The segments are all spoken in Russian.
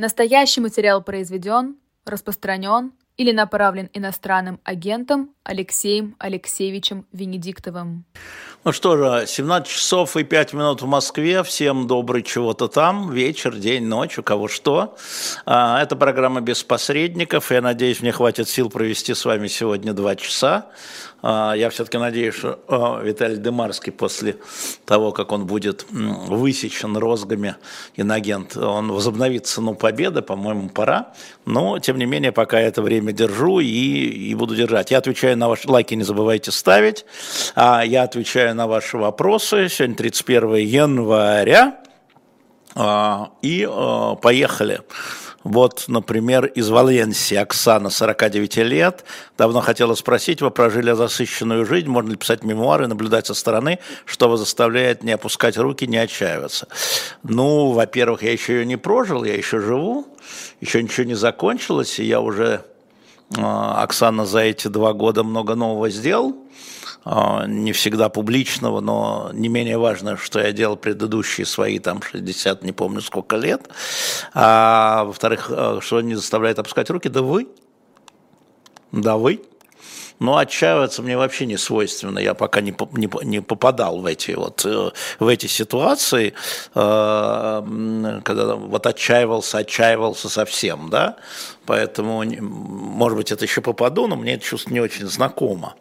Настоящий материал произведен, распространен или направлен иностранным агентом Алексеем Алексеевичем Венедиктовым. Ну что же, 17 часов и 5 минут в Москве. Всем добрый чего-то там. Вечер, день, ночь, у кого что. А, это программа «Без посредников». Я надеюсь, мне хватит сил провести с вами сегодня два часа. А, я все-таки надеюсь, что Виталий Демарский после того, как он будет высечен розгами инагент, он возобновит цену победы, по-моему, пора. Но, тем не менее, пока это время держу и, и буду держать. Я отвечаю на ваши лайки, не забывайте ставить. А я отвечаю на ваши вопросы. Сегодня 31 января. А, и поехали. Вот, например, из Валенсии Оксана, 49 лет, давно хотела спросить, вы прожили засыщенную жизнь, можно ли писать мемуары, наблюдать со стороны, что вас заставляет не опускать руки, не отчаиваться? Ну, во-первых, я еще ее не прожил, я еще живу, еще ничего не закончилось, и я уже, а, Оксана, за эти два года много нового сделал, а, не всегда публичного, но не менее важно, что я делал предыдущие свои там 60, не помню сколько лет. А во-вторых, а, что не заставляет опускать руки, да вы, да вы. Но отчаиваться мне вообще не свойственно. Я пока не, не, не попадал в эти, вот, э, в эти ситуации, э, когда вот отчаивался, отчаивался совсем, да. Поэтому, может быть, это еще попаду, но мне это чувство не очень знакомо.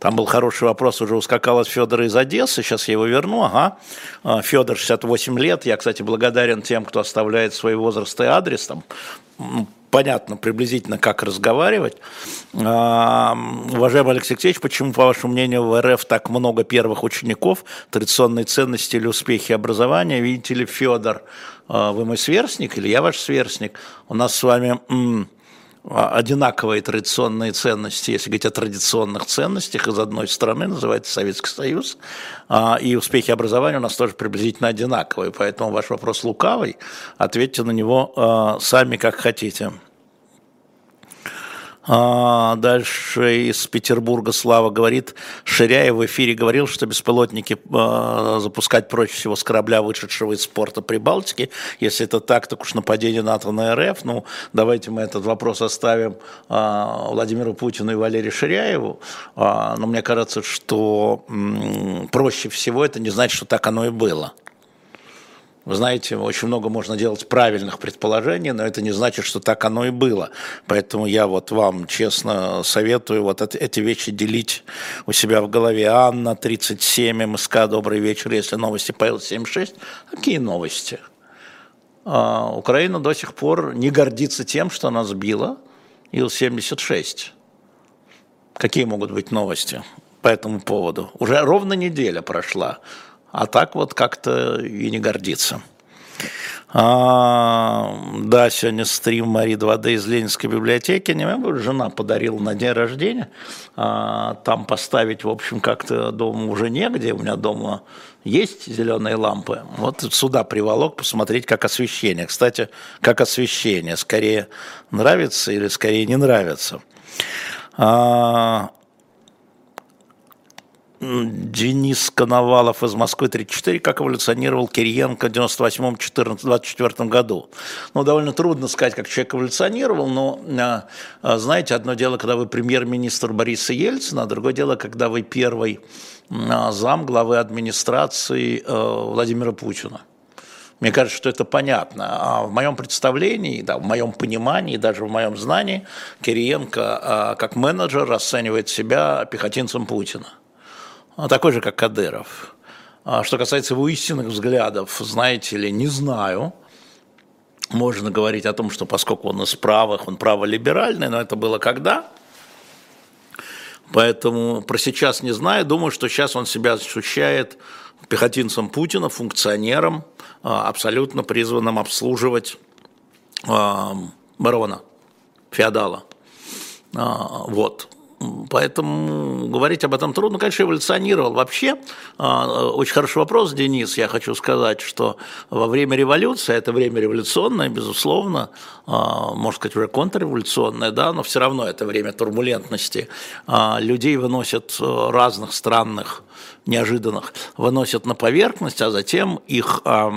Там был хороший вопрос, уже ускакал от Федора из Одессы, сейчас я его верну, ага. А, Федор, 68 лет, я, кстати, благодарен тем, кто оставляет свой возраст и адрес, там, понятно приблизительно, как разговаривать. А, уважаемый Алексей Алексеевич, почему, по вашему мнению, в РФ так много первых учеников, традиционные ценности или успехи образования? Видите ли, Федор, а, вы мой сверстник или я ваш сверстник? У нас с вами а, одинаковые традиционные ценности, если говорить о традиционных ценностях, из одной страны, называется Советский Союз, а, и успехи образования у нас тоже приблизительно одинаковые, поэтому ваш вопрос лукавый, ответьте на него а, сами как хотите. А, дальше из Петербурга Слава говорит, Ширяев в эфире говорил, что беспилотники а, запускать проще всего с корабля, вышедшего из порта Прибалтики. Если это так, так уж нападение НАТО на РФ. Ну, давайте мы этот вопрос оставим а, Владимиру Путину и Валерию Ширяеву. Но мне кажется, что проще всего это не значит, что так оно и было. Вы знаете, очень много можно делать правильных предположений, но это не значит, что так оно и было. Поэтому я вот вам честно советую вот эти вещи делить у себя в голове. Анна, 37, МСК, добрый вечер. Если новости Павел 76, какие новости? А, Украина до сих пор не гордится тем, что она сбила Ил-76. Какие могут быть новости по этому поводу? Уже ровно неделя прошла а так вот как-то и не гордится. А, да, сегодня стрим Мари 2D из Ленинской библиотеки. Не могу, жена подарила на день рождения. А, там поставить, в общем, как-то дома уже негде. У меня дома есть зеленые лампы. Вот сюда приволок посмотреть, как освещение. Кстати, как освещение. Скорее нравится или скорее не нравится. А, Денис Коновалов из Москвы 34, как эволюционировал Кириенко в 98-24 году. Ну, довольно трудно сказать, как человек эволюционировал, но, а, а, знаете, одно дело, когда вы премьер-министр Бориса Ельцина, а другое дело, когда вы первый а, зам главы администрации Владимира Путина. Мне кажется, что это понятно. А в моем представлении, да, в моем понимании, даже в моем знании, Кириенко как менеджер расценивает себя пехотинцем Путина. А, такой же, как Кадыров. А что касается его истинных взглядов, знаете ли, не знаю. Можно говорить о том, что поскольку он из правых, он праволиберальный, но это было когда? Поэтому про сейчас не знаю. Думаю, что сейчас он себя ощущает пехотинцем Путина, функционером, а, абсолютно призванным обслуживать барона, феодала. Вот. Поэтому говорить об этом трудно. Конечно, эволюционировал. Вообще, а, очень хороший вопрос, Денис. Я хочу сказать, что во время революции, это время революционное, безусловно, а, можно сказать, уже контрреволюционное, да, но все равно это время турбулентности. А, людей выносят разных странных, неожиданных, выносят на поверхность, а затем их а,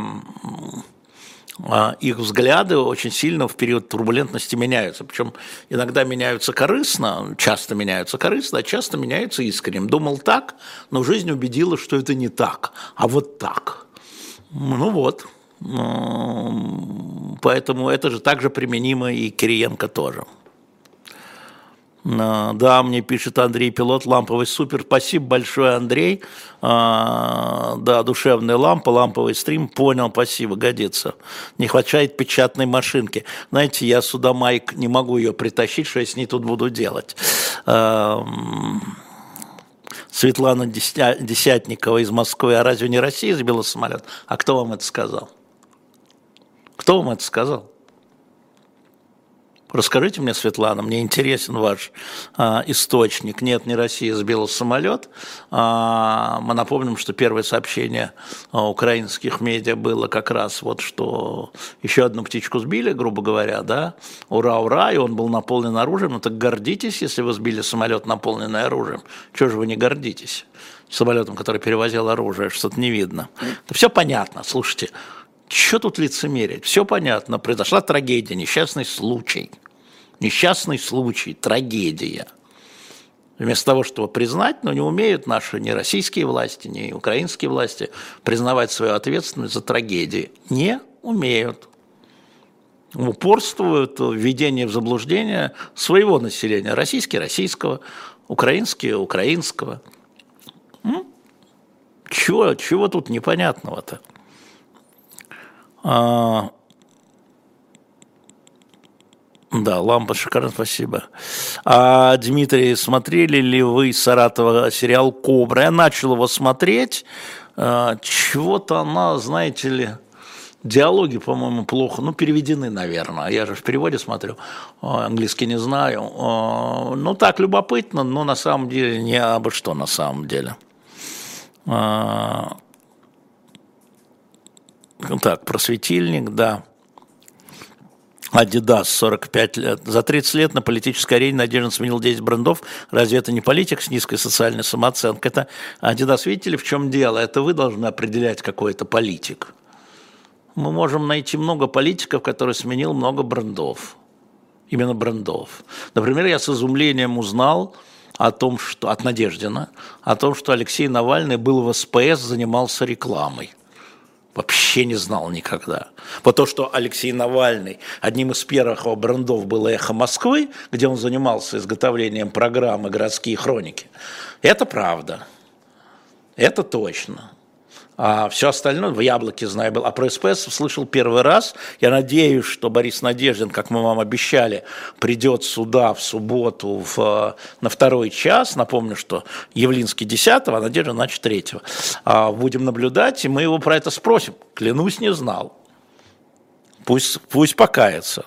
их взгляды очень сильно в период турбулентности меняются. Причем иногда меняются корыстно, часто меняются корыстно, а часто меняются искренним. Думал так, но жизнь убедила, что это не так, а вот так. Ну вот. Поэтому это же также применимо и Кириенко тоже. Да, мне пишет Андрей Пилот, ламповый супер. Спасибо большое, Андрей. А, да, душевная лампа, ламповый стрим. Понял, спасибо, годится. Не хватает печатной машинки. Знаете, я сюда, Майк, не могу ее притащить, что я с ней тут буду делать. А, Светлана Десятникова из Москвы. А разве не Россия сбила самолет? А кто вам это сказал? Кто вам это сказал? Расскажите мне, Светлана, мне интересен ваш а, источник. Нет, не Россия сбила самолет. А, мы напомним, что первое сообщение а, украинских медиа было как раз вот, что еще одну птичку сбили, грубо говоря, да, ура, ура, и он был наполнен оружием. Ну так гордитесь, если вы сбили самолет, наполненный оружием. Чего же вы не гордитесь? Самолетом, который перевозил оружие, что-то не видно. Это все понятно, слушайте. Что тут лицемерить? Все понятно. Произошла трагедия, несчастный случай – несчастный случай, трагедия. Вместо того, чтобы признать, но не умеют наши ни российские власти, ни украинские власти признавать свою ответственность за трагедии. Не умеют. Упорствуют в введении в заблуждение своего населения. Российские – российского, украинские – украинского. Чего, чего тут непонятного-то? А, да, лампа шикарно, спасибо. А, Дмитрий, смотрели ли вы Саратова сериал «Кобра»? Я начал его смотреть. А, чего-то она, знаете ли, диалоги, по-моему, плохо, ну, переведены, наверное. Я же в переводе смотрю, а, английский не знаю. А, ну, так, любопытно, но на самом деле не абы что на самом деле. А, так, просветильник, да. Adidas 45 лет. За 30 лет на политической арене Надежда сменил 10 брендов. Разве это не политик с низкой социальной самооценкой? Это Adidas, видите ли, в чем дело? Это вы должны определять, какой это политик. Мы можем найти много политиков, которые сменил много брендов. Именно брендов. Например, я с изумлением узнал о том, что от Надеждина, о том, что Алексей Навальный был в СПС, занимался рекламой. Вообще не знал никогда. Вот то, что Алексей Навальный одним из первых его брендов было «Эхо Москвы», где он занимался изготовлением программы «Городские хроники», это правда. Это точно. А все остальное в «Яблоке» знаю был. А про СПС слышал первый раз. Я надеюсь, что Борис Надеждин, как мы вам обещали, придет сюда в субботу в, на второй час. Напомню, что Явлинский 10 а Надеждин, значит, 3 а, Будем наблюдать, и мы его про это спросим. Клянусь, не знал. Пусть, пусть покается.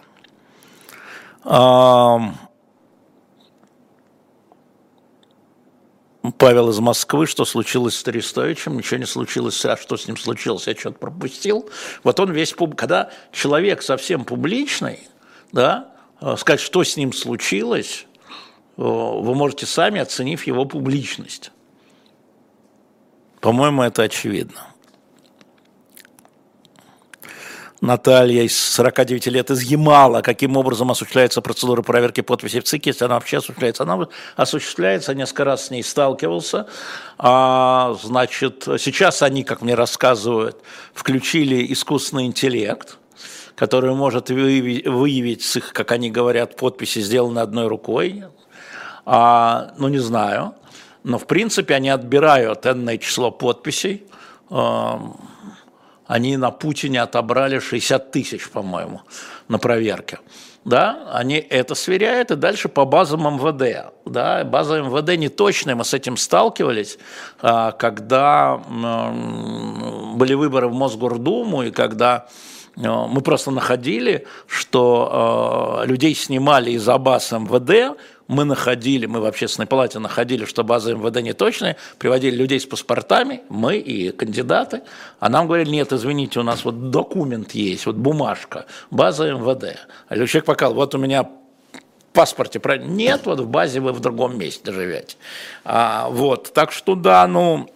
Павел из Москвы, что случилось с Арестовичем, ничего не случилось, а что с ним случилось, я что-то пропустил. Вот он весь, пуб... когда человек совсем публичный, да, э, сказать, что с ним случилось, э, вы можете сами, оценив его публичность. По-моему, это очевидно. Наталья из 49 лет из Ямала. Каким образом осуществляется процедура проверки подписи в ЦИК, если она вообще осуществляется? Она осуществляется, несколько раз с ней сталкивался. А, значит, сейчас они, как мне рассказывают, включили искусственный интеллект, который может выявить, с их, как они говорят, подписи, сделанные одной рукой. А, ну, не знаю. Но, в принципе, они отбирают энное число подписей, они на Путине отобрали 60 тысяч, по-моему, на проверке. Да, они это сверяют, и дальше по базам МВД. Да, база МВД не точная, мы с этим сталкивались, а, когда были выборы в Мосгордуму, и когда а, мы просто находили, что а, людей снимали из баз МВД, мы находили, мы в общественной палате находили, что база МВД не точная, приводили людей с паспортами, мы и кандидаты, а нам говорили, нет, извините, у нас вот документ есть, вот бумажка, база МВД. А человек показал, вот у меня паспорте правильно? Нет, вот в базе вы в другом месте живете. А, вот, так что да, ну,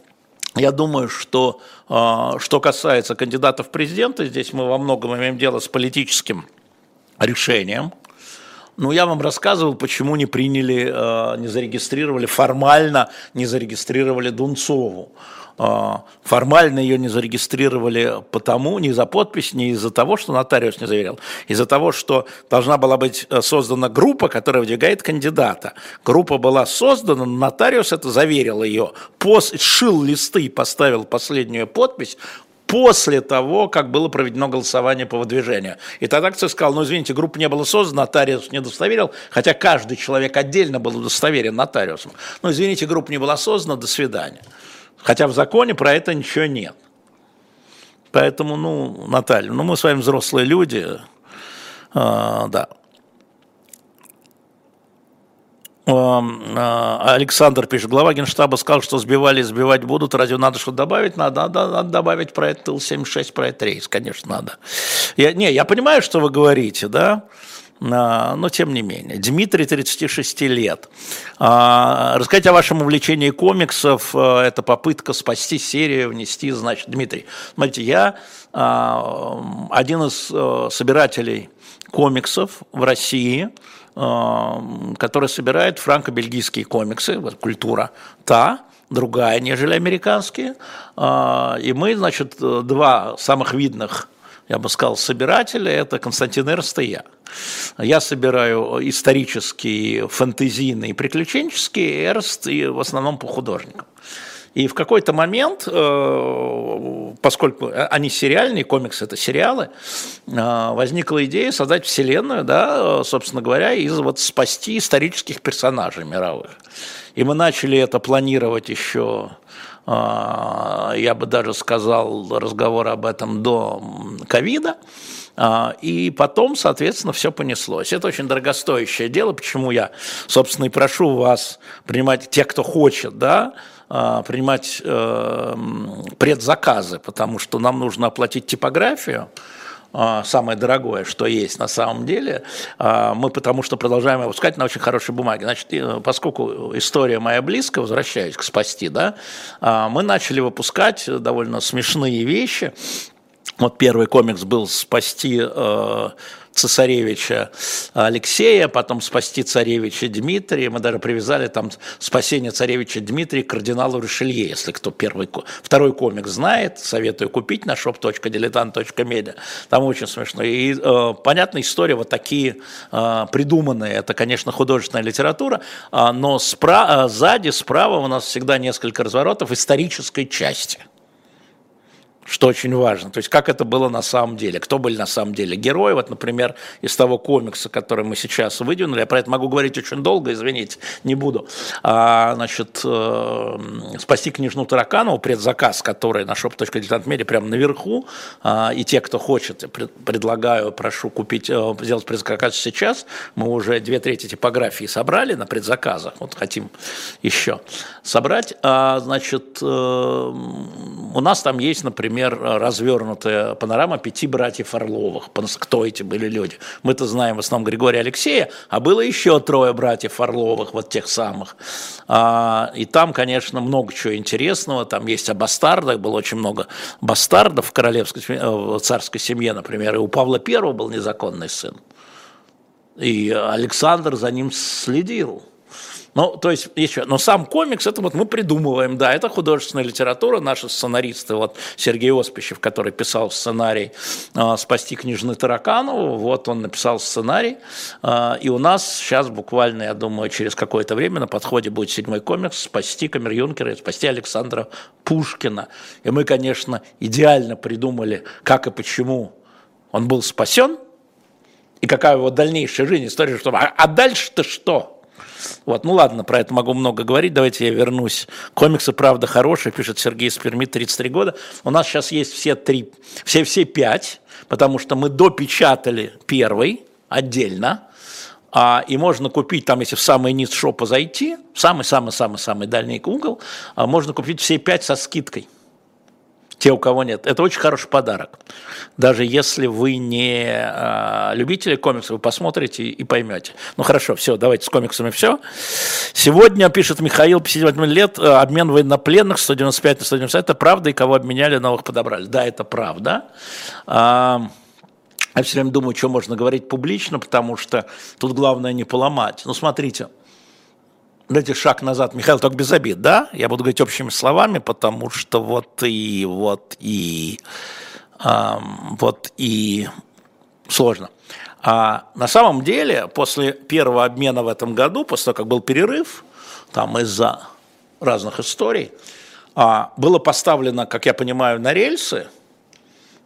я думаю, что а, что касается кандидатов в президенты, здесь мы во многом имеем дело с политическим решением. Ну, я вам рассказывал, почему не приняли, а, не зарегистрировали, формально не зарегистрировали Дунцову. А, формально ее не зарегистрировали потому, не за подпись, не из-за того, что нотариус не заверил, из-за того, что должна была быть э, создана группа, которая выдвигает кандидата. Группа была создана, нотариус это заверил ее, пос, шил листы поставил последнюю подпись, после того, как было проведено голосование по выдвижению. И тогда кто сказал, ну извините, группа не была создана, нотариус не удостоверил, хотя каждый человек отдельно был удостоверен нотариусом. Ну извините, группа не была создана, до свидания. Хотя в законе про это ничего нет. Поэтому, ну, Наталья, ну мы с вами взрослые люди, а, да. А, Александр пишет, глава генштаба сказал, что сбивали, сбивать будут, разве надо что добавить? Надо, надо, надо добавить про это Ил-76, про это рейс, конечно, надо. Я, не, я понимаю, что вы говорите, да, а, но тем не менее. Дмитрий, 36 лет. А, Рассказать о вашем увлечении комиксов, а, это попытка спасти серию, внести, значит, Дмитрий. Смотрите, я один из собирателей комиксов в России, который собирает франко-бельгийские комиксы, вот культура та, другая, нежели американские. И мы, значит, два самых видных я бы сказал, собиратели – это Константин Эрст и я. Я собираю исторические, фэнтезийные, приключенческие, Эрст и в основном по художникам. И в какой-то момент, э, поскольку они сериальные, комиксы – это сериалы, э, возникла идея создать вселенную, да, собственно говоря, и вот спасти исторических персонажей мировых. И мы начали это планировать еще а, я бы даже сказал, разговор об этом до ковида. И потом, соответственно, все понеслось. Это очень дорогостоящее дело, почему я, собственно, и прошу вас принимать, те, кто хочет, да, принимать э, предзаказы, потому что нам нужно оплатить типографию, а, самое дорогое, что есть на самом деле. А, мы потому что продолжаем выпускать на очень хорошей бумаге. Значит, поскольку история моя близкая, возвращаюсь к спасти, да, а, мы начали выпускать довольно смешные вещи. Вот первый комикс был «Спасти э, цесаревича Алексея, потом спасти царевича Дмитрия. Мы даже привязали там спасение царевича Дмитрия к кардиналу Ришелье, если кто первый, второй комик знает, советую купить на shop.diletant.media. Там очень смешно. И э, понятная история, вот такие э, придуманные, это, конечно, художественная литература, э, но спра- э, сзади, справа у нас всегда несколько разворотов исторической части что очень важно. То есть, как это было на самом деле, кто были на самом деле герои. Вот, например, из того комикса, который мы сейчас выдвинули, я про это могу говорить очень долго, извините, не буду. А, значит, э, «Спасти княжну Тараканову», предзаказ, который на shop.diletantmedia прямо наверху, а, и те, кто хочет, предлагаю, прошу купить, э, сделать предзаказ сейчас. Мы уже две трети типографии собрали на предзаказах, вот хотим еще собрать. А, значит, э, у нас там есть, например, например, развернутая панорама пяти братьев Орловых. Кто эти были люди? Мы-то знаем в основном Григория Алексея, а было еще трое братьев Орловых, вот тех самых. А, и там, конечно, много чего интересного. Там есть о бастардах, было очень много бастардов в королевской э, в царской семье, например. И у Павла I был незаконный сын. И Александр за ним следил. Ну, то есть, еще, но сам комикс, это вот мы придумываем, да, это художественная литература, наши сценаристы, вот Сергей Оспищев, который писал сценарий э, «Спасти княжны Тараканову», вот он написал сценарий, э, и у нас сейчас буквально, я думаю, через какое-то время на подходе будет седьмой комикс «Спасти Камер Юнкера» и «Спасти Александра Пушкина». И мы, конечно, идеально придумали, как и почему он был спасен, и какая его дальнейшая жизнь, история, что, а, а дальше-то что? Вот, ну ладно, про это могу много говорить, давайте я вернусь. Комиксы, правда, хорошие, пишет Сергей Сперми, 33 года. У нас сейчас есть все три, все, все пять, потому что мы допечатали первый отдельно, а, и можно купить там, если в самый низ шопа зайти, самый-самый-самый-самый дальний угол, а, можно купить все пять со скидкой. Те, у кого нет. Это очень хороший подарок. Даже если вы не э, любители комиксов, вы посмотрите и поймете. Ну хорошо, все, давайте с комиксами все. Сегодня, пишет Михаил, 58 лет, э, обмен военнопленных 195 на 190. Это правда, и кого обменяли, новых подобрали. Да, это правда. А, я все время думаю, что можно говорить публично, потому что тут главное не поломать. Ну, смотрите, дайте шаг назад, Михаил, только без обид, да? Я буду говорить общими словами, потому что вот и вот и эм, вот и сложно. А на самом деле, после первого обмена в этом году, после того, как был перерыв, там из-за разных историй, а, было поставлено, как я понимаю, на рельсы –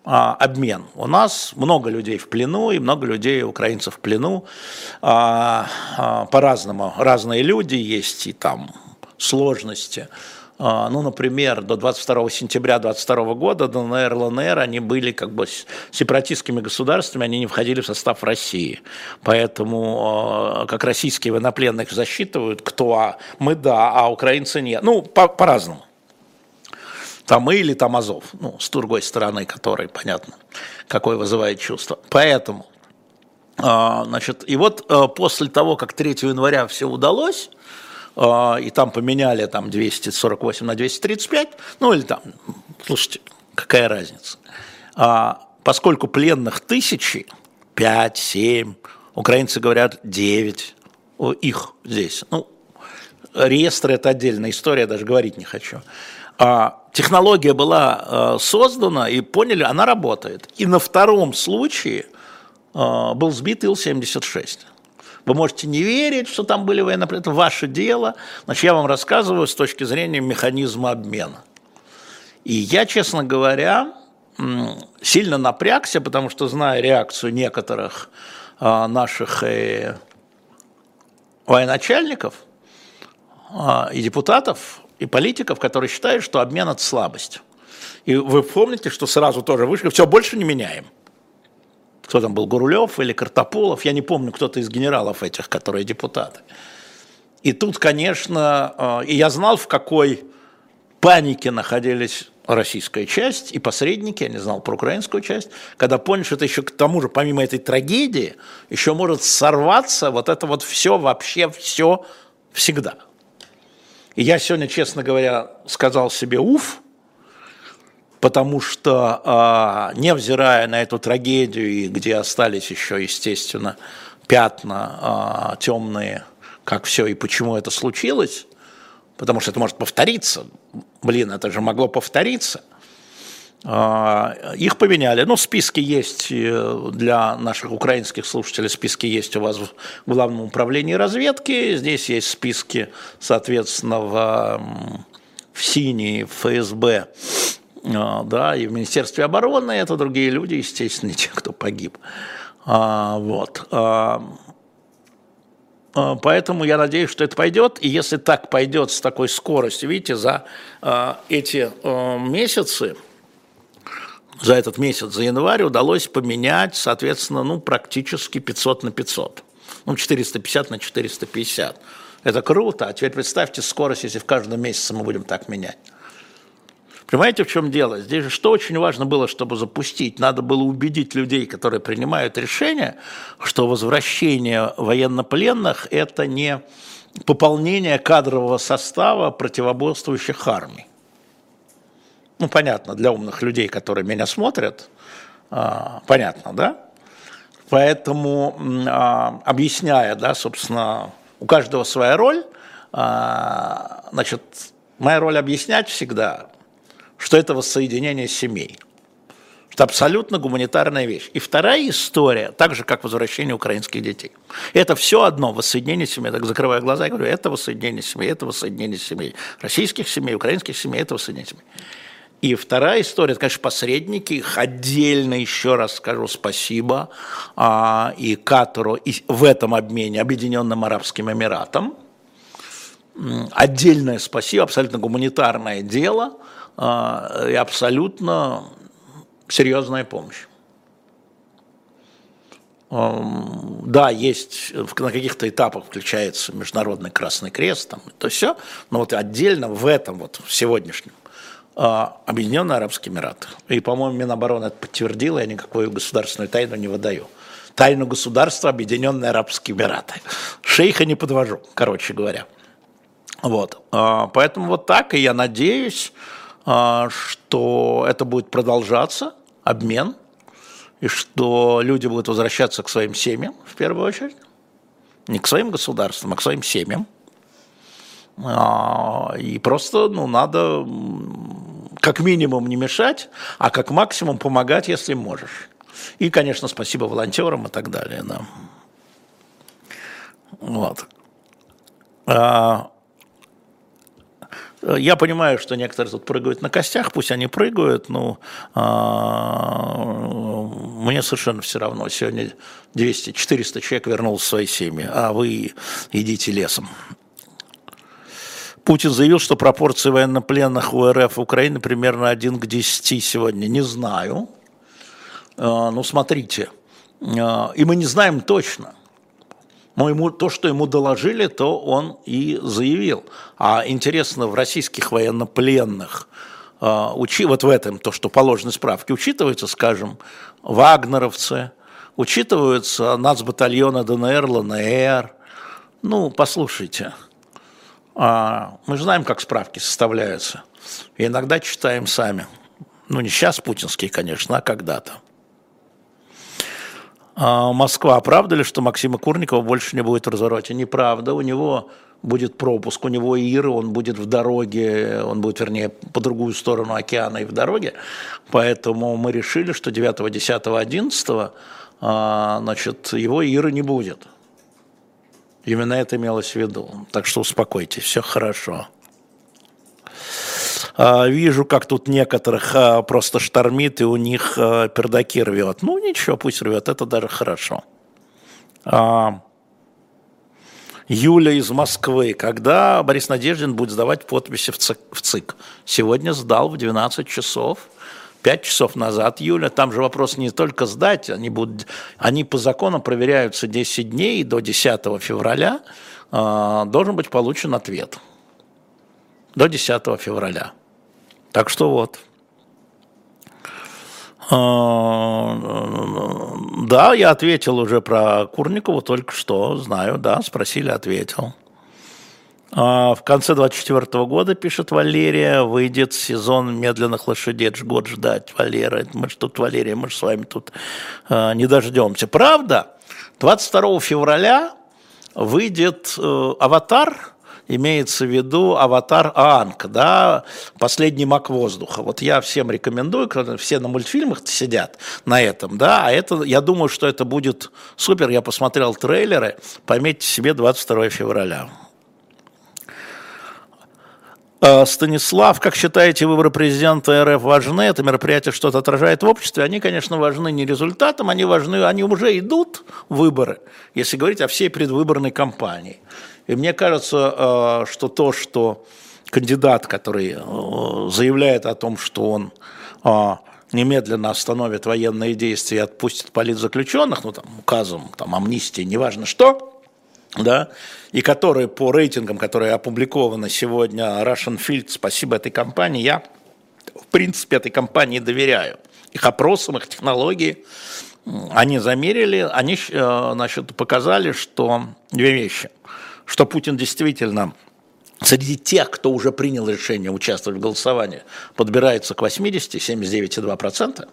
обмен. У нас много людей в плену и много людей, украинцев в плену. А, а, по-разному. Разные люди есть и там сложности. А, ну, например, до 22 сентября 22 года ДНР, ЛНР, они были как бы сепаратистскими государствами, они не входили в состав России. Поэтому а, как российские военнопленных засчитывают, кто мы да, а украинцы нет. Ну, по-разному. Там или там Азов, ну, с другой стороны, который, понятно, какое вызывает чувство. Поэтому, а, значит, и вот а, после того, как 3 января все удалось, а, и там поменяли там 248 на 235, ну или там, слушайте, какая разница. Поскольку пленных тысячи, 5, 7, украинцы говорят 9, их здесь. Ну, реестр – это отдельная история, даже говорить не хочу. А технология была э, создана, и поняли, она работает. И на втором случае э, был сбит Ил-76. Вы можете не верить, что там были военнопленные, это ваше дело. Значит, я вам рассказываю с точки зрения механизма обмена. И я, честно говоря, сильно напрягся, потому что, зная реакцию некоторых э, наших военачальников и депутатов, и политиков, которые считают, что обмен – это слабость. И вы помните, что сразу тоже вышли, все, больше не меняем. Кто там был, Гурулев или Картополов, я не помню, кто-то из генералов этих, которые депутаты. И тут, конечно, э, и я знал, в какой панике находились российская часть и посредники, я не знал про украинскую часть, когда поняли, что это еще к тому же, помимо этой трагедии, еще может сорваться вот это вот все, вообще все всегда – и я сегодня, честно говоря, сказал себе «уф», потому что, а, невзирая на эту трагедию, где остались еще, естественно, пятна а, темные, как все и почему это случилось, потому что это может повториться, блин, это же могло повториться – их поменяли. Ну, списки есть э, для наших украинских слушателей, списки есть у вас в Главном управлении разведки. Здесь есть списки, соответственно, в, в СИНИ, в ФСБ, а, да, и в Министерстве обороны. Это другие люди, естественно, те, кто погиб. А, вот. Поэтому я надеюсь, что это пойдет. И если так пойдет с такой скоростью, видите, за эти месяцы, за этот месяц, за январь, удалось поменять, соответственно, ну, практически 500 на 500. Ну, 450 на 450. Это круто. А теперь представьте скорость, если в каждом месяце мы будем так менять. Понимаете, в чем дело? Здесь же что очень важно было, чтобы запустить? Надо было убедить людей, которые принимают решения, что возвращение военнопленных – это не пополнение кадрового состава противоборствующих армий ну, понятно, для умных людей, которые меня смотрят, а, понятно, да? Поэтому, а, объясняя, да, собственно, у каждого своя роль, а, значит, моя роль объяснять всегда, что это воссоединение семей. Это абсолютно гуманитарная вещь. И вторая история, так же, как возвращение украинских детей. Это все одно, воссоединение семей. Так закрываю глаза и говорю, это воссоединение семей, это воссоединение семей. Российских семей, украинских семей, это воссоединение семей. И вторая история, это, конечно, посредники. Их отдельно еще раз скажу спасибо а, и Катару, и в этом обмене Объединенным Арабским Эмиратам. Отдельное спасибо, абсолютно гуманитарное дело а, и абсолютно серьезная помощь. Да, есть на каких-то этапах включается Международный Красный Крест, там, то все, но вот отдельно в этом вот в сегодняшнем Объединенные Арабские Эмираты. И, по-моему, Минобороны это подтвердило, я никакую государственную тайну не выдаю. Тайну государства Объединенные Арабские Эмираты. Шейха не подвожу, короче говоря. Вот. А, поэтому вот так, и я надеюсь, а, что это будет продолжаться, обмен, и что люди будут возвращаться к своим семьям, в первую очередь, не к своим государствам, а к своим семьям. А, и просто ну, надо как минимум не мешать, а как максимум помогать, если можешь. И, конечно, спасибо волонтерам и так далее. Да. Вот. А, я понимаю, что некоторые тут прыгают на костях, пусть они прыгают, но а, мне совершенно все равно. Сегодня 200-400 человек вернулось в свои семьи, а вы идите лесом. Путин заявил, что пропорции военнопленных у РФ в Украине примерно 1 к 10 сегодня. Не знаю. А, ну, смотрите. А, и мы не знаем точно – но ему, то, что ему доложили, то он и заявил. А интересно, в российских военнопленных, э, учи, вот в этом, то, что положены справки, учитываются, скажем, вагнеровцы, учитываются нацбатальоны ДНР, ЛНР. Ну, послушайте, мы же знаем, как справки составляются. И иногда читаем сами. Ну, не сейчас путинские, конечно, а когда-то. А, Москва, правда ли, что Максима Курникова больше не будет в развороте? Неправда, у него будет пропуск, у него ИР, он будет в дороге, он будет, вернее, по другую сторону океана и в дороге, поэтому мы решили, что 9, 10, 11 значит, его ИРа не будет. Именно это имелось в виду. Так что успокойтесь, все хорошо. А, вижу, как тут некоторых а, просто штормит, и у них а, пердаки рвет. Ну, ничего, пусть рвет, это даже хорошо. Юля из Москвы. Когда Борис Надеждин будет сдавать подписи в ЦИК? в ЦИК? Сегодня сдал в 12 часов. Пять часов назад, Юля, там же вопрос не только сдать, они, будут, они по закону проверяются 10 дней, до 10 февраля э, должен быть получен ответ. До 10 февраля. Так что вот. А, да, я ответил уже про Курникову только что, знаю, да, спросили, ответил. А, в конце 24 года, пишет Валерия, выйдет сезон медленных лошадей. Это же год ждать, Валера. Мы же тут, Валерия, мы же с вами тут а, не дождемся. Правда, 22 февраля выйдет э, «Аватар», имеется в виду аватар Аанг, да, последний маг воздуха. Вот я всем рекомендую, все на мультфильмах сидят на этом, да, а это, я думаю, что это будет супер. Я посмотрел трейлеры, пометьте себе 22 февраля. А, Станислав, как считаете, выборы президента РФ важны? Это мероприятие что-то отражает в обществе? Они, конечно, важны не результатом, они важны, они уже идут, выборы, если говорить о всей предвыборной кампании. И мне кажется, э, что то, что кандидат, который э, заявляет о том, что он э, немедленно остановит военные действия и отпустит политзаключенных, ну там указом, там амнистии, неважно что, да, и которые по рейтингам, которые опубликованы сегодня Russian Field, спасибо этой компании, я в принципе этой компании доверяю. Их опросам, их технологии, они замерили, они значит, показали, что две вещи – что Путин действительно среди тех, кто уже принял решение участвовать в голосовании, подбирается к 80, 79,2%,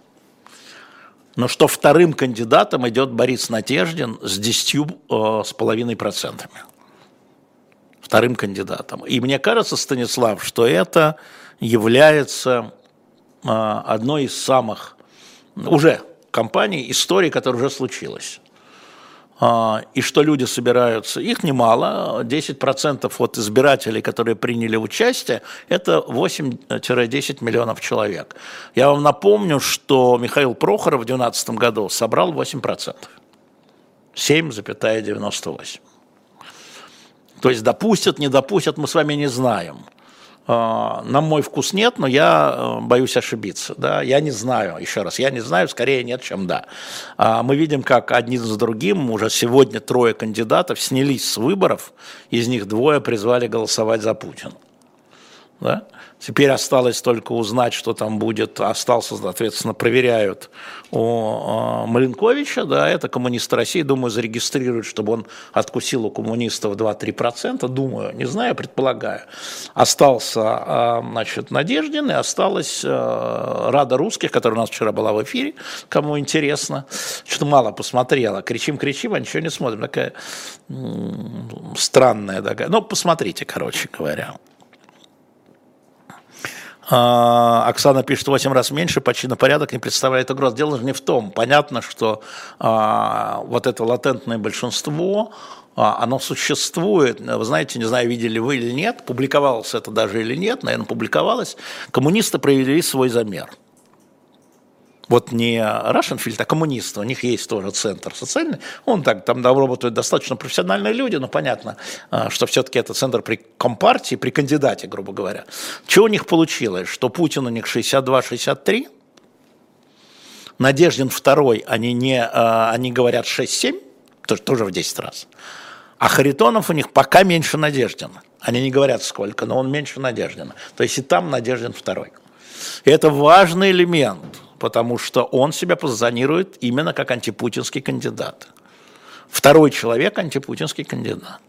но что вторым кандидатом идет Борис Надеждин с 10,5%. Э, вторым кандидатом. И мне кажется, Станислав, что это является э, одной из самых уже компаний, истории, которая уже случилась. А, и что люди собираются. Их немало, 10% от избирателей, которые приняли участие, это 8-10 миллионов человек. Я вам напомню, что Михаил Прохоров в 2012 году собрал 8%. 7,98. То есть допустят, не допустят, мы с вами не знаем. А, на мой вкус нет, но я э, боюсь ошибиться. Да? Я не знаю, еще раз, я не знаю, скорее нет, чем да. А, мы видим, как один за другим уже сегодня трое кандидатов снялись с выборов, из них двое призвали голосовать за Путина. Да? Теперь осталось только узнать, что там будет. Остался, соответственно, проверяют у Маленковича, да, это коммунист России, думаю, зарегистрируют, чтобы он откусил у коммунистов 2-3%, думаю, не знаю, предполагаю. Остался, а, значит, Надеждин и осталась а, Рада Русских, которая у нас вчера была в эфире, кому интересно, что мало посмотрела, кричим, кричим, а ничего не смотрим, такая странная такая, ну, посмотрите, короче говоря. А, Оксана пишет, 8 раз меньше, почти на порядок не представляет угроз. Дело же не в том. Понятно, что а, вот это латентное большинство, а, оно существует. Вы знаете, не знаю, видели вы или нет, публиковалось это даже или нет, наверное, публиковалось. Коммунисты провели свой замер – вот не Russian а коммунисты, у них есть тоже центр социальный, он так, там работают достаточно профессиональные люди, но понятно, а, что все-таки это центр при компартии, при кандидате, грубо говоря. Что у них получилось? Что Путин у них 62-63, Надеждин второй, они, не, а, они говорят 6-7, тоже, тоже в 10 раз. А Харитонов у них пока меньше Надеждина. Они не говорят сколько, но он меньше Надеждина. То есть и там Надеждин второй. И это важный элемент – потому что он себя позиционирует именно как антипутинский кандидат. Второй человек – антипутинский кандидат.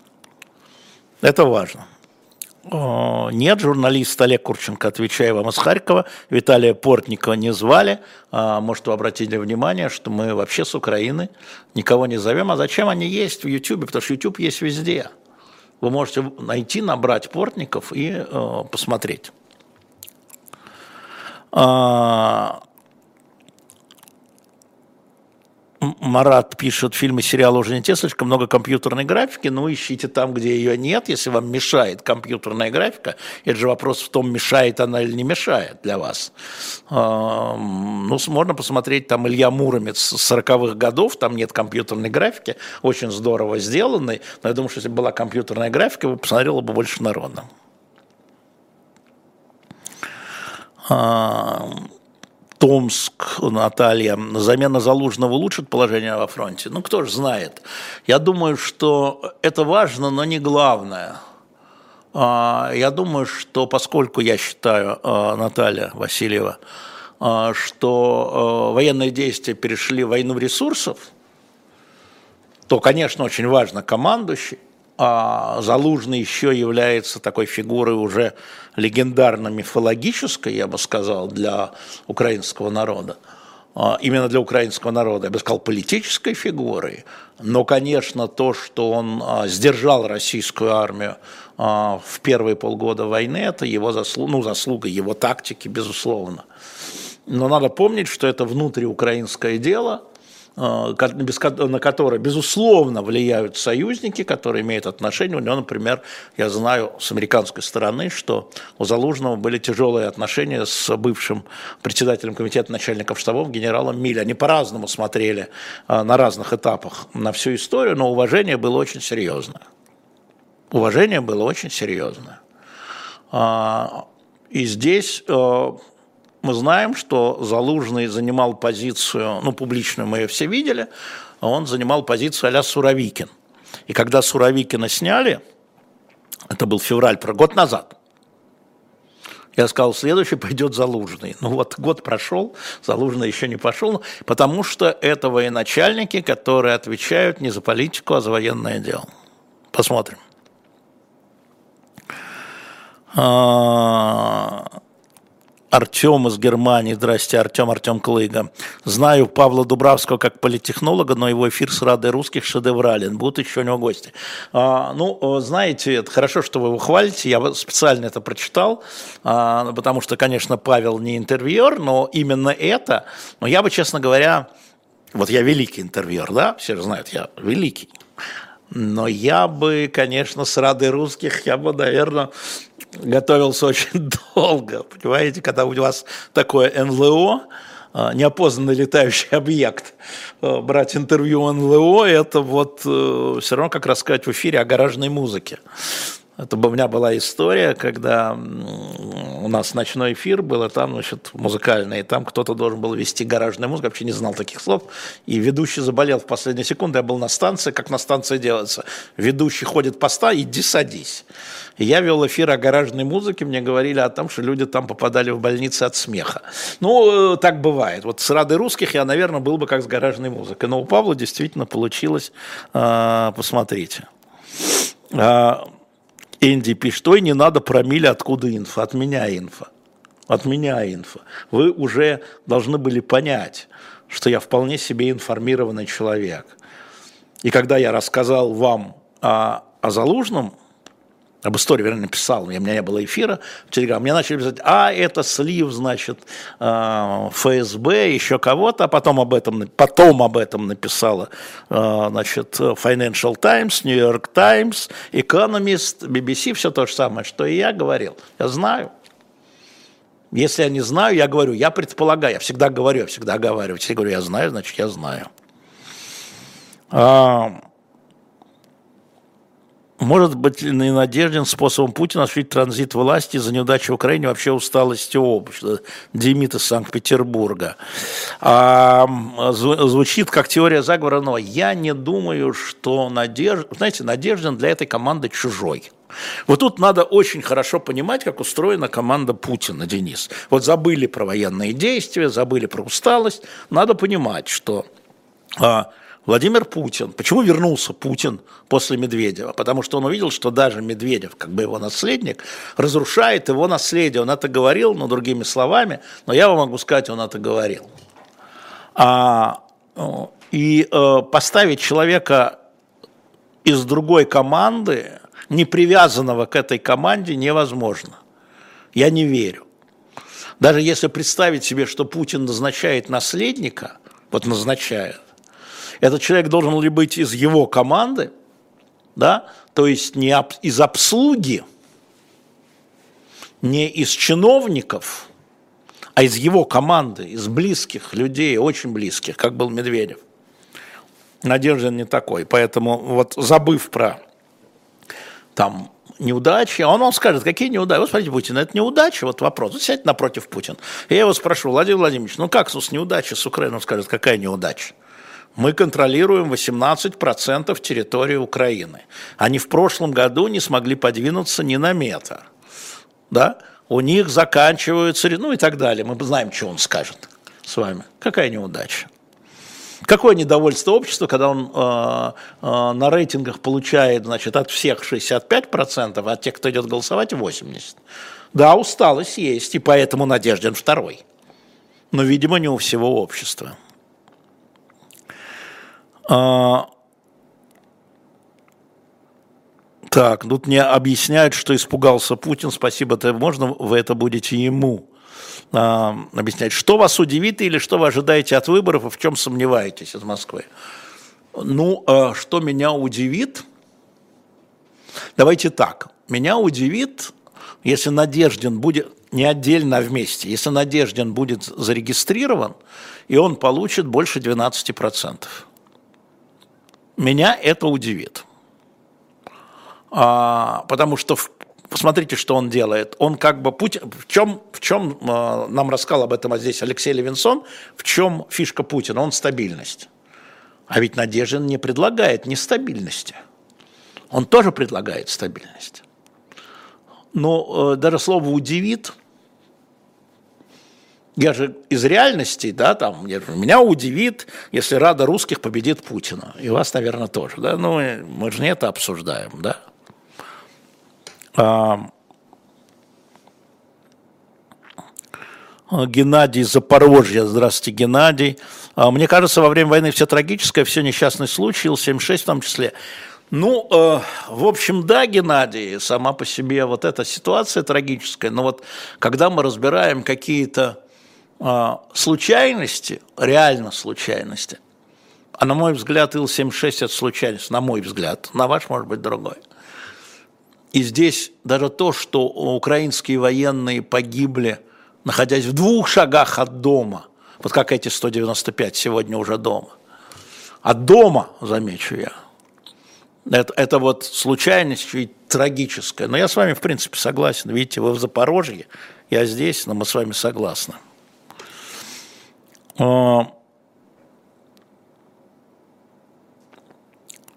Это важно. Нет, журналист Олег Курченко, отвечаю вам из Харькова, Виталия Портникова не звали. А, может, вы обратили внимание, что мы вообще с Украины никого не зовем. А зачем они есть в YouTube? Потому что YouTube есть везде. Вы можете найти, набрать Портников и э, посмотреть. А, Марат пишет, фильмы, сериалы уже не те, слишком много компьютерной графики, но ищите там, где ее нет, если вам мешает компьютерная графика. Это же вопрос в том, мешает она или не мешает для вас. Ну, можно посмотреть там Илья Муромец с 40-х годов, там нет компьютерной графики, очень здорово сделанной, но я думаю, что если была компьютерная графика, вы посмотрели бы больше народа. Томск, Наталья, замена Залужного улучшит положение во фронте? Ну, кто же знает. Я думаю, что это важно, но не главное. А, я думаю, что поскольку я считаю, а, Наталья Васильева, а, что военные действия перешли в войну ресурсов, то, конечно, очень важно командующий, Залужный еще является такой фигурой уже легендарно-мифологической, я бы сказал, для украинского народа. А, именно для украинского народа, я бы сказал, политической фигурой. Но, конечно, то, что он а, сдержал российскую армию а, в первые полгода войны, это его заслуга, ну, заслуга его тактики, безусловно. Но надо помнить, что это внутриукраинское дело – на который, безусловно, влияют союзники, которые имеют отношение. У него, например, я знаю с американской стороны, что у Залужного были тяжелые отношения с бывшим председателем комитета начальников штабов генералом Милли. Они по-разному смотрели э, на разных этапах на всю историю, но уважение было очень серьезное. Уважение было очень серьезное. А, и здесь э, мы знаем, что Залужный занимал позицию, ну, публичную мы ее все видели, он занимал позицию а-ля Суровикин. И когда Суровикина сняли, это был февраль, про год назад, я сказал, следующий пойдет Залужный. Ну вот год прошел, Залужный еще не пошел, потому что это военачальники, которые отвечают не за политику, а за военное дело. Посмотрим. А, Артем из Германии. Здрасте, Артем, Артем Клыга. Знаю Павла Дубравского как политтехнолога, но его эфир с Радой Русских шедеврален. Будут еще у него гости. А, ну, знаете, это хорошо, что вы его хвалите. Я специально это прочитал, а, потому что, конечно, Павел не интервьюер, но именно это, но я бы, честно говоря, вот я великий интервьюер, да, все же знают, я великий. Но я бы, конечно, с Радой Русских, я бы, наверное, готовился очень долго, понимаете, когда у вас такое НЛО, а, неопознанный летающий объект, а, брать интервью НЛО, это вот э, все равно как рассказать в эфире о гаражной музыке. Это у меня была история, когда у нас ночной эфир был, и там, значит, музыкальный, и там кто-то должен был вести гаражную музыку, вообще не знал таких слов, и ведущий заболел в последние секунды, я был на станции, как на станции делается. Ведущий ходит поста, иди садись. И я вел эфир о гаражной музыке, мне говорили о том, что люди там попадали в больницы от смеха. Ну, э, так бывает. Вот с Радой Русских я, наверное, был бы как с гаражной музыкой, но у Павла действительно получилось, а, посмотрите. А, Энди пишет, ой, не надо про мили, откуда инфа, от меня инфа. От меня инфа. Вы уже должны были понять, что я вполне себе информированный человек. И когда я рассказал вам о, о Залужном, об истории, вернее, написал, у меня не было эфира в Телеграм, мне начали писать, а, это слив, значит, а, ФСБ, еще кого-то, а потом об этом, потом об этом написала, а, значит, Financial Times, New York Times, Economist, BBC, все то же самое, что и я говорил. Я знаю. Если я не знаю, я говорю, я предполагаю, я всегда говорю, я всегда говорю, все говорю, я знаю, значит, я знаю. Может быть ли надежден способом Путина осуществить транзит власти за неудачу в Украине, вообще усталости общества? Демид из Санкт-Петербурга. А, звучит как теория заговора, но я не думаю, что надежд... Знаете, надежден для этой команды чужой. Вот тут надо очень хорошо понимать, как устроена команда Путина, Денис. Вот забыли про военные действия, забыли про усталость. Надо понимать, что а, Владимир Путин. Почему вернулся Путин после Медведева? Потому что он увидел, что даже Медведев, как бы его наследник, разрушает его наследие. Он это говорил, но другими словами, но я вам могу сказать, он это говорил. А, и э, поставить человека из другой команды, не привязанного к этой команде, невозможно. Я не верю. Даже если представить себе, что Путин назначает наследника, вот назначает, этот человек должен ли быть из его команды, да, то есть не из обслуги, не из чиновников, а из его команды, из близких людей, очень близких, как был Медведев. Надеждин не такой, поэтому вот забыв про там неудачи, он вам скажет, какие неудачи. Вот смотрите, Путин, это неудача, вот вопрос. Вот сядь напротив Путина. Я его спрошу, Владимир Владимирович, ну как с неудачей с Украиной? Он скажет, какая неудача? Мы контролируем 18% территории Украины. Они в прошлом году не смогли подвинуться ни на метр. Да? У них заканчиваются, ну и так далее. Мы знаем, что он скажет с вами. Какая неудача. Какое недовольство общества, когда он э, э, на рейтингах получает значит, от всех 65%, а от тех, кто идет голосовать, 80%. Да, усталость есть, и поэтому Надежден второй. Но, видимо, не у всего общества. А, так, тут мне объясняют, что испугался Путин. Спасибо, это можно, вы это будете ему а, объяснять. Что вас удивит или что вы ожидаете от выборов и в чем сомневаетесь из Москвы? Ну, а, что меня удивит? Давайте так. Меня удивит, если Надеждин будет не отдельно, а вместе, если Надеждин будет зарегистрирован, и он получит больше 12%. Меня это удивит. А, потому что посмотрите, что он делает. Он как бы Путин, в чем, в чем а, нам рассказал об этом здесь Алексей Левинсон, в чем фишка Путина? Он стабильность. А ведь Надеждин не предлагает нестабильности. Он тоже предлагает стабильность. Но э, даже слово удивит я же из реальности, да, там, меня удивит, если Рада русских победит Путина. И вас, наверное, тоже, да. Ну, мы же не это обсуждаем, да. А, Геннадий Запорожье. Здравствуйте, Геннадий. А, мне кажется, во время войны все трагическое, все несчастный случай, Ил-76 в том числе. Ну, э, в общем, да, Геннадий, сама по себе вот эта ситуация трагическая, но вот когда мы разбираем какие-то случайности, реально случайности, а на мой взгляд Ил-76 это случайность, на мой взгляд, на ваш может быть другой. И здесь даже то, что украинские военные погибли, находясь в двух шагах от дома, вот как эти 195 сегодня уже дома, от дома, замечу я, Это, это вот случайность и трагическая. Но я с вами, в принципе, согласен. Видите, вы в Запорожье, я здесь, но мы с вами согласны. А,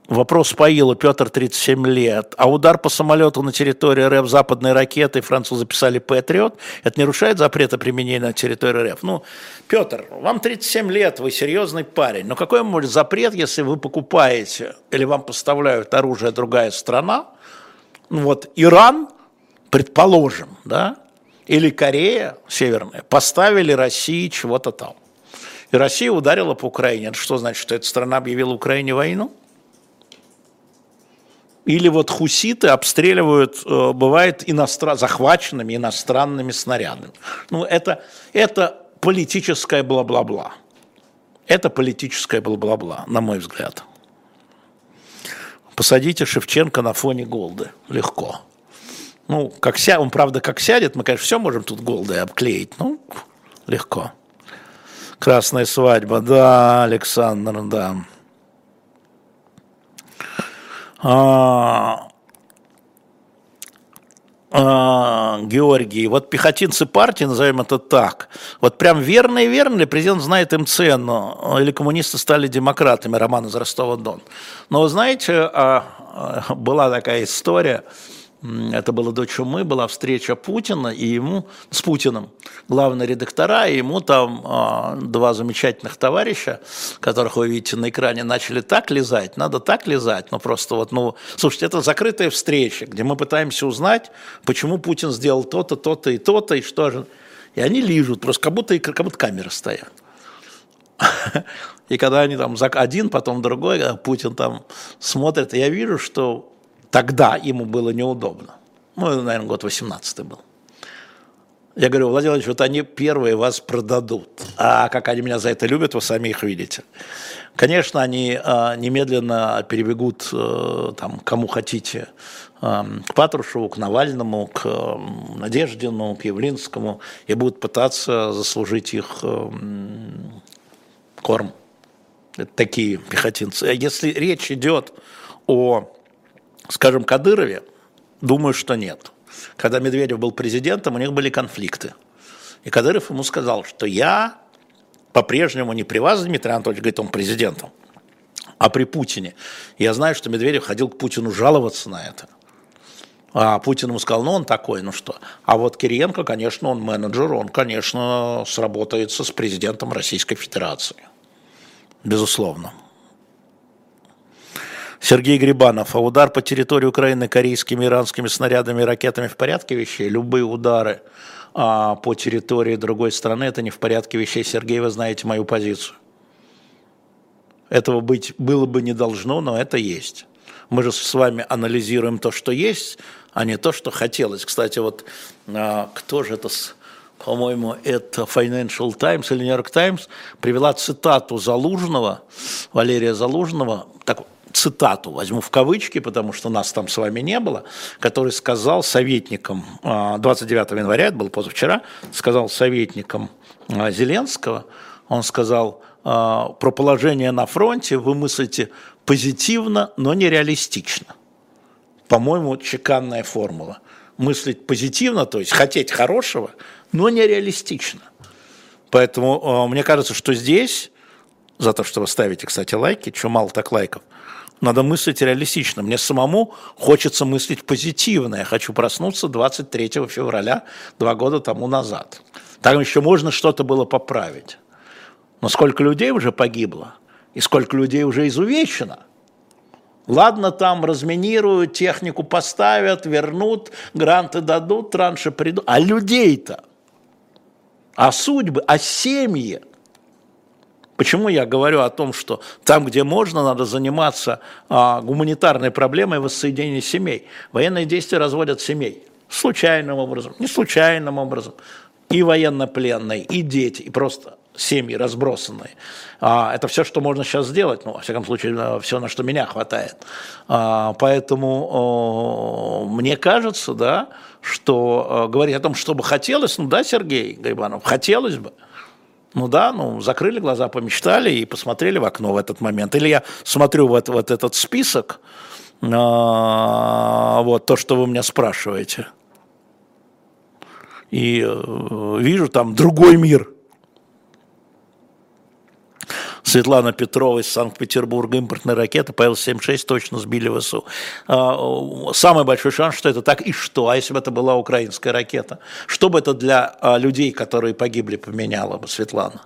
Вопрос Паила, Петр, 37 лет. А удар по самолету на территории РФ западной ракетой французы писали «Патриот». Это не нарушает запрета применения на территории РФ? Ну, Петр, вам 37 лет, вы серьезный парень. Но какой может запрет, если вы покупаете или вам поставляют оружие другая страна? Ну, вот Иран, предположим, да, или Корея Северная поставили России чего-то там. И Россия ударила по Украине. Это что значит, что эта страна объявила Украине войну? Или вот хуситы обстреливают, э, бывает, иностран, захваченными иностранными снарядами. Ну, это, это политическое бла-бла-бла. Это политическое бла-бла-бла, на мой взгляд. Посадите Шевченко на фоне Голды. Легко. Ну, как ся... он, правда, как сядет, мы, конечно, все можем тут Голдой обклеить. Ну, легко. Красная свадьба, да, Александр, да. А, а, Георгий, вот пехотинцы партии, назовем это так, вот прям верные-верные, президент знает им цену, или коммунисты стали демократами, Роман из Ростова-Дон. Но вы знаете, а, была такая история, это было до чумы, была встреча Путина и ему, с Путиным, главные редактора, и ему там э, два замечательных товарища, которых вы видите на экране, начали так лизать, надо так лизать, ну просто вот, ну, слушайте, это закрытая встреча, где мы пытаемся узнать, почему Путин сделал то-то, то-то и то-то, и что же. И они лижут, просто как будто, как будто камеры стоят. И когда они там один, потом другой, а Путин там смотрит, я вижу, что Тогда ему было неудобно. Ну, наверное, год 18 был. Я говорю, Владимир Владимирович, вот они первые вас продадут. А как они меня за это любят, вы сами их видите. Конечно, они а, немедленно перебегут а, там, кому хотите, а, к Патрушеву, к Навальному, к а, Надеждину, к Явлинскому, и будут пытаться заслужить их а, корм. Это такие пехотинцы. Если речь идет о скажем, Кадырове, думаю, что нет. Когда Медведев был президентом, у них были конфликты. И Кадыров ему сказал, что я по-прежнему не при вас, Дмитрий Анатольевич, говорит, он президентом, а при Путине. Я знаю, что Медведев ходил к Путину жаловаться на это. А Путин ему сказал, ну он такой, ну что. А вот Кириенко, конечно, он менеджер, он, конечно, сработается с президентом Российской Федерации. Безусловно. Сергей Грибанов, а удар по территории Украины корейскими, иранскими снарядами и ракетами в порядке вещей? Любые удары а, по территории другой страны – это не в порядке вещей. Сергей, вы знаете мою позицию. Этого быть было бы не должно, но это есть. Мы же с вами анализируем то, что есть, а не то, что хотелось. Кстати, вот а, кто же это по-моему, это Financial Times или New York Times, привела цитату Залужного, Валерия Залужного, так, цитату возьму в кавычки, потому что нас там с вами не было, который сказал советникам, 29 а, января, это было позавчера, сказал советникам а, Зеленского, он сказал, а, про положение на фронте вы мыслите позитивно, но нереалистично. По-моему, чеканная формула. Мыслить позитивно, то есть хотеть хорошего, но нереалистично. Поэтому мне кажется, что здесь, за то, что вы ставите, кстати, лайки, что мало так лайков – надо мыслить реалистично. Мне самому хочется мыслить позитивно. Я хочу проснуться 23 февраля два года тому назад. Там еще можно что-то было поправить. Но сколько людей уже погибло, и сколько людей уже изувечено. Ладно, там разминируют, технику поставят, вернут, гранты дадут, транши придут. А людей-то? А судьбы? А семьи? Почему я говорю о том, что там, где можно, надо заниматься а, гуманитарной проблемой воссоединения семей. Военные действия разводят семей. Случайным образом, не случайным образом. И военнопленные, и дети, и просто семьи разбросанные. А, это все, что можно сейчас сделать, ну, во всяком случае, все, на что меня хватает. А, поэтому о, мне кажется, да, что о, говорить о том, что бы хотелось, ну да, Сергей Гайбанов, хотелось бы – ну да, ну закрыли глаза, помечтали и посмотрели в окно в этот момент. Или я смотрю вот, вот этот список, А, вот то, что вы меня спрашиваете. И э, вижу там другой мир. Светлана Петрова из Санкт-Петербурга, импортная ракета, ПЛ-76 точно сбили ВСУ. А, самый большой шанс, что это так, и что? А если бы это была украинская ракета? Что бы это для а, людей, которые погибли, поменяло бы, Светлана?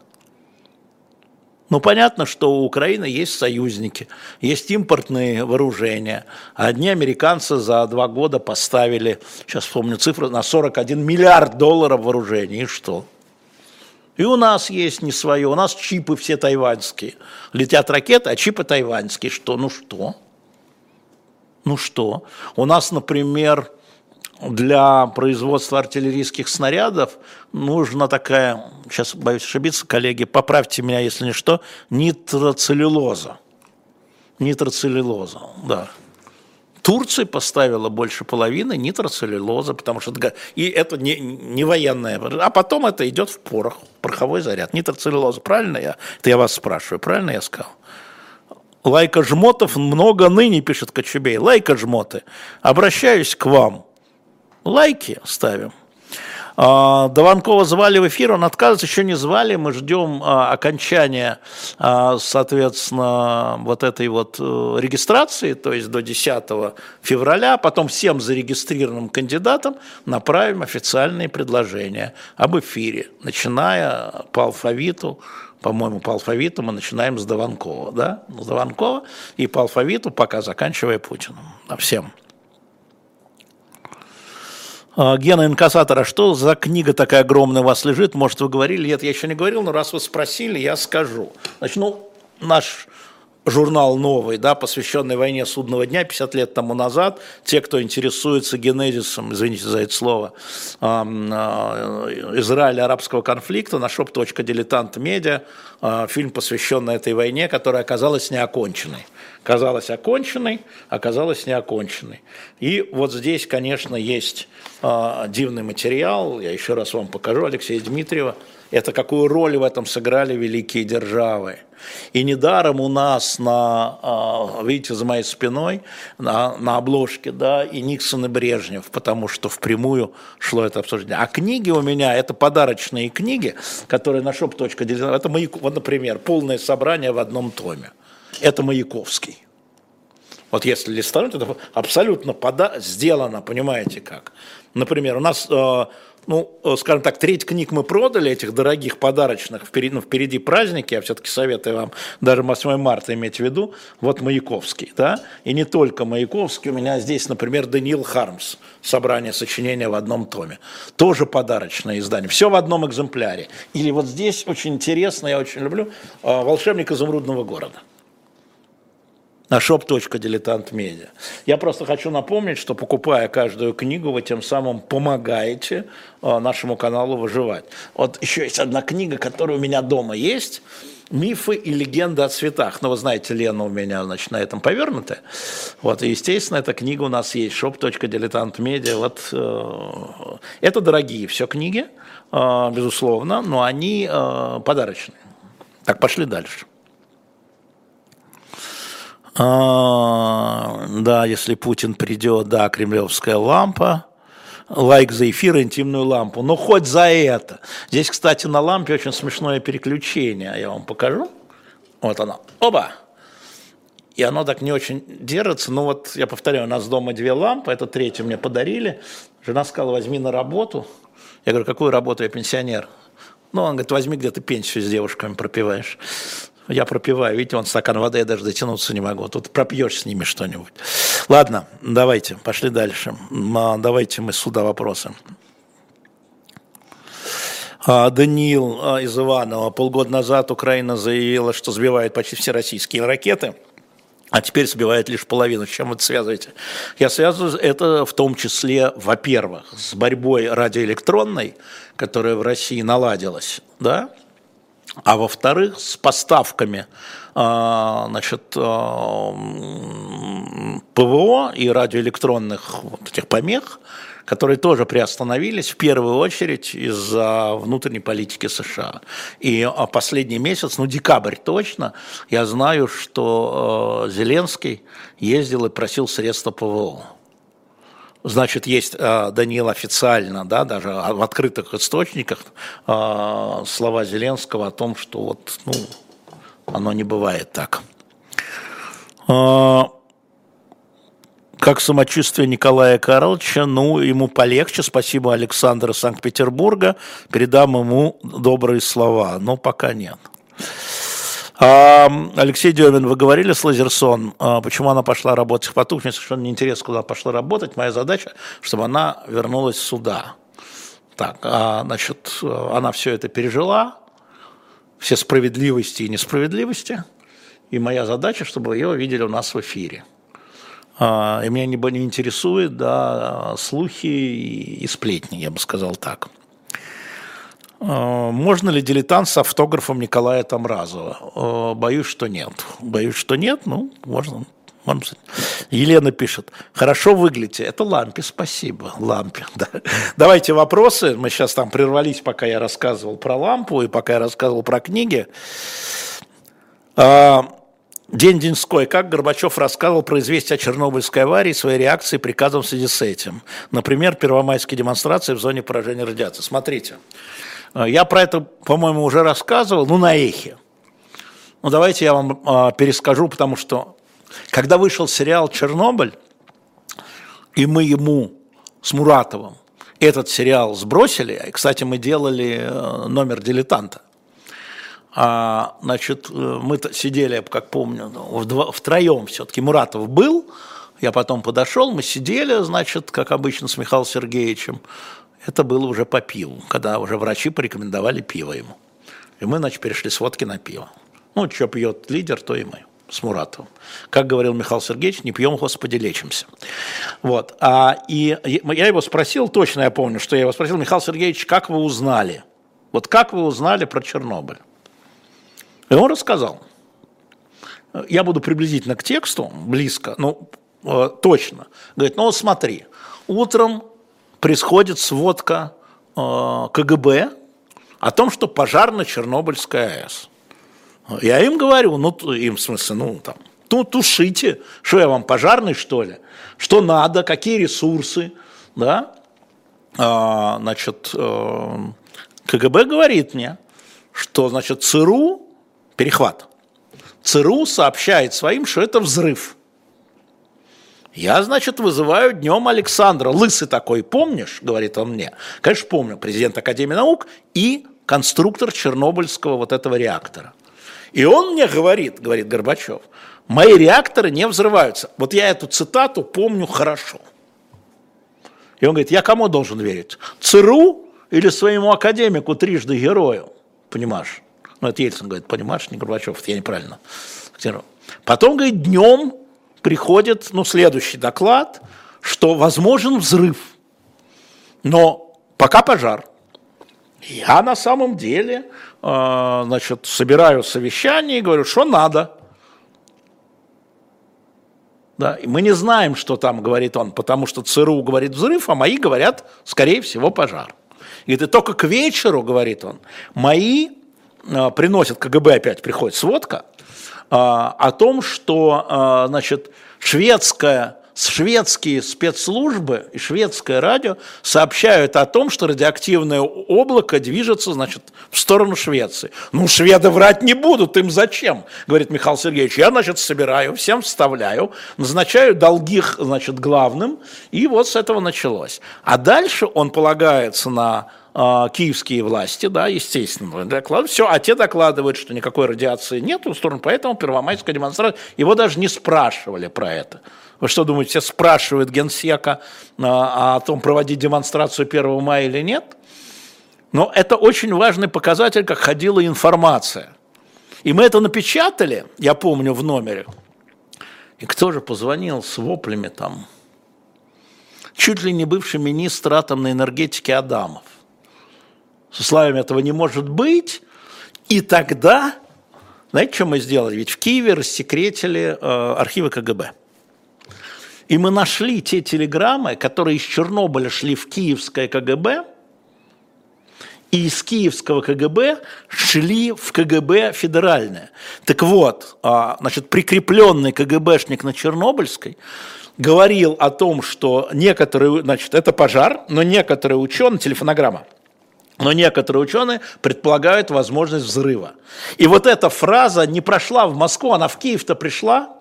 Ну, понятно, что у Украины есть союзники, есть импортные вооружения. Одни американцы за два года поставили, сейчас помню цифру, на 41 миллиард долларов вооружений. И что? И у нас есть не свое, у нас чипы все тайваньские. Летят ракеты, а чипы тайваньские. Что? Ну что? Ну что? У нас, например, для производства артиллерийских снарядов нужна такая, сейчас боюсь ошибиться, коллеги, поправьте меня, если не что, нитроцеллюлоза. Нитроцеллюлоза, да. Турция поставила больше половины нитроцеллюлоза, потому что это, и это не, не военное, а потом это идет в порох, пороховой заряд. Нитроцеллюлоза, правильно я? Это я вас спрашиваю, правильно я сказал? Лайка жмотов много ныне, пишет Кочубей. Лайка жмоты, обращаюсь к вам – лайки ставим. А, Дованкова звали в эфир, он отказывается, еще не звали, мы ждем а, окончания, а, соответственно, вот этой вот э, регистрации, то есть до 10 февраля, потом всем зарегистрированным кандидатам направим официальные предложения об эфире, начиная по алфавиту, по-моему, по алфавиту мы начинаем с Дованкова, да, с Дованкова, и по алфавиту пока заканчивая Путиным, всем. А, Гена инкассатора, что за книга такая огромная у вас лежит? Может, вы говорили? Нет, я еще не говорил, но раз вы спросили, я скажу. Значит, ну, наш журнал новый, да, посвященный войне судного дня 50 лет тому назад. Те, кто интересуется генезисом, извините за это слово, а, Израиля арабского конфликта, на shop.diletant.media, а, фильм, посвященный этой войне, которая оказалась неоконченной. Казалось оконченной, оказалась неоконченной. И вот здесь, конечно, есть э, дивный материал, я еще раз вам покажу, Алексея Дмитриева, это какую роль в этом сыграли великие державы. И недаром у нас на, а, видите, за моей спиной, на, на обложке, да, и Никсон, и Брежнев, потому что впрямую шло это обсуждение. А книги у меня, это подарочные книги, которые на shop.diletant, это мои, вот, например, полное собрание в одном томе это Маяковский. Вот если листануть, это абсолютно пода- сделано, понимаете как. Например, у нас, э, ну, э, скажем так, треть книг мы продали, этих дорогих подарочных, впереди, ну, впереди праздники, я все-таки советую вам даже 8 марта иметь в виду, вот Маяковский, да, и не только Маяковский, у меня здесь, например, Даниил Хармс, собрание сочинения в одном томе, тоже подарочное издание, все в одном экземпляре. Или вот здесь очень интересно, я очень люблю, э, «Волшебник изумрудного города» на shop.diletant.media. Я просто хочу напомнить, что покупая каждую книгу, вы тем самым помогаете э, нашему каналу выживать. Вот еще есть одна книга, которая у меня дома есть. Мифы и легенды о цветах. Ну, вы знаете, Лена у меня, значит, на этом повернутая. Вот, и, естественно, эта книга у нас есть, shop.diletant.media. Вот, э, это дорогие все книги, э, безусловно, но они подарочные. Так, пошли дальше. А, да, если Путин придет, да, кремлевская лампа. Лайк за эфир, интимную лампу. Ну, хоть за это. Здесь, кстати, на лампе очень смешное переключение. Я вам покажу. Вот оно. Оба! И оно так не очень держится. Ну вот, я повторяю, у нас дома две лампы, это третью мне подарили. Жена сказала, возьми на работу. Я говорю, какую работу, я пенсионер. Ну, он говорит, возьми, где ты пенсию с девушками пропиваешь. Я пропиваю, видите, он стакан воды, я даже дотянуться не могу. Тут пропьешь с ними что-нибудь. Ладно, давайте, пошли дальше. А, давайте мы сюда вопросы. А, Даниил а, из Иванова. Полгода назад Украина заявила, что сбивает почти все российские ракеты, а теперь сбивает лишь половину. С чем вы это связываете? Я связываю это в том числе, во-первых, с борьбой радиоэлектронной, которая в России наладилась, да, а во-вторых, с поставками значит, ПВО и радиоэлектронных вот этих помех, которые тоже приостановились в первую очередь из-за внутренней политики США. И последний месяц, ну декабрь точно, я знаю, что Зеленский ездил и просил средства ПВО. Значит, есть э, Даниил официально, да, даже в открытых источниках э, слова Зеленского о том, что вот, ну, оно не бывает так. Э, как самочувствие Николая Карловича, ну, ему полегче, спасибо Александра Санкт-Петербурга, передам ему добрые слова, но пока нет. Алексей Демин, вы говорили с Лазерсон, а, почему она пошла работать в потух, мне совершенно неинтересно, куда пошла работать, моя задача, чтобы она вернулась сюда. Так, а, значит, она все это пережила, все справедливости и несправедливости, и моя задача, чтобы ее видели у нас в эфире. А, и меня не, не интересует да, слухи и сплетни, я бы сказал так. Э, можно ли дилетант с автографом Николая Тамразова? Э, боюсь, что нет. Боюсь, что нет, ну, можно. Елена пишет, хорошо выглядите. Это лампе, спасибо, лампе. Да. Давайте вопросы. Мы сейчас там прервались, пока я рассказывал про лампу и пока я рассказывал про книги. Э, День Деньской. Как Горбачев рассказывал про известие о Чернобыльской аварии и своей реакции приказом в связи с этим? Например, первомайские демонстрации в зоне поражения радиации. Смотрите, а, я про это, по-моему, уже рассказывал, ну, на эхе. Ну, давайте я вам э, перескажу, потому что когда вышел сериал «Чернобыль», и мы ему с Муратовым этот сериал сбросили, и, кстати, мы делали э, номер «Дилетанта», а, значит, э, мы сидели, как помню, вдво, втроем все-таки Муратов был, я потом подошел, мы сидели, значит, как обычно, с Михаилом Сергеевичем, это было уже по пиву, когда уже врачи порекомендовали пиво ему. И мы, значит, перешли с водки на пиво. Ну, что пьет лидер, то и мы с Муратовым. Как говорил Михаил Сергеевич, не пьем, Господи, лечимся. Вот. А, и я его спросил, точно я помню, что я его спросил, Михаил Сергеевич, как вы узнали? Вот как вы узнали про Чернобыль? И он рассказал. Я буду приблизительно к тексту, близко, ну, э, точно. Говорит, ну вот смотри, утром происходит сводка э, КГБ о том, что пожар на Чернобыльской АЭС. Я им говорю, ну, им в смысле, ну, там, ну, тушите, что я вам, пожарный, что ли? Что надо, какие ресурсы, да? А, значит, э, КГБ говорит мне, что, значит, ЦРУ, перехват, ЦРУ сообщает своим, что это взрыв – я, значит, вызываю днем Александра. Лысый такой, помнишь? Говорит он мне. Конечно, помню. Президент Академии наук и конструктор Чернобыльского вот этого реактора. И он мне говорит, говорит Горбачев, мои реакторы не взрываются. Вот я эту цитату помню хорошо. И он говорит, я кому должен верить? ЦРУ или своему академику трижды герою? Понимаешь? Ну, это Ельцин говорит, понимаешь, не Горбачев, это я неправильно. Потом, говорит, днем приходит ну, следующий доклад, что возможен взрыв, но пока пожар. Я на самом деле э, значит, собираю совещание и говорю, что надо. Да, и мы не знаем, что там говорит он, потому что ЦРУ говорит взрыв, а мои говорят, скорее всего, пожар. И это только к вечеру, говорит он, мои э, приносят, КГБ опять приходит сводка, о том, что а, значит, шведская шведские спецслужбы и шведское радио сообщают о том, что радиоактивное облако движется, значит, в сторону Швеции. Ну, шведы врать не будут, им зачем? Говорит Михаил Сергеевич. Я, значит, собираю, всем вставляю, назначаю долги, значит, главным, и вот с этого началось. А дальше он полагается на а, киевские власти, да, естественно, докладывают, все, а те докладывают, что никакой радиации нет в сторону, поэтому первомайская демонстрация, его даже не спрашивали про это. Вы что думаете, все спрашивают генсека а, о том, проводить демонстрацию 1 мая или нет? Но это очень важный показатель, как ходила информация. И мы это напечатали, я помню, в номере. И кто же позвонил с воплями там? Чуть ли не бывший министр атомной энергетики Адамов со словами «этого не может быть», И тогда, знаете, что мы сделали? Ведь в Киеве рассекретили э, архивы КГБ. И мы нашли те телеграммы, которые из Чернобыля шли в киевское КГБ, и из киевского КГБ шли в КГБ федеральное. Так вот, а, значит, прикрепленный КГБшник на Чернобыльской говорил о том, что некоторые, значит, это пожар, но некоторые ученые, телефонограмма, но некоторые ученые предполагают возможность взрыва. И вот эта фраза не прошла в Москву, она в Киев-то пришла,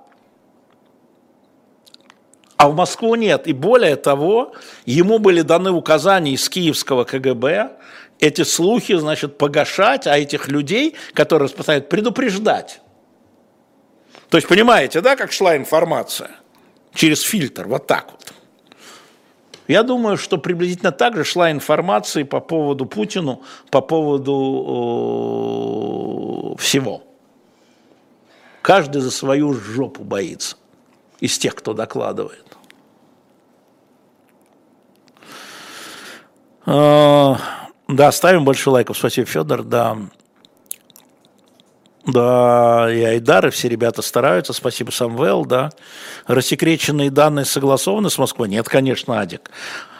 а в Москву нет. И более того, ему были даны указания из киевского КГБ эти слухи, значит, погашать, а этих людей, которые распространяют, предупреждать. То есть, понимаете, да, как шла информация? Через фильтр, вот так вот. Я думаю, что приблизительно так же шла информация по поводу Путину, по поводу э, всего. Каждый за свою жопу боится из тех, кто докладывает. А, да, ставим больше лайков. Спасибо, Федор. Да. Да, и Айдар, и все ребята стараются. Спасибо, Самвел, да. Рассекреченные данные согласованы с Москвой? Нет, конечно, Адик.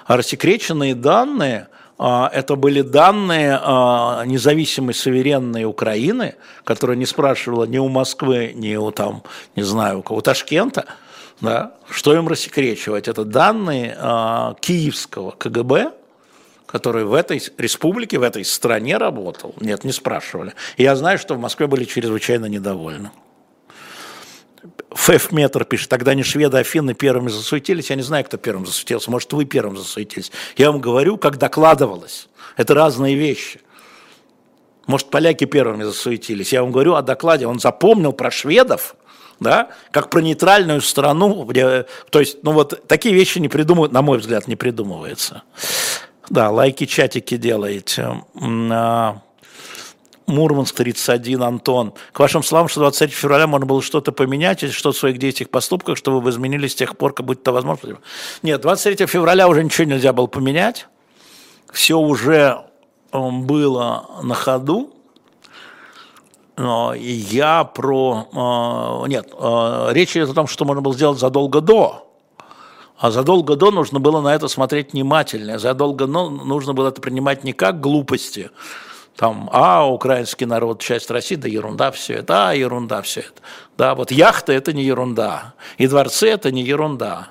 А рассекреченные данные а, это были данные а, независимой суверенной Украины, которая не спрашивала ни у Москвы, ни у там, не знаю, у кого, Ташкента, да, что им рассекречивать. Это данные киевского КГБ, который в этой республике, в этой стране работал. Нет, не спрашивали. Я знаю, что в Москве были чрезвычайно недовольны. Фэф Метр пишет, тогда не шведы, а финны первыми засуетились. Я не знаю, кто первым засуетился. Может, вы первым засуетились. Я вам говорю, как докладывалось. Это разные вещи. Может, поляки первыми засуетились. Я вам говорю о докладе. Он запомнил про шведов, да, как про нейтральную страну, где, то есть, ну вот такие вещи не придумывают, на мой взгляд, не придумывается. Да, лайки, чатики делаете. А, Мурманск 31, Антон. К вашим словам, что 23 февраля можно было что-то поменять, что в своих действиях, поступках, чтобы вы изменились с тех пор, как будто возможно. Нет, 23 февраля уже ничего нельзя было поменять. Все уже было на ходу. Но я про... А, нет, а, речь идет о том, что можно было сделать задолго до. А задолго до нужно было на это смотреть внимательно. Задолго до нужно было это принимать не как глупости, там, а, украинский народ, часть России, да ерунда все это, а, ерунда все это. Да, вот яхта – это не ерунда, и дворцы – это не ерунда,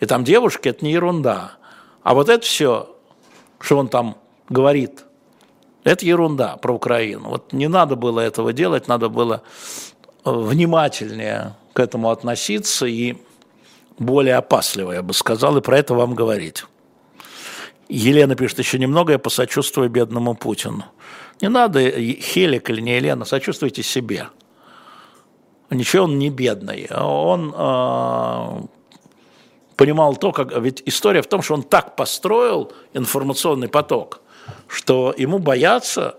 и там девушки – это не ерунда. А вот это все, что он там говорит, это ерунда про Украину. Вот не надо было этого делать, надо было внимательнее к этому относиться и более опасливо, я бы сказал, и про это вам говорить. Елена пишет, еще немного я посочувствую бедному Путину. Не надо, Хелик или не Елена, сочувствуйте себе. Ничего он не бедный. Он э, понимал то, как... Ведь история в том, что он так построил информационный поток, что ему бояться,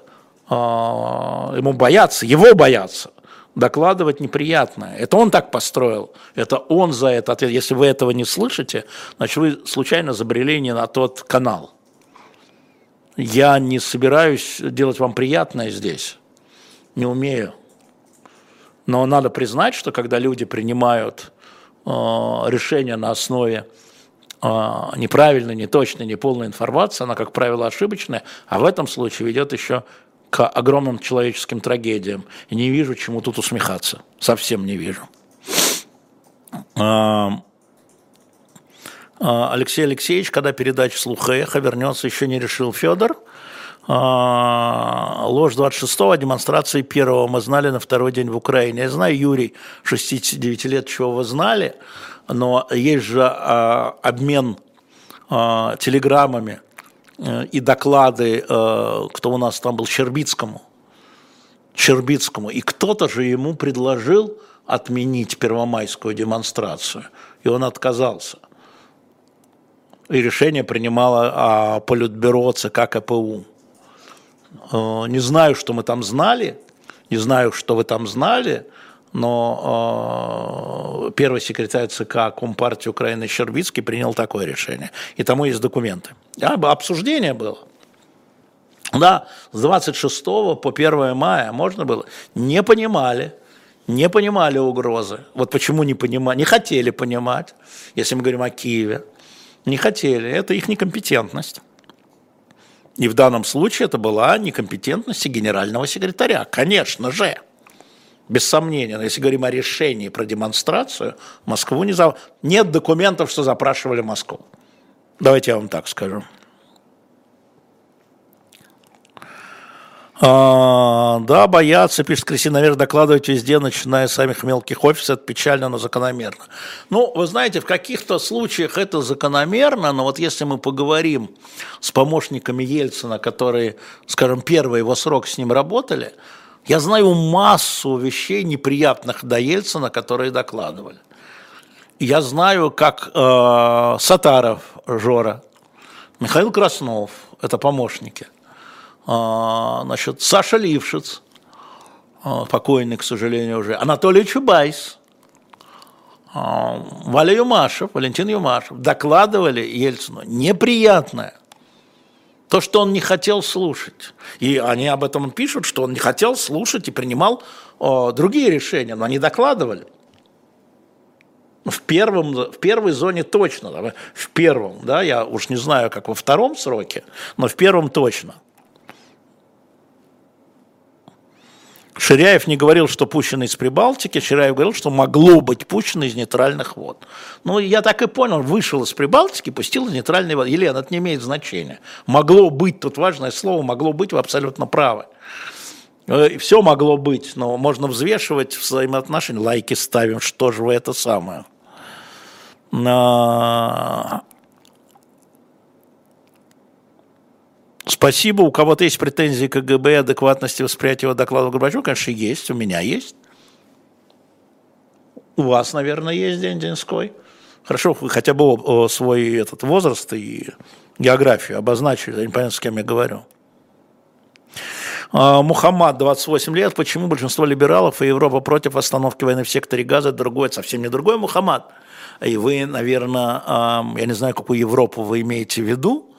э, ему бояться, его бояться докладывать неприятное. Это он так построил, это он за это ответ. Если вы этого не слышите, значит, вы случайно забрели не на тот канал. Я не собираюсь делать вам приятное здесь, не умею. Но надо признать, что когда люди принимают э, решения на основе э, неправильной, неточной, неполной информации, она, как правило, ошибочная, а в этом случае ведет еще к огромным человеческим трагедиям. И не вижу, чему тут усмехаться. Совсем не вижу. А, а, Алексей Алексеевич, когда передача «Слуха эхо» вернется, еще не решил Федор. А, ложь 26-го, демонстрации первого мы знали на второй день в Украине. Я знаю, Юрий, 69 лет, чего вы знали, но есть же обмен телеграммами и доклады, э, кто у нас там был, Щербицкому, Щербицкому, и кто-то же ему предложил отменить первомайскую демонстрацию, и он отказался. И решение принимало а, Политбюро ЦК КПУ. Э, не знаю, что мы там знали, не знаю, что вы там знали, но э, первый секретарь ЦК Компартии Украины Щербицкий принял такое решение. И тому есть документы. А, обсуждение было. Да, с 26 по 1 мая можно было. Не понимали, не понимали угрозы. Вот почему не понимали, не хотели понимать, если мы говорим о Киеве. Не хотели, это их некомпетентность. И в данном случае это была некомпетентность генерального секретаря, конечно же. Без сомнения, но если говорим о решении про демонстрацию, Москву не за... нет документов, что запрашивали Москву. Давайте я вам так скажу. А, да, боятся, пишет Кристина, наверное, докладывать везде, начиная с самых мелких офисов, это печально, но закономерно. Ну, вы знаете, в каких-то случаях это закономерно, но вот если мы поговорим с помощниками Ельцина, которые, скажем, первый его срок с ним работали, я знаю массу вещей неприятных до Ельцина, которые докладывали. Я знаю, как э, Сатаров Жора, Михаил Краснов, это помощники – а, значит, Саша Лившиц, а, покойный, к сожалению, уже, Анатолий Чубайс, а, Валя Юмашев, Валентин Юмашев докладывали Ельцину неприятное. То, что он не хотел слушать. И они об этом пишут, что он не хотел слушать и принимал о, другие решения, но они докладывали. В, первом, в первой зоне точно, в первом, да, я уж не знаю, как во втором сроке, но в первом точно – Ширяев не говорил, что пущено из Прибалтики, Ширяев говорил, что могло быть пущено из нейтральных вод. Ну, я так и понял, вышел из Прибалтики, пустил из нейтральной воды. Елена, это не имеет значения. Могло быть, тут важное слово, могло быть, вы абсолютно правы. Э, Все могло быть, но можно взвешивать взаимоотношения, лайки ставим, что же вы это самое. Спасибо. У кого-то есть претензии к КГБ, адекватности восприятия его доклада Горбачева? Конечно, есть. У меня есть. У вас, наверное, есть День Денской. Хорошо, вы хотя бы свой этот возраст и географию обозначили. Я не понятно, с кем я говорю. А, Мухаммад, 28 лет. Почему большинство либералов и Европа против остановки войны в секторе Газа? Другой, совсем не другой Мухаммад. И вы, наверное, я не знаю, какую Европу вы имеете в виду,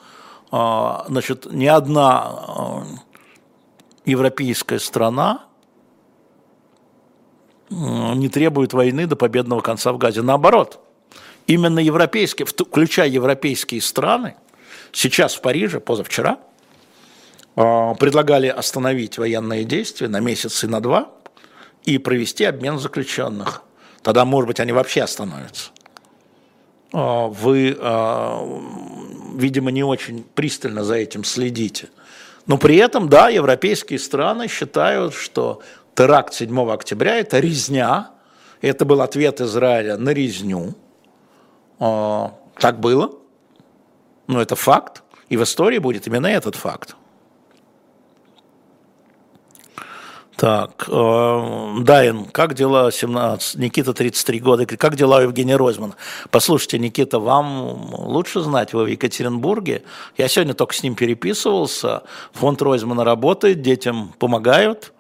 значит, ни одна а, европейская страна не требует войны до победного конца в Газе. Наоборот, именно европейские, включая европейские страны, сейчас в Париже, позавчера, а, предлагали остановить военные действия на месяц и на два и провести обмен заключенных. Тогда, может быть, они вообще остановятся. Вы видимо, не очень пристально за этим следите. Но при этом, да, европейские страны считают, что теракт 7 октября – это резня, это был ответ Израиля на резню. А, так было, но это факт, и в истории будет именно этот факт. Так, э, Дайн, как дела 17? Никита 33 года. Как дела у Евгения Ройзмана? Послушайте, Никита, вам лучше знать, вы в Екатеринбурге. Я сегодня только с ним переписывался. Фонд Ройзмана работает, детям помогают,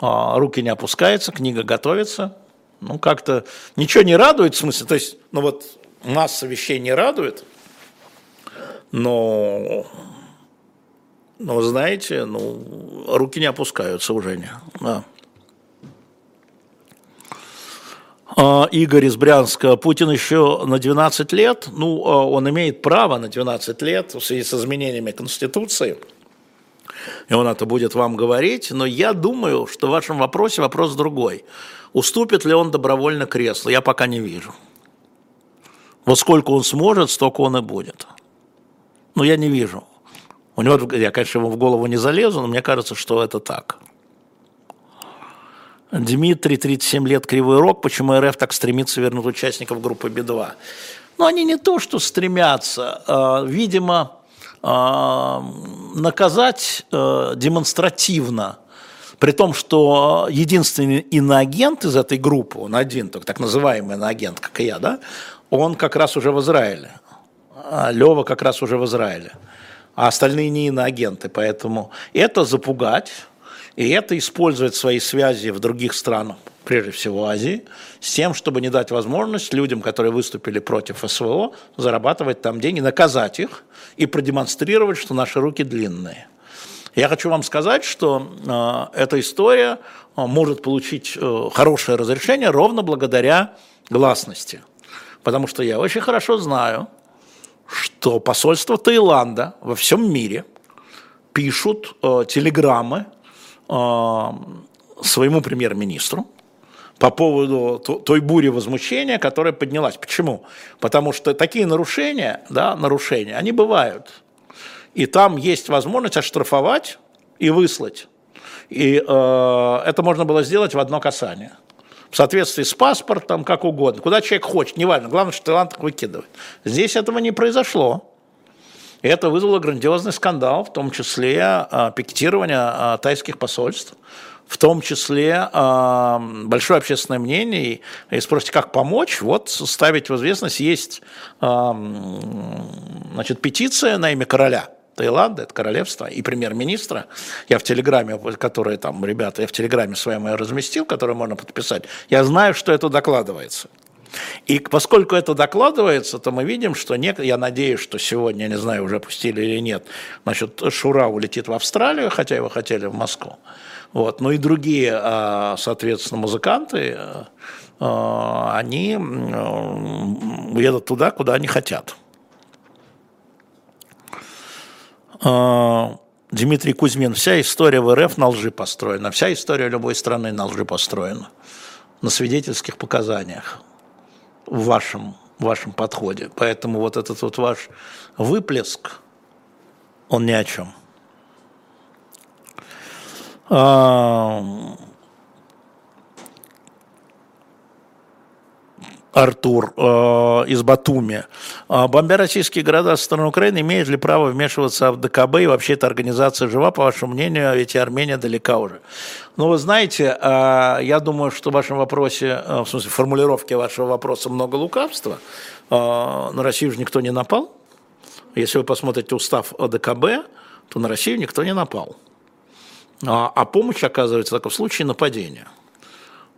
э, руки не опускаются, книга готовится. Ну, как-то ничего не радует, в смысле, то есть, ну вот масса вещей не радует, но вы знаете, ну, руки не опускаются уже. Не. Да. А, Игорь из Брянска. Путин еще на 12 лет, ну, а, он имеет право на 12 лет в связи с изменениями Конституции, и он это будет вам говорить, но я думаю, что в вашем вопросе вопрос другой. Уступит ли он добровольно кресло? Я пока не вижу. Вот сколько он сможет, столько он и будет. Но я не вижу. У него, я, конечно, ему в голову не залезу, но мне кажется, что это так. Дмитрий, 37 лет, Кривой Рог. Почему РФ так стремится вернуть участников группы Би-2? Ну, они не то, что стремятся. А, видимо, а, наказать а, демонстративно, при том, что единственный иноагент из этой группы, он один, так называемый иноагент, как и я, да, он как раз уже в Израиле. Лева как раз уже в Израиле а остальные не иноагенты. Поэтому это запугать, и это использовать свои связи в других странах, прежде всего Азии, с тем, чтобы не дать возможность людям, которые выступили против СВО, зарабатывать там деньги, наказать их и продемонстрировать, что наши руки длинные. Я хочу вам сказать, что э, эта история э, может получить э, хорошее разрешение ровно благодаря гласности. Потому что я очень хорошо знаю, что посольство Таиланда во всем мире пишут э, телеграммы э, своему премьер-министру по поводу той бури возмущения, которая поднялась. Почему? Потому что такие нарушения, да, нарушения, они бывают. И там есть возможность оштрафовать и выслать. И э, это можно было сделать в одно касание в соответствии с паспортом, как угодно, куда человек хочет, неважно, главное, что Таиланд выкидывает. Здесь этого не произошло. И это вызвало грандиозный скандал, в том числе а, пикетирование а, тайских посольств, в том числе а, большое общественное мнение. И спросите, как помочь? Вот ставить в известность есть значит, петиция на имя короля – Таиланда, это королевство, и премьер-министра. Я в Телеграме, которые там, ребята, я в Телеграме своем я разместил, который можно подписать. Я знаю, что это докладывается. И поскольку это докладывается, то мы видим, что не, я надеюсь, что сегодня, не знаю, уже пустили или нет, значит, Шура улетит в Австралию, хотя его хотели в Москву. Вот. Ну и другие, а, соответственно, музыканты, а, они уедут туда, куда они хотят. А, Дмитрий Кузьмин, вся история в РФ на лжи построена, вся история любой страны на лжи построена, на свидетельских показаниях в вашем, в вашем подходе. Поэтому вот этот вот ваш выплеск, он ни о чем. Артур э, из Батуми. А бомбя российские города со стороны Украины, имеет ли право вмешиваться в ДКБ и вообще эта организация жива, по вашему мнению, ведь и Армения далека уже. Ну, вы знаете, э, я думаю, что в вашем вопросе, э, в смысле формулировке вашего вопроса много лукавства. Э, на Россию же никто не напал. Если вы посмотрите устав ДКБ, то на Россию никто не напал. А, а помощь оказывается только в случае нападения.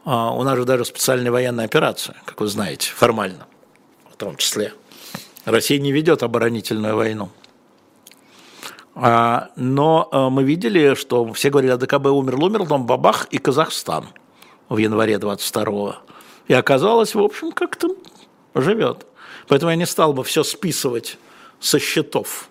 А, у нас же даже специальная военная операция, как вы знаете, формально, в том числе. Россия не ведет оборонительную войну. А, но а, мы видели, что все говорили, а ДКБ умер, умер, потом бабах и Казахстан в январе 22-го. И оказалось, в общем, как-то живет. Поэтому я не стал бы все списывать со счетов.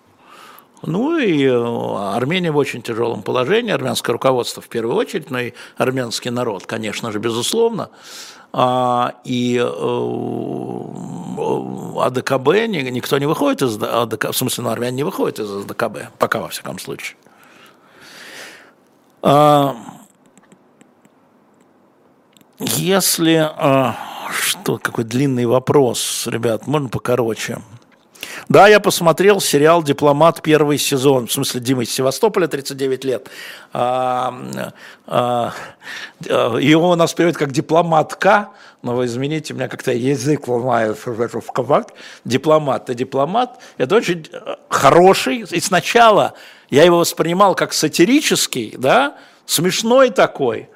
Ну и э, Армения в очень тяжелом положении, армянское руководство в первую очередь, но и армянский народ, конечно же, безусловно. А, и э, АДКБ, никто не выходит из АДКБ, в смысле, ну, армяне не выходят из АДКБ, пока во всяком случае. А, если, а, что, какой длинный вопрос, ребят, можно покороче. Да, я посмотрел сериал «Дипломат» первый сезон, в смысле Дима из Севастополя, 39 лет. А, а, его у нас переводят как «дипломатка», но вы извините, у меня как-то язык ломается в команд. Дипломат. И дипломат – это очень э, хороший, и сначала я его воспринимал как сатирический, да, смешной такой,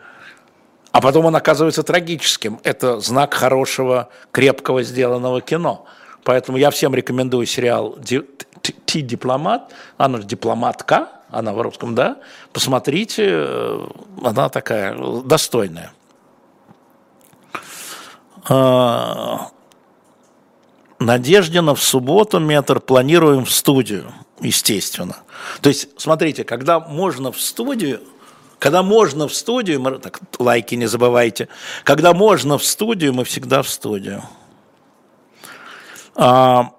а потом он оказывается трагическим. Это знак хорошего, крепкого сделанного кино – Поэтому я всем рекомендую сериал «Ти дипломат». Она же дипломатка, она в русском, да. Посмотрите, э, она такая достойная. А, Надеждина в субботу метр планируем в студию, естественно. То есть, смотрите, когда можно в студию, когда можно в студию, мы, так, лайки не забывайте, когда можно в студию, мы всегда в студию. А,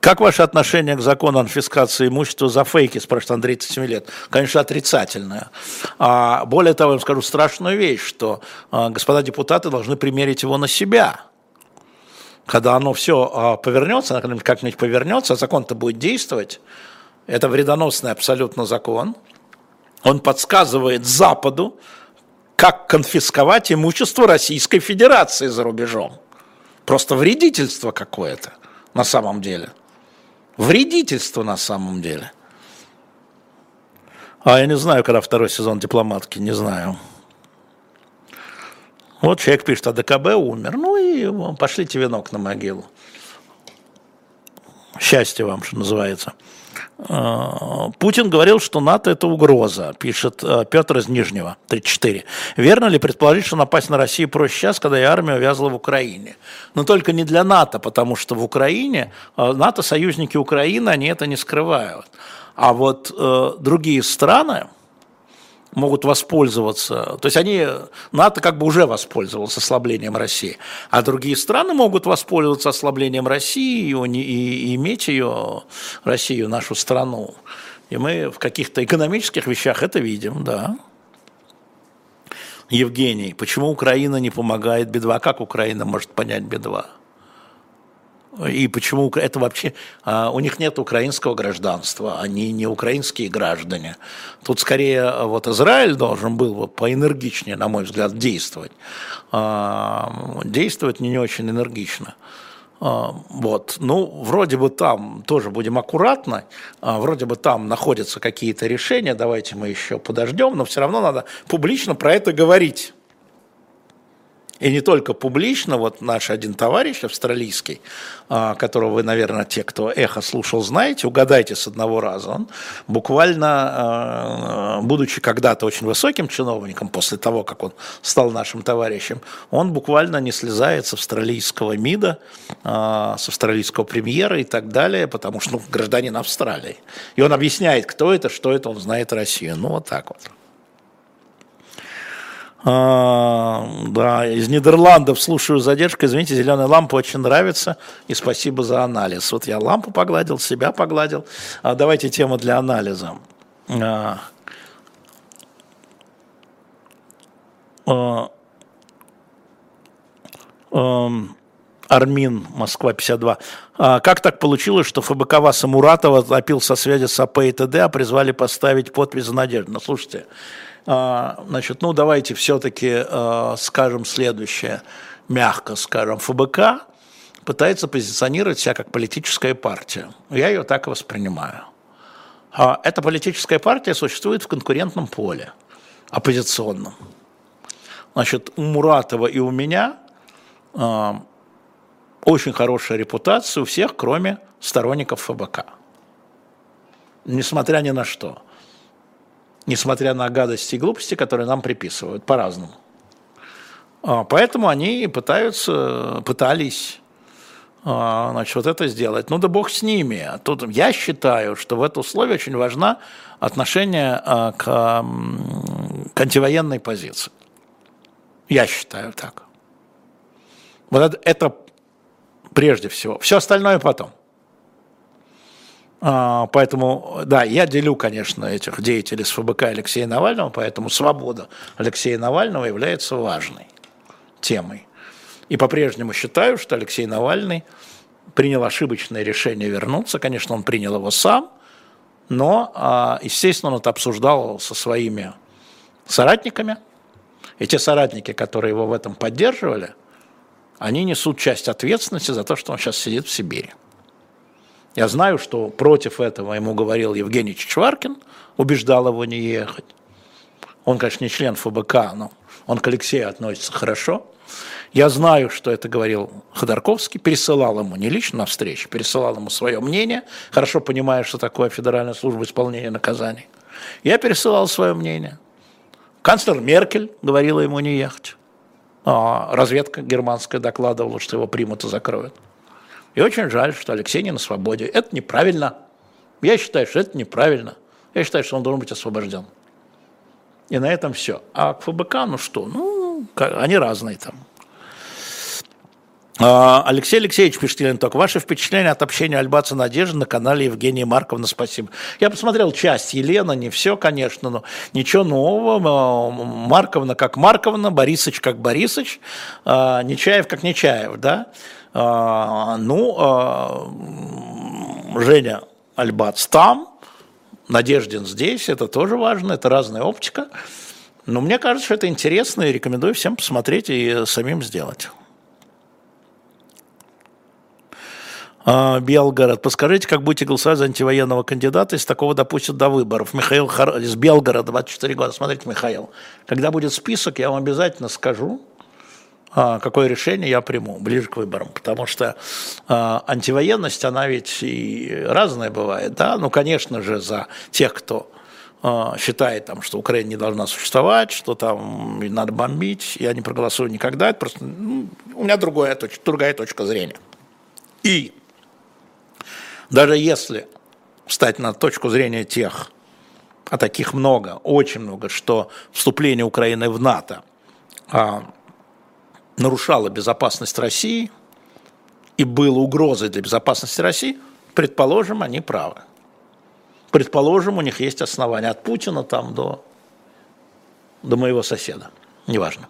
как ваше отношение к закону конфискации имущества за фейки, спрашивает Андрей 37 лет? Конечно, отрицательное. А, более того, я вам скажу страшную вещь, что а, господа депутаты должны примерить его на себя. Когда оно все а, повернется, как-нибудь повернется, а закон-то будет действовать, это вредоносный абсолютно закон, он подсказывает Западу, как конфисковать имущество Российской Федерации за рубежом. Просто вредительство какое-то на самом деле. Вредительство на самом деле. А я не знаю, когда второй сезон дипломатки, не знаю. Вот человек пишет, а ДКБ умер. Ну и пошлите венок на могилу. Счастье вам, что называется. А, Путин говорил, что НАТО – это угроза, пишет а, Петр из Нижнего, 34. Верно ли предположить, что напасть на Россию проще сейчас, когда и армия увязла в Украине? Но только не для НАТО, потому что в Украине, а, НАТО – союзники Украины, они это не скрывают. А вот э, другие страны, могут воспользоваться, то есть они, НАТО как бы уже воспользовался ослаблением России, а другие страны могут воспользоваться ослаблением России и, и, и иметь ее, Россию, нашу страну. И мы в каких-то экономических вещах это видим, да. Евгений, почему Украина не помогает Би-2? Как Украина может понять Би-2? И почему это вообще... А, у них нет украинского гражданства, они не украинские граждане. Тут скорее а, вот Израиль должен был бы поэнергичнее, на мой взгляд, действовать. А, действовать не, очень энергично. Вот. Ну, вроде бы там тоже будем аккуратны, вроде бы там находятся какие-то решения, давайте мы еще подождем, но все равно надо публично про это говорить. И не только публично, вот наш один товарищ австралийский, а, которого вы, наверное, те, кто эхо слушал, знаете, угадайте с одного раза, он буквально, а, будучи когда-то очень высоким чиновником, после того, как он стал нашим товарищем, он буквально не слезает с австралийского МИДа, а, с австралийского премьера и так далее, потому что ну, гражданин Австралии. И он объясняет, кто это, что это, он знает Россию. Ну, вот так вот. А, да, из Нидерландов слушаю задержка. Извините, зеленая лампа очень нравится. И спасибо за анализ. Вот я лампу погладил, себя погладил. А давайте тему для анализа. А, а, а, Армин, Москва, 52. А, как так получилось, что ФБК Васа Муратова топил со связи с АП и ТД, а призвали поставить подпись за надежду? Ну, слушайте, значит, ну давайте все-таки а, скажем следующее, мягко скажем, ФБК пытается позиционировать себя как политическая партия. Я ее так воспринимаю. А эта политическая партия существует в конкурентном поле, оппозиционном. Значит, у Муратова и у меня очень хорошая репутация у всех, кроме сторонников ФБК. Несмотря ни на что несмотря на гадости и глупости, которые нам приписывают по-разному. А, поэтому они пытаются, пытались а, значит, вот это сделать. Ну да бог с ними. Тут я считаю, что в это условие очень важно отношение а, к, к антивоенной позиции. Я считаю так. Вот это, это прежде всего. Все остальное потом. А, поэтому, да, я делю, конечно, этих деятелей с ФБК Алексея Навального, поэтому свобода Алексея Навального является важной темой. И по-прежнему считаю, что Алексей Навальный принял ошибочное решение вернуться. Конечно, он принял его сам, но, а, естественно, он это обсуждал со своими соратниками. И те соратники, которые его в этом поддерживали, они несут часть ответственности за то, что он сейчас сидит в Сибири. Я знаю, что против этого ему говорил Евгений Чичваркин, убеждал его не ехать. Он, конечно, не член ФБК, но он к Алексею относится хорошо. Я знаю, что это говорил Ходорковский, пересылал ему не лично на встречу, пересылал ему свое мнение, хорошо понимая, что такое Федеральная служба исполнения наказаний. Я пересылал свое мнение. Канцлер Меркель говорила ему не ехать. А разведка германская докладывала, что его примут и закроют. И очень жаль, что Алексей не на свободе. Это неправильно. Я считаю, что это неправильно. Я считаю, что он должен быть освобожден. И на этом все. А к ФБК, ну что, ну, они разные там. А, Алексей Алексеевич пишет, Елена ваше впечатление от общения Альбаца Надежды на канале Евгения Марковна, спасибо. Я посмотрел часть Елена, не все, конечно, но ничего нового. Марковна как Марковна, Борисыч как Борисыч, а, Нечаев как Нечаев, да. А, ну, а, Женя Альбац там, Надеждин здесь, это тоже важно, это разная оптика. Но мне кажется, что это интересно, и рекомендую всем посмотреть и самим сделать. А, Белгород. Подскажите, как будете голосовать за антивоенного кандидата, если такого допустят до выборов? Михаил Хар... из Белгорода, 24 года. Смотрите, Михаил, когда будет список, я вам обязательно скажу, какое решение я приму ближе к выборам. Потому что а, антивоенность, она ведь и разная бывает. Да? Ну, конечно же, за тех, кто а, считает, там, что Украина не должна существовать, что там надо бомбить, я не проголосую никогда. Это просто ну, у меня другая точка, другая точка зрения. И даже если встать на точку зрения тех, а таких много, очень много, что вступление Украины в НАТО а, нарушало безопасность России и было угрозой для безопасности России, предположим, они правы. Предположим, у них есть основания от Путина там до, до моего соседа, неважно.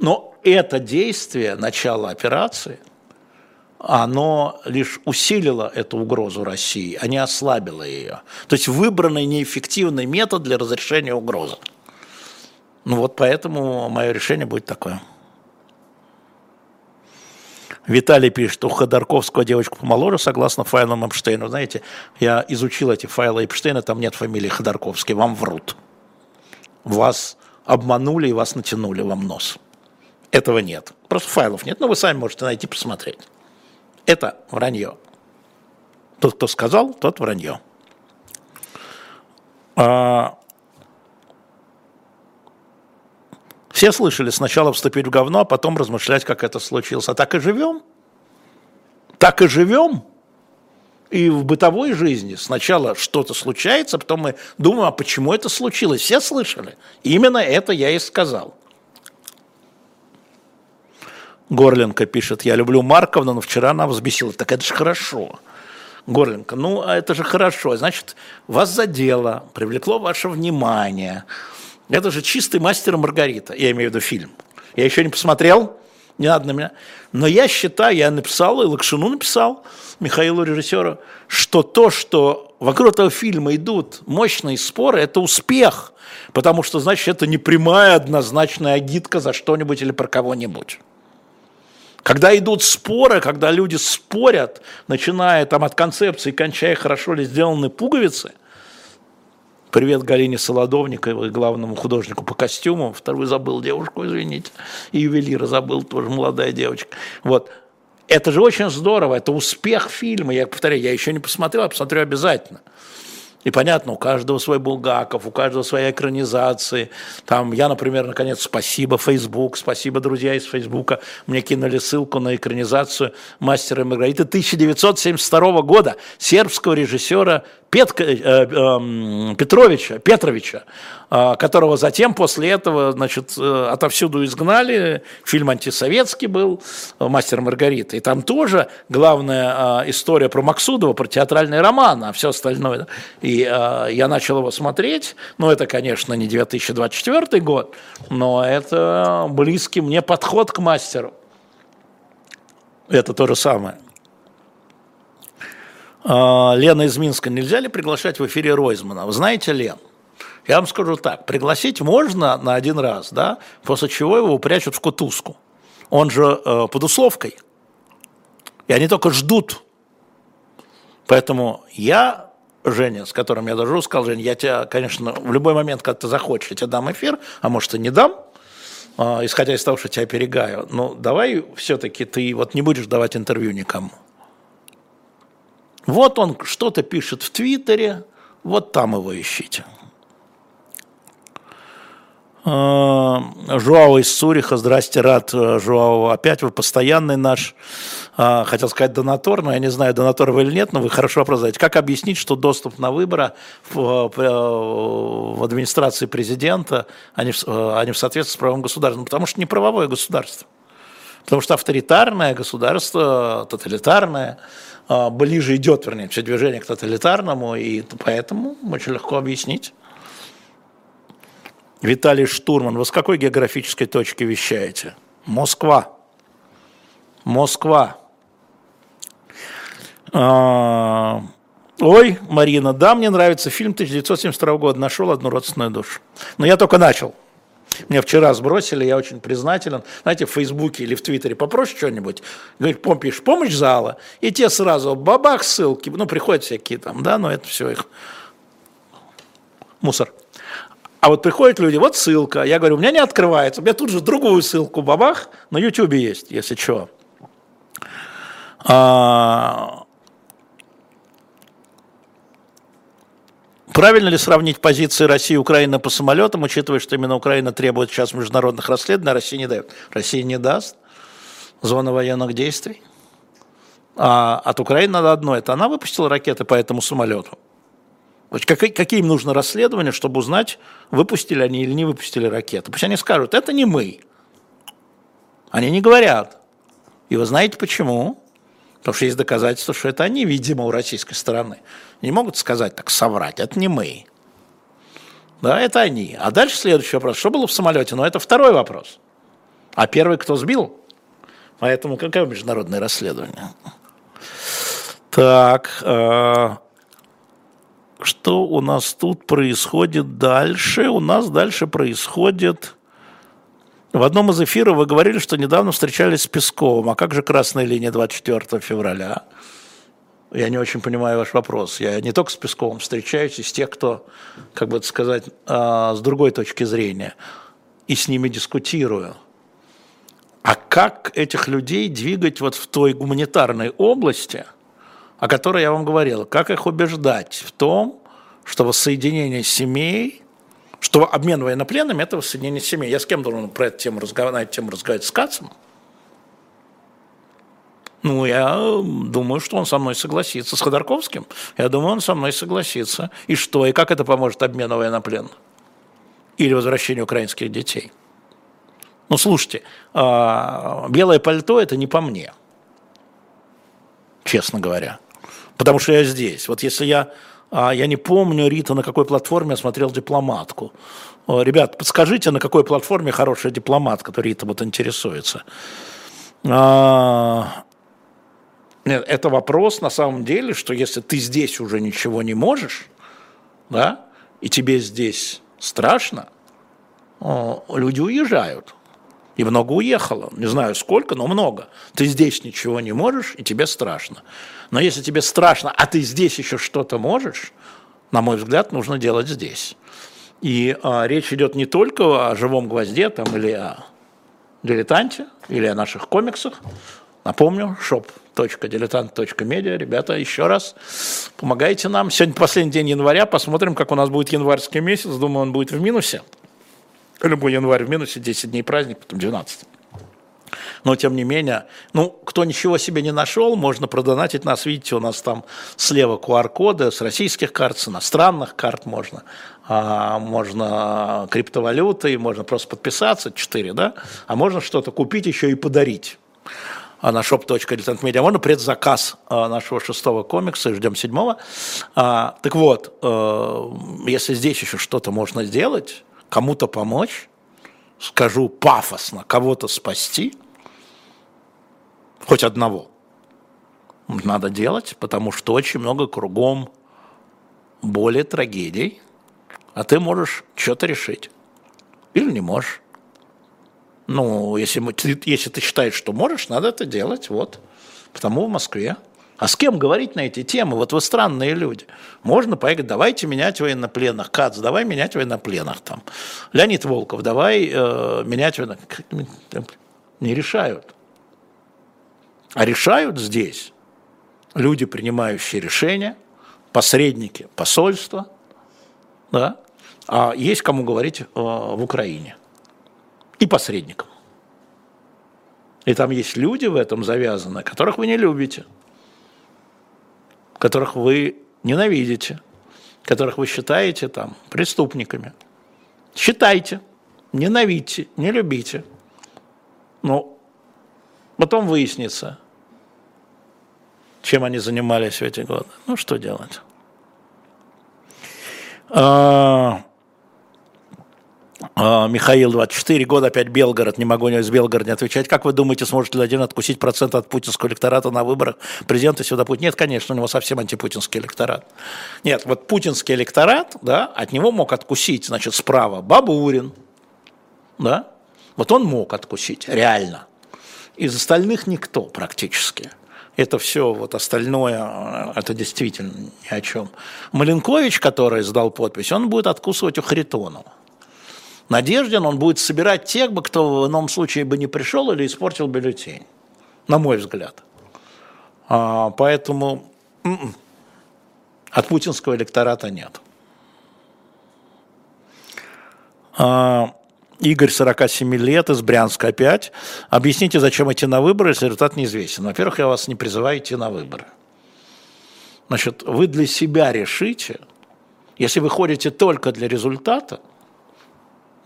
Но это действие, начало операции, оно лишь усилило эту угрозу России, а не ослабило ее. То есть выбранный неэффективный метод для разрешения угрозы. Ну вот поэтому мое решение будет такое. Виталий пишет, у Ходорковского девочка помоложе, согласно файлам Эпштейна. Знаете, я изучил эти файлы Эпштейна, там нет фамилии Ходорковский, вам врут. Вас обманули и вас натянули вам нос. Этого нет. Просто файлов нет, но вы сами можете найти, посмотреть. Это вранье. Тот, кто сказал, тот вранье. А... Все слышали сначала вступить в говно, а потом размышлять, как это случилось. А так и живем. Так и живем. И в бытовой жизни сначала что-то случается, потом мы думаем, а почему это случилось. Все слышали. Именно это я и сказал. Горленко пишет, я люблю Марковну, но вчера она взбесила. Так это же хорошо. Горленко, ну, а это же хорошо. Значит, вас задело, привлекло ваше внимание. Это же чистый мастер Маргарита, я имею в виду фильм. Я еще не посмотрел, не надо на меня. Но я считаю, я написал, и Лакшину написал, Михаилу режиссеру, что то, что вокруг этого фильма идут мощные споры, это успех. Потому что, значит, это не прямая однозначная агитка за что-нибудь или про кого-нибудь. Когда идут споры, когда люди спорят, начиная там от концепции, кончая хорошо ли сделаны пуговицы, привет Галине Солодовниковой, главному художнику по костюмам, второй забыл девушку, извините, и ювелира забыл, тоже молодая девочка. Вот. Это же очень здорово, это успех фильма, я повторяю, я еще не посмотрел, а посмотрю обязательно – и понятно, у каждого свой Булгаков, у каждого своя экранизации. Там я, например, наконец, спасибо Facebook, спасибо друзья из Фейсбука, мне кинули ссылку на экранизацию «Мастера и Маргариты» 1972 года сербского режиссера Петка, э, э, Петровича, Петровича, э, которого затем после этого значит, э, отовсюду изгнали. Фильм антисоветский был «Мастер Маргарита». И там тоже главная э, история про Максудова, про театральный роман, а все остальное. И э, я начал его смотреть. Ну, это, конечно, не 2024 год, но это близкий мне подход к мастеру. Это то же самое. А, Лена из Минска, нельзя ли приглашать в эфире Ройзмана? Вы знаете, Лен, я вам скажу так, пригласить можно на один раз, да, после чего его упрячут в кутузку. Он же э, под условкой. И они только ждут. Поэтому я, Женя, с которым я дружу, сказал, Женя, я тебя, конечно, в любой момент, когда ты захочешь, я тебе дам эфир, а может и не дам, э, исходя из того, что тебя перегаю. Но давай все-таки ты вот не будешь давать интервью никому. Вот он что-то пишет в Твиттере, вот там его ищите. А, Жуау из Суриха, здрасте, рад, э, Жуау, опять вы постоянный наш, а, хотел сказать донатор, но я не знаю, донатор вы или нет, но вы хорошо вопрос задаете. Как объяснить, что доступ на выборы в, в администрации президента, они в, они в соответствии с правовым государством? Ну, потому что не правовое государство. Потому что авторитарное государство, тоталитарное, а, ближе идет, вернее, все движение к тоталитарному, и поэтому очень легко объяснить. Виталий Штурман, вы с какой географической точки вещаете? Москва. Москва. А, ой, Марина, да, мне нравится фильм 1972 года, нашел одну родственную душу. Но я только начал. Мне вчера сбросили, я очень признателен. Знаете, в Фейсбуке или в Твиттере попросишь что-нибудь, говорит, пишешь, помощь зала, и те сразу бабах ссылки, ну, приходят всякие там, да, но это все их мусор. А вот приходят люди, вот ссылка. Я говорю, у меня не открывается. У меня тут же другую ссылку, бабах, на YouTube есть, если что. А... Правильно ли сравнить позиции России и Украины по самолетам, учитывая, что именно Украина требует сейчас международных расследований, а Россия не дает? Россия не даст зона военных действий. А от Украины надо одно, это она выпустила ракеты по этому самолету. Какие, им нужно расследования, чтобы узнать, выпустили они или не выпустили ракеты? Пусть они скажут, это не мы. Они не говорят. И вы знаете почему? Потому что есть доказательства, что это они, видимо, у российской стороны. Не могут сказать так, соврать, это не мы. Да, это они. А дальше следующий вопрос. Что было в самолете? Но ну, это второй вопрос. А первый кто сбил? Поэтому какое международное расследование? Так, э, что у нас тут происходит дальше? У нас дальше происходит... В одном из эфиров вы говорили, что недавно встречались с Песковым. А как же красная линия 24 февраля? Я не очень понимаю ваш вопрос. Я не только с Песковым встречаюсь, и с тех, кто, как бы сказать, а, с другой точки зрения, и с ними дискутирую. А как этих людей двигать вот в той гуманитарной области, о которой я вам говорил, как их убеждать в том, что воссоединение семей что обмен военнопленными – это воссоединение семей. Я с кем должен про эту тему разговаривать, на эту тему разговаривать? С Кацем? Ну, я думаю, что он со мной согласится. С Ходорковским? Я думаю, он со мной согласится. И что? И как это поможет обмену военнопленных? Или возвращению украинских детей? Ну, слушайте, а, белое пальто – это не по мне, честно говоря. Потому что я здесь. Вот если я я не помню, Рита, на какой платформе я смотрел «Дипломатку». Ребят, подскажите, на какой платформе хорошая дипломатка, то Рита вот интересуется. А... Нет, это вопрос на самом деле, что если ты здесь уже ничего не можешь, да, и тебе здесь страшно, люди уезжают. И много уехало. Не знаю сколько, но много. Ты здесь ничего не можешь, и тебе страшно. Но если тебе страшно, а ты здесь еще что-то можешь, на мой взгляд, нужно делать здесь. И а, речь идет не только о живом гвозде там, или о дилетанте, или о наших комиксах. Напомню, shop.diletant.media. Ребята, еще раз помогайте нам. Сегодня последний день января. Посмотрим, как у нас будет январский месяц. Думаю, он будет в минусе. Любой январь в минусе, 10 дней праздник, потом 12. Но, тем не менее, ну, кто ничего себе не нашел, можно продонатить нас. Видите, у нас там слева QR-коды с российских карт, с иностранных карт можно. А, можно криптовалюты, можно просто подписаться, 4, да? А можно что-то купить еще и подарить а, на shop.diletantmedia. Можно предзаказ а, нашего шестого комикса, ждем седьмого. А, так вот, э, если здесь еще что-то можно сделать, кому-то помочь, скажу пафосно, кого-то спасти, хоть одного, надо делать, потому что очень много кругом боли, трагедий, а ты можешь что-то решить. Или не можешь. Ну, если, если ты считаешь, что можешь, надо это делать. Вот. Потому в Москве. А с кем говорить на эти темы? Вот вы странные люди. Можно поехать, давайте менять военнопленных. Кац, давай менять военнопленных там. Леонид Волков, давай э, менять военнопленных. Не решают. А решают здесь люди, принимающие решения, посредники посольства, да, а есть кому говорить э, в Украине. И посредникам. И там есть люди в этом завязаны, которых вы не любите – которых вы ненавидите, которых вы считаете там преступниками. Считайте, ненавидьте, не любите. Но потом выяснится, чем они занимались в эти годы. Ну, что делать? А, Михаил, 24 года, опять Белгород, не могу из Белгорода не отвечать. Как вы думаете, сможет ли один откусить процент от путинского электората на выборах президента сюда путь? Нет, конечно, у него совсем антипутинский электорат. Нет, вот путинский электорат, да, от него мог откусить, значит, справа Бабурин, да, вот он мог откусить, реально. Из остальных никто практически. Это все, вот остальное, это действительно ни о чем. Маленкович, который сдал подпись, он будет откусывать у Харитонова Надеждин, он будет собирать тех, кто в ином случае бы не пришел или испортил бюллетень, на мой взгляд. А, поэтому м-м, от путинского электората нет. А, Игорь, 47 лет, из Брянска опять. Объясните, зачем идти на выборы, если результат неизвестен. Во-первых, я вас не призываю идти на выборы. Значит, вы для себя решите, если вы ходите только для результата,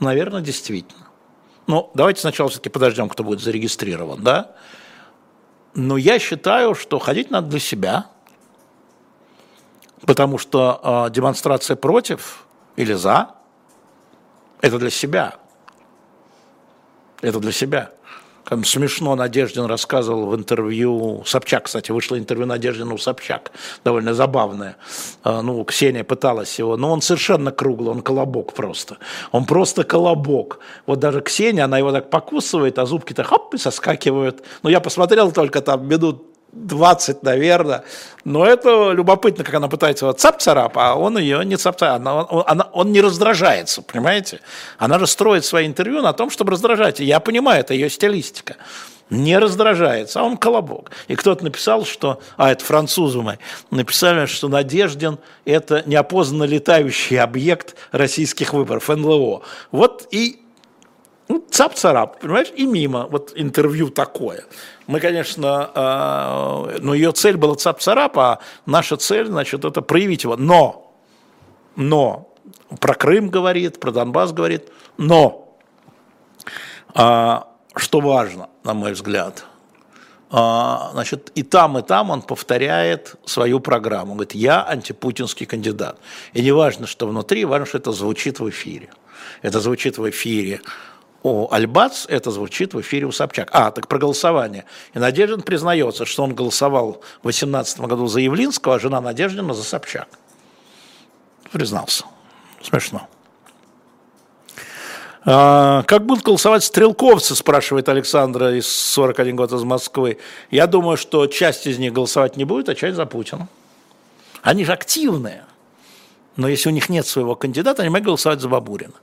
наверное, действительно. Но давайте сначала все-таки подождем, кто будет зарегистрирован, да? Но я считаю, что ходить надо для себя, потому что э, демонстрация против или за – это для себя. Это для себя. Как смешно Надеждин рассказывал в интервью, Собчак, кстати, вышло интервью Надеждина у Собчак, довольно забавное. А, ну, Ксения пыталась его, но он совершенно круглый, он колобок просто. Он просто колобок. Вот даже Ксения, она его так покусывает, а зубки-то хоп, и соскакивают. Ну, я посмотрел только там минут 20, наверное. Но это любопытно, как она пытается вот цап-царап, а он ее не цап она, он, она, он не раздражается, понимаете? Она же строит свои интервью на том, чтобы раздражать. И я понимаю, это ее стилистика. Не раздражается, а он колобок. И кто-то написал, что, а это французы мы, написали, что Надеждин – это неопознанно летающий объект российских выборов, НЛО. Вот и ну, цап-царап, понимаешь, и мимо. Вот интервью такое. Мы, конечно, э, но ее цель была цап-царап, а наша цель, значит, это проявить его. Но, но, про Крым говорит, про Донбасс говорит, но, э, что важно, на мой взгляд, э, значит, и там, и там он повторяет свою программу. Говорит, я антипутинский кандидат. И не важно, что внутри, важно, что это звучит в эфире. Это звучит в эфире у Альбац это звучит в эфире у Собчак. А, так про голосование. И Надеждин признается, что он голосовал в 2018 году за Явлинского, а жена Надеждина за Собчак. Признался. Смешно. А, как будут голосовать стрелковцы, спрашивает Александра из 41 год из Москвы. Я думаю, что часть из них голосовать не будет, а часть за Путина. Они же активные. Но если у них нет своего кандидата, они могут голосовать за Бабурина.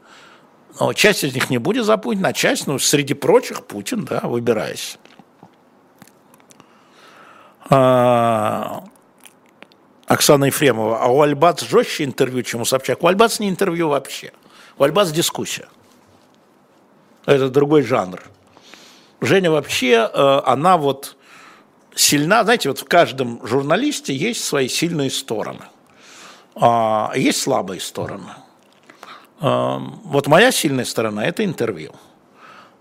Но часть из них не будет за Путина, а часть, ну, среди прочих, Путин, да, выбираясь. А, Оксана Ефремова, а у Альбац жестче интервью, чем у Собчак. У Альбац не интервью вообще. У Альбац дискуссия. Это другой жанр. Женя вообще, э, она вот сильна, знаете, вот в каждом журналисте есть свои сильные стороны, а есть слабые стороны – вот моя сильная сторона – это интервью.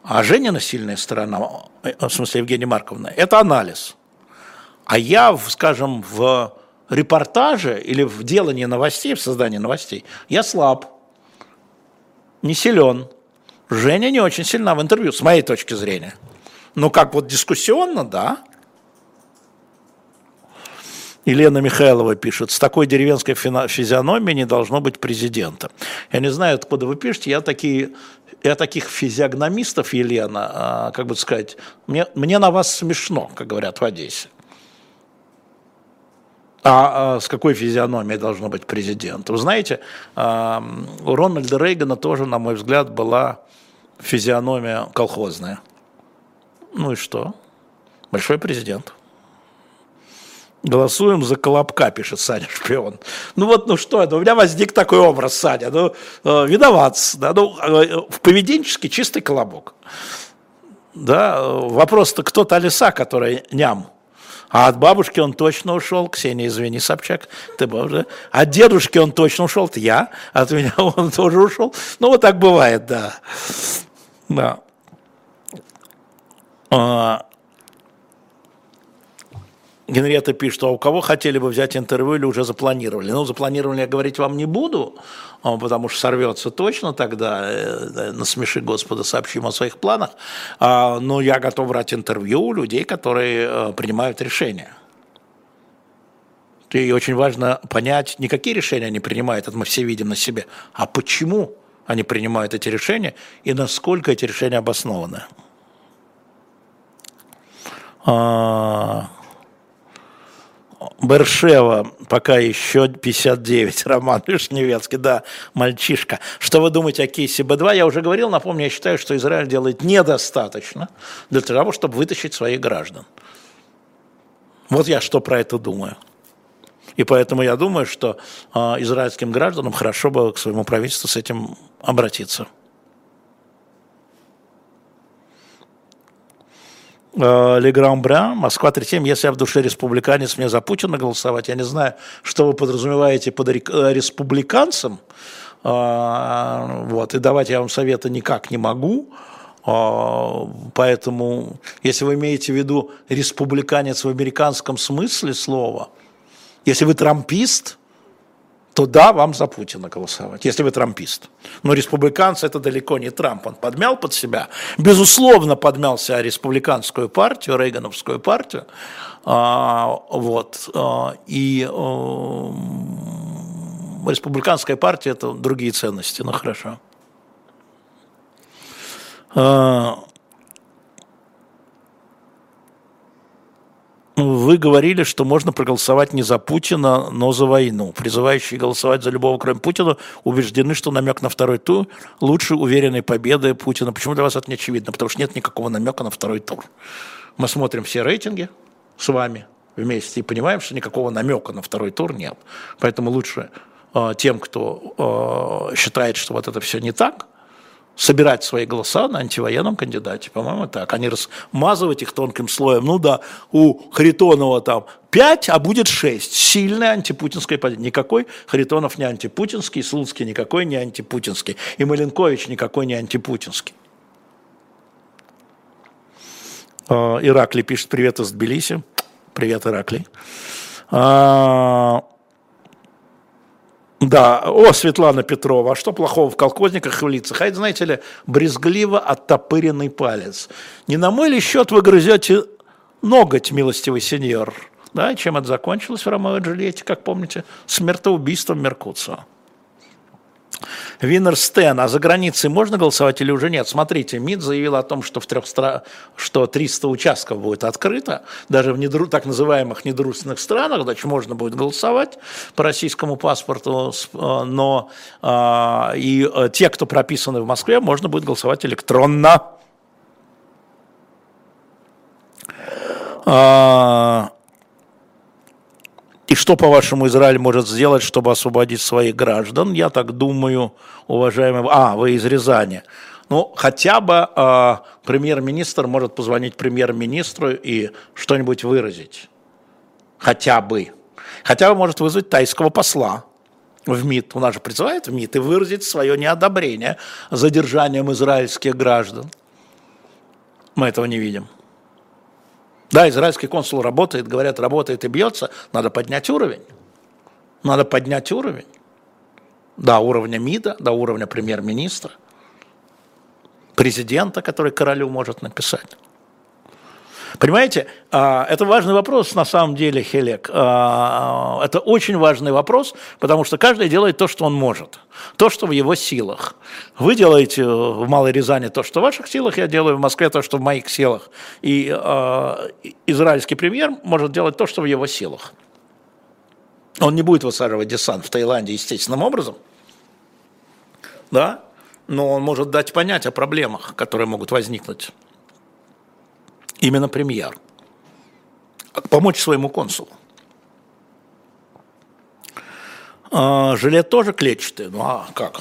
А Женина сильная сторона, э, в смысле Евгения Марковна, это анализ. А я, скажем, в репортаже или в делании новостей, в создании новостей, я слаб, не силен. Женя не очень сильна в интервью, с моей точки зрения. Ну, как вот дискуссионно, да, Елена Михайлова пишет, с такой деревенской физиономией не должно быть президента. Я не знаю, откуда вы пишете, я такие я таких физиогномистов, Елена, а, как бы сказать, мне, мне на вас смешно, как говорят в Одессе. А, а с какой физиономией должно быть президент? Вы знаете, а, у Рональда Рейгана тоже, на мой взгляд, была физиономия колхозная. Ну и что? Большой президент. Голосуем за Колобка, пишет Саня Шпион. Ну вот, ну что это, у меня возник такой образ, Саня, ну, э, виноват, да, ну, э, поведенчески чистый Колобок. Да, вопрос-то кто-то лиса, который ням. А от бабушки он точно ушел, Ксения, извини, Собчак, ты бабушка. От дедушки он точно ушел, это я, от меня он тоже ушел. Ну, вот так бывает, да. Да. А, Генриетта пишет, а у кого хотели бы взять интервью или уже запланировали? Ну, запланировали я говорить вам не буду, а, потому что сорвется точно тогда, э, насмеши Господа, сообщим о своих планах, а, но я готов брать интервью у людей, которые э, принимают решения. И очень важно понять, не какие решения они принимают, это мы все видим на себе, а почему они принимают эти решения и насколько эти решения обоснованы. Бершева пока еще 59, Роман Вишневецкий, да, мальчишка. Что вы думаете о кейсе Б2? Я уже говорил, напомню, я считаю, что Израиль делает недостаточно для того, чтобы вытащить своих граждан. Вот я что про это думаю. И поэтому я думаю, что э, израильским гражданам хорошо бы к своему правительству с этим обратиться. Э, Леграм Бра, Москва 37. Если я в душе республиканец, мне за Путина голосовать. Я не знаю, что вы подразумеваете под э, республиканцем. Э, вот, и давать я вам советы никак не могу. Поэтому, если вы имеете в виду республиканец в американском смысле слова, если вы трампист – то да, вам за Путина голосовать, если вы трампист. Но республиканцы это далеко не Трамп, он подмял под себя, безусловно подмялся республиканскую партию, Рейгановскую партию, а, вот, а, и а, республиканская партия это другие ценности, ну хорошо. А, Вы говорили, что можно проголосовать не за Путина, но за войну. Призывающие голосовать за любого, кроме Путина, убеждены, что намек на второй тур лучше уверенной победы Путина. Почему для вас это не очевидно? Потому что нет никакого намека на второй тур. Мы смотрим все рейтинги с вами вместе и понимаем, что никакого намека на второй тур нет. Поэтому лучше э, тем, кто э, считает, что вот это все не так, собирать свои голоса на антивоенном кандидате, по-моему, так, а не размазывать их тонким слоем. Ну да, у Харитонова там 5, а будет 6. Сильная антипутинская позиция. Никакой Харитонов не антипутинский, Слуцкий никакой не антипутинский, и Маленкович никакой не антипутинский. А, Ираклий пишет привет из Тбилиси. Привет, Ираклий. А, да, о, Светлана Петрова, а что плохого в колхозниках и в лицах? А это, знаете ли, брезгливо оттопыренный палец. Не на мой ли счет вы грызете ноготь, милостивый сеньор? Да, чем это закончилось в Ромео и Джульетте, как помните? Смертоубийством Меркуцио. Винер Стен, а за границей можно голосовать или уже нет? Смотрите, МИД заявил о том, что, в трех стра... что 300 участков будет открыто, даже в недру... так называемых недружественных странах, значит, можно будет голосовать по российскому паспорту, э, но а, и э, те, кто прописаны в Москве, можно будет голосовать электронно. А, и что, по-вашему, Израиль может сделать, чтобы освободить своих граждан? Я так думаю, уважаемый... А, вы из Рязани. Ну, хотя бы э, премьер-министр может позвонить премьер-министру и что-нибудь выразить. Хотя бы. Хотя бы может вызвать тайского посла в МИД. У нас же призывает в МИД и выразить свое неодобрение задержанием израильских граждан. Мы этого не видим. Да, израильский консул работает, говорят, работает и бьется, надо поднять уровень. Надо поднять уровень. До уровня МИДа, до уровня премьер-министра, президента, который королю может написать. Понимаете, а, это важный вопрос на самом деле, Хелек. А, это очень важный вопрос, потому что каждый делает то, что он может, то, что в его силах. Вы делаете в Малой Рязани то, что в ваших силах, я делаю в Москве то, что в моих силах. И а, израильский премьер может делать то, что в его силах. Он не будет высаживать десант в Таиланде естественным образом, да, но он может дать понять о проблемах, которые могут возникнуть именно премьер, помочь своему консулу. А, жилет тоже клетчатый, ну а как?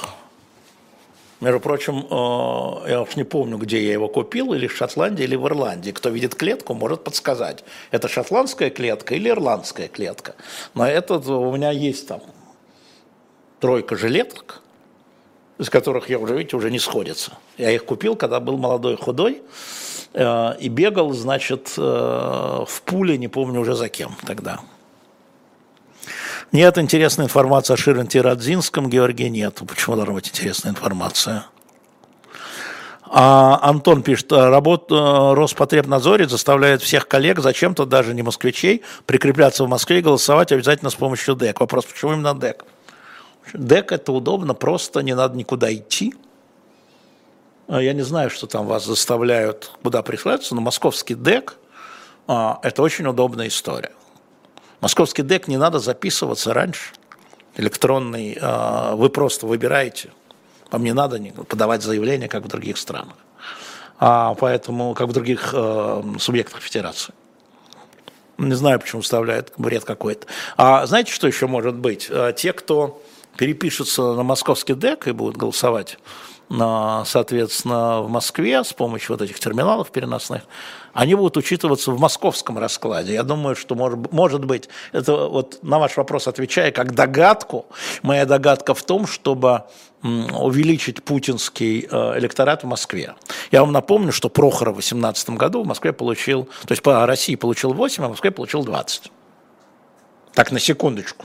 Между прочим, а, я уж не помню, где я его купил, или в Шотландии, или в Ирландии. Кто видит клетку, может подсказать, это шотландская клетка или ирландская клетка. Но этот у меня есть там тройка жилеток, из которых я уже, видите, уже не сходится. Я их купил, когда был молодой, худой, Э, и бегал, значит, э, в пуле, не помню уже за кем тогда. Нет интересной информации о Ширенте Радзинском, Георгий нет. Почему должна быть интересная информация? А Антон пишет, работа э, Роспотребнадзоре заставляет всех коллег, зачем-то даже не москвичей, прикрепляться в Москве и голосовать обязательно с помощью ДЭК. Вопрос, почему именно ДЭК? ДЭК это удобно, просто не надо никуда идти. А, я не знаю, что там вас заставляют куда прислаться, но московский ДЭК а, – это очень удобная история. Московский ДЭК не надо записываться раньше. Электронный, э, вы просто выбираете. Вам не надо подавать заявление, как в других странах. А поэтому, как в других субъектах федерации. Не знаю, почему вставляют бред какой-то. А знаете, что еще может быть? Те, кто перепишутся на московский ДЭК и будут голосовать соответственно, в Москве с помощью вот этих терминалов переносных, они будут учитываться в московском раскладе. Я думаю, что может, может быть, это вот на ваш вопрос отвечая как догадку, моя догадка в том, чтобы увеличить путинский э, электорат в Москве. Я вам напомню, что Прохоров в 2018 году в Москве получил, то есть по России получил 8, а в Москве получил 20. Так, на секундочку.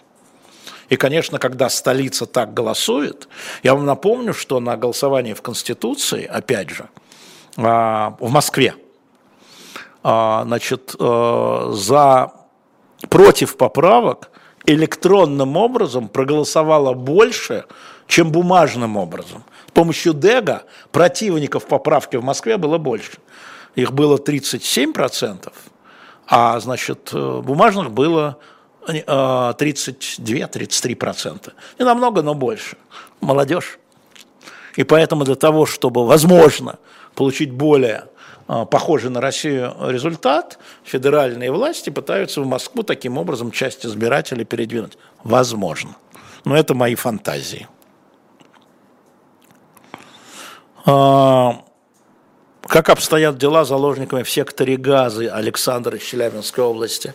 И, конечно, когда столица так голосует, я вам напомню, что на голосовании в Конституции, опять же, а, в Москве, а, значит, э, за против поправок электронным образом проголосовало больше, чем бумажным образом. С помощью ДЭГа противников поправки в Москве было больше. Их было 37%, а, значит, э, бумажных было 32-33%. Не намного, но больше. Молодежь. И поэтому для того, чтобы, возможно, получить более а, похожий на Россию результат, федеральные власти пытаются в Москву таким образом часть избирателей передвинуть. Возможно. Но это мои фантазии. А, как обстоят дела заложниками в секторе газы Александра Челябинской области?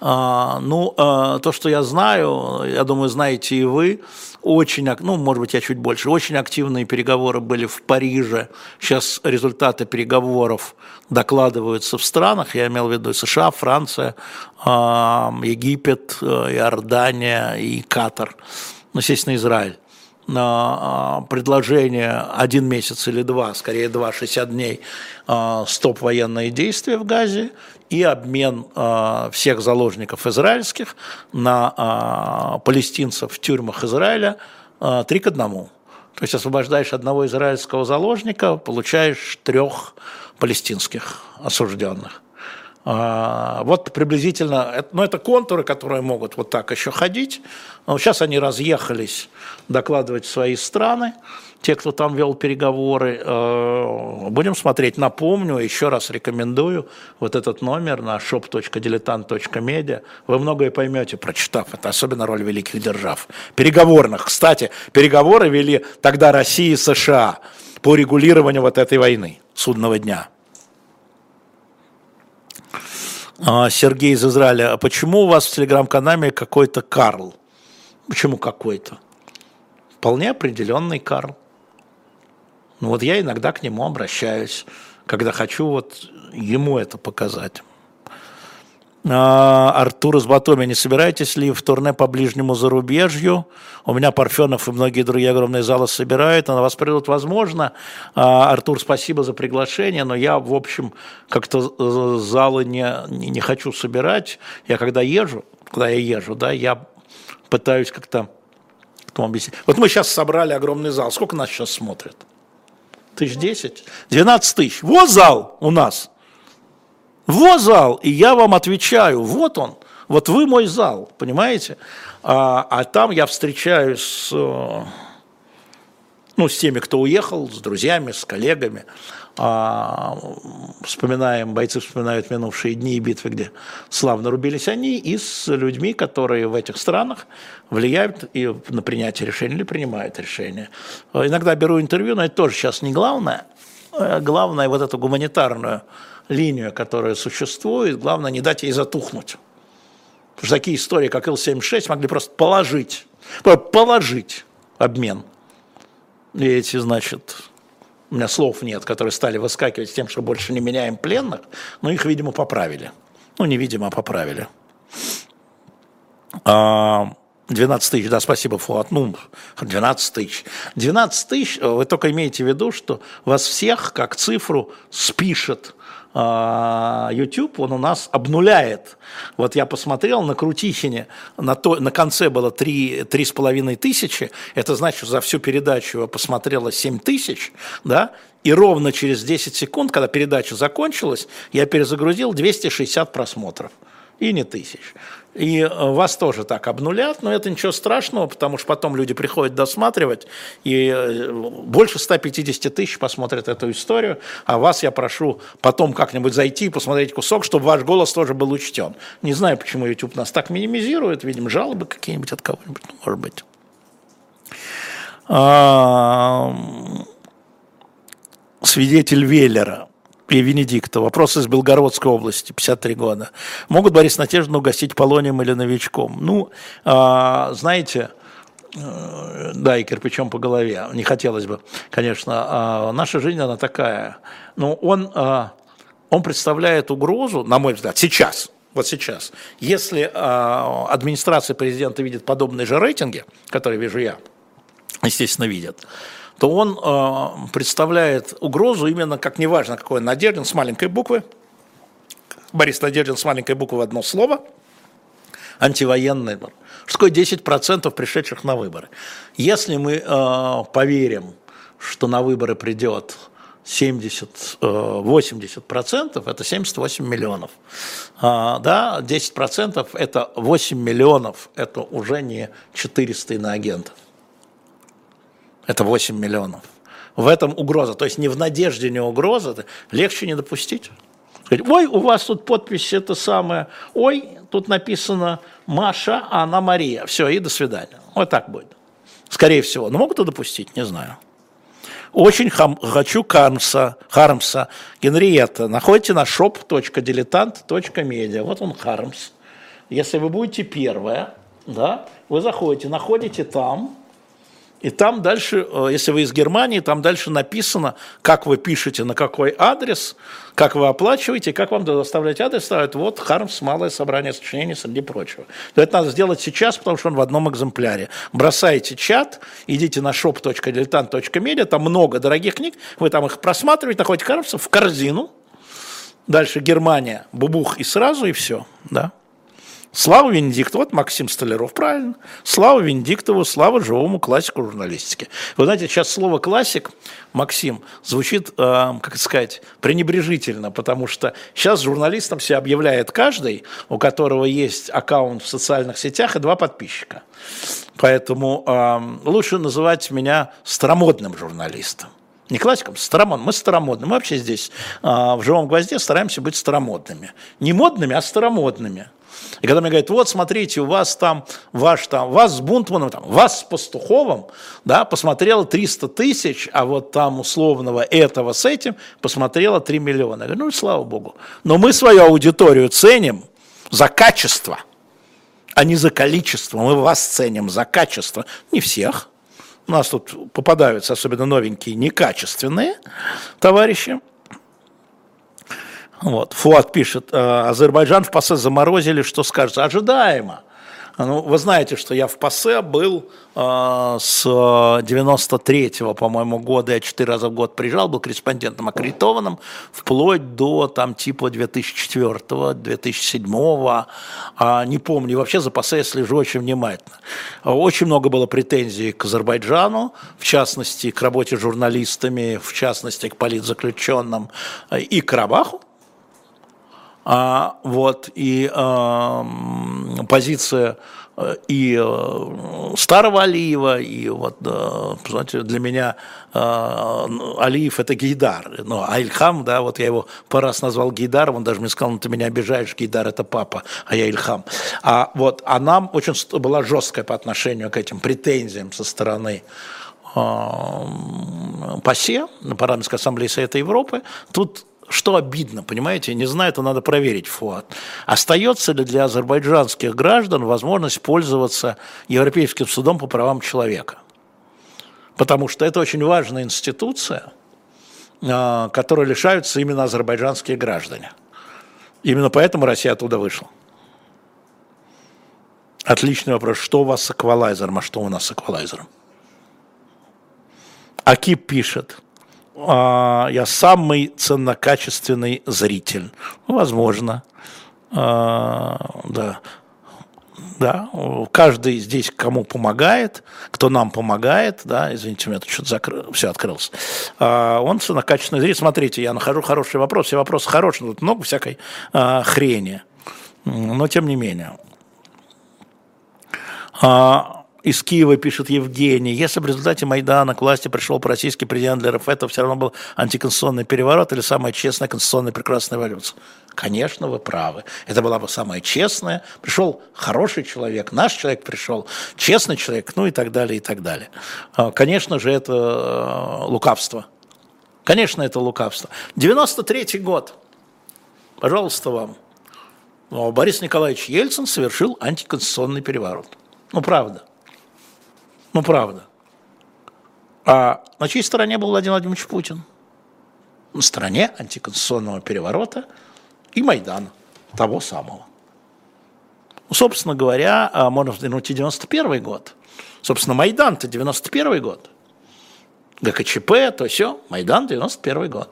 А, ну, а, то, что я знаю, я думаю, знаете и вы, очень, ну, может быть, я чуть больше, очень активные переговоры были в Париже. Сейчас результаты переговоров докладываются в странах, я имел в виду США, Франция, а, Египет, э, Иордания и Катар, ну, естественно, Израиль предложение один месяц или два, скорее два, 60 дней, стоп военные действия в Газе и обмен э, всех заложников израильских на э, палестинцев в тюрьмах Израиля э, три к одному. То есть освобождаешь одного израильского заложника, получаешь трех палестинских осужденных. Вот приблизительно, ну это контуры, которые могут вот так еще ходить. Но сейчас они разъехались докладывать свои страны те, кто там вел переговоры. Э, будем смотреть. Напомню, еще раз рекомендую вот этот номер на shop.diletant.media. Вы многое поймете, прочитав это, особенно роль великих держав. Переговорных. Кстати, переговоры вели тогда Россия и США по регулированию вот этой войны, судного дня. А, Сергей из Израиля, а почему у вас в телеграм-канале какой-то Карл? Почему какой-то? Вполне определенный Карл. Ну вот я иногда к нему обращаюсь, когда хочу вот ему это показать. А, Артур из Батоми, не собираетесь ли в турне по ближнему зарубежью? У меня Парфенов и многие другие огромные залы собирают, а на вас придут, возможно. А, Артур, спасибо за приглашение, но я, в общем, как-то э, залы не, не хочу собирать. Я когда езжу, когда я езжу, да, я пытаюсь как-то Вот мы сейчас собрали огромный зал. Сколько нас сейчас смотрят? Тысяч 10, 12 тысяч. Вот зал у нас. Вот зал, и я вам отвечаю, вот он, вот вы мой зал, понимаете? А, а там я встречаюсь с, э, ну, с теми, кто уехал, с друзьями, с коллегами. А, вспоминаем, бойцы вспоминают минувшие дни и битвы, где славно рубились они, и с людьми, которые в этих странах влияют и на принятие решений или принимают решения. Иногда беру интервью, но это тоже сейчас не главное. Э, главное вот эту гуманитарную линию, которая существует, главное не дать ей затухнуть. Потому что такие истории, как Ил-76, могли просто положить, положить обмен. И эти, значит, у меня слов нет, которые стали выскакивать с тем, что больше не меняем пленных, но их, видимо, поправили. Ну, не видимо, а поправили. 12 а, тысяч, да, спасибо, Фуат. Ну, 12 тысяч. 12 тысяч, вы только имеете в виду, что вас всех, как цифру, спишет YouTube, он у нас обнуляет. Вот я посмотрел на Крутихине, на, то, на конце было 3, 3,5 тысячи, это значит, за всю передачу посмотрело 7 тысяч, да, и ровно через 10 секунд, когда передача закончилась, я перезагрузил 260 просмотров. и не тысяч. И э, вас тоже так обнулят, но это ничего страшного, потому что потом люди приходят досматривать, и э, больше 150 тысяч посмотрят эту историю, а вас я прошу потом как-нибудь зайти и посмотреть кусок, чтобы ваш голос тоже был учтен. Не знаю, почему YouTube нас так минимизирует, видимо, жалобы какие-нибудь от кого-нибудь, может быть. Свидетель Веллера и Венедикта. Вопрос из Белгородской области, 53 года. Могут Борис Надежду угостить полонием или новичком? Ну, а, знаете, э, да, и кирпичом по голове. Не хотелось бы, конечно. А, наша жизнь, она такая. Но он, а, он представляет угрозу, на мой взгляд, сейчас, вот сейчас. Если администрация президента видит подобные же рейтинги, которые вижу я, естественно, видят, то он э, представляет угрозу именно, как неважно какой Надеждин, с маленькой буквы, Борис Надеждин с маленькой буквы в одно слово, антивоенный. Что такое 10% пришедших на выборы? Если мы э, поверим, что на выборы придет 70, 80 процентов, это 78 миллионов. А, да, 10 процентов это 8 миллионов, это уже не 400 иноагентов это 8 миллионов. В этом угроза. То есть не в надежде, не угроза, легче не допустить. Ой, у вас тут подпись это самое, ой, тут написано Маша, а она Мария. Все, и до свидания. Вот так будет. Скорее всего. Но могут это допустить, не знаю. Очень хам, хочу Хармса, Хармса, Генриетта. Находите на shop.diletant.media. Вот он Хармс. Если вы будете первая, да, вы заходите, находите там, и там дальше, э, если вы из Германии, там дальше написано, как вы пишете, на какой адрес, как вы оплачиваете, как вам доставлять адрес, ставят вот Хармс, малое собрание сочинений, среди прочего. Но это надо сделать сейчас, потому что он в одном экземпляре. Бросаете чат, идите на shop.diletant.media, там много дорогих книг, вы там их просматриваете, находите Хармса в корзину, дальше Германия, бубух и сразу, и все, да. Слава Венедиктову, вот Максим Столяров, правильно. Слава Венедиктову, слава живому классику журналистики. Вы знаете, сейчас слово «классик», Максим, звучит, э, как сказать, пренебрежительно, потому что сейчас журналистом себя объявляет каждый, у которого есть аккаунт в социальных сетях и два подписчика. Поэтому э, лучше называть меня старомодным журналистом. Не классиком, старомодным. Мы старомодные. Мы вообще здесь э, в «Живом гвозде» стараемся быть старомодными. Не модными, а старомодными. И когда мне говорят, вот смотрите, у вас там, ваш там, вас с Бунтманом, там, вас с Пастуховым, да, посмотрело 300 тысяч, а вот там условного этого с этим посмотрело 3 миллиона. Я говорю, ну, слава богу. Но мы свою аудиторию ценим за качество, а не за количество. Мы вас ценим за качество. Не всех. У нас тут попадаются, особенно новенькие, некачественные товарищи. Вот. Фуат пишет, «Э, Азербайджан в ПАСЕ заморозили, что скажется? Ожидаемо. Ну, вы знаете, что я в ПАСЕ был э, с 93-го, по-моему, года, я четыре раза в год приезжал, был корреспондентом аккредитованным, вплоть до там типа 2004-го, 2007-го, а, не помню, вообще за ПАСЕ я слежу очень внимательно. Очень много было претензий к Азербайджану, в частности, к работе журналистами, в частности, к политзаключенным и к Карабаху, а, вот, и а, позиция э, и э, старого Алиева, и вот, знаете, для меня э, Алиев это Гейдар, ну, а Ильхам, да, вот я его по раз назвал Гейдаром, он даже мне сказал, ну, ты меня обижаешь, Гейдар это папа, а я Ильхам. А вот, она очень была жесткая по отношению к этим претензиям со стороны ПАСЕ, на парламентской ассамблее Совета Европы, тут что обидно, понимаете, не знаю, это надо проверить, Фуат. Остается ли для азербайджанских граждан возможность пользоваться Европейским судом по правам человека? Потому что это очень важная институция, а, которой лишаются именно азербайджанские граждане. Именно поэтому Россия оттуда вышла. Отличный вопрос. Что у вас с эквалайзером, а что у нас с эквалайзером? Акип пишет – я самый ценнокачественный зритель. Возможно. А, да. Да, каждый здесь кому помогает, кто нам помогает, да, извините, у меня тут что-то закрыл, все открылось. А, он ценнокачественный зритель. Смотрите, я нахожу хороший вопрос, все вопросы хорошие, тут много всякой хрени. Но тем не менее. А, из Киева пишет Евгений, если в результате Майдана к власти пришел российский президент для РФ, это все равно был антиконституционный переворот или самая честная конституционная прекрасная эволюция? Конечно, вы правы. Это была бы самая честная. Пришел хороший человек, наш человек пришел, честный человек, ну и так далее, и так далее. А, конечно же, это э, лукавство. Конечно, это лукавство. 93-й год. Пожалуйста, вам. Борис Николаевич Ельцин совершил антиконституционный переворот. Ну, правда. Ну, правда. А на чьей стороне был Владимир Владимирович Путин? На стороне антиконституционного переворота и Майдана, того самого. Ну, собственно говоря, а, можно взглянуть и 91 год. Собственно, Майдан-то 91 год. ГКЧП, то все, Майдан 91 год.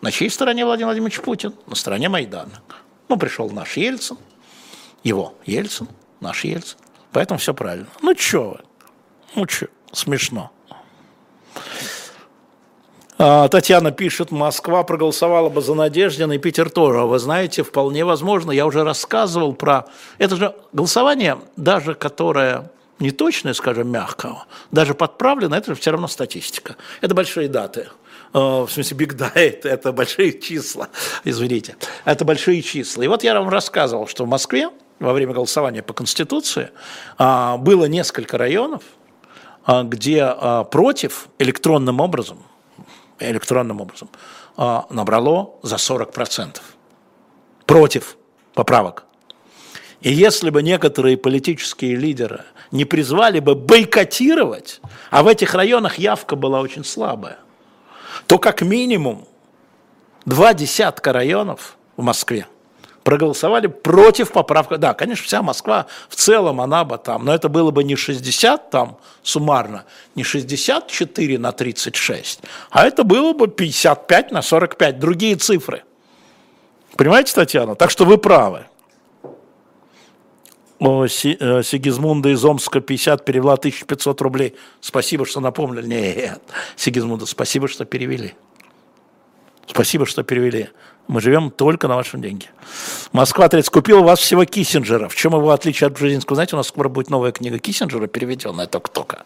На чьей стороне Владимир Владимирович Путин? На стороне Майдана. Ну, пришел наш Ельцин, его Ельцин, наш Ельцин. Поэтому все правильно. Ну, что вы? Что, смешно. А, Татьяна пишет, Москва проголосовала бы за Надеждина и Питер тоже. Вы знаете, вполне возможно, я уже рассказывал про... Это же голосование, даже которое не точное, скажем, мягкого, даже подправлено, это же все равно статистика. Это большие даты. А, в смысле, big data, это большие числа, извините. Это большие числа. И вот я вам рассказывал, что в Москве во время голосования по Конституции а, было несколько районов, где а, против электронным образом, электронным образом а, набрало за 40%. Против поправок. И если бы некоторые политические лидеры не призвали бы бойкотировать, а в этих районах явка была очень слабая, то как минимум два десятка районов в Москве – проголосовали против поправки. Да, конечно, вся Москва в целом, она бы там, но это было бы не 60 там суммарно, не 64 на 36, а это было бы 55 на 45, другие цифры. Понимаете, Татьяна? Так что вы правы. О, э, Сигизмунда из Омска 50 перевела 1500 рублей. Спасибо, что напомнили. Нет, Сигизмунда, спасибо, что перевели. Спасибо, что перевели. Мы живем только на вашем деньги. Москва 30 купила у вас всего Киссинджера. В чем его отличие от Бжезинского? Знаете, у нас скоро будет новая книга Киссинджера, переведенная только-только.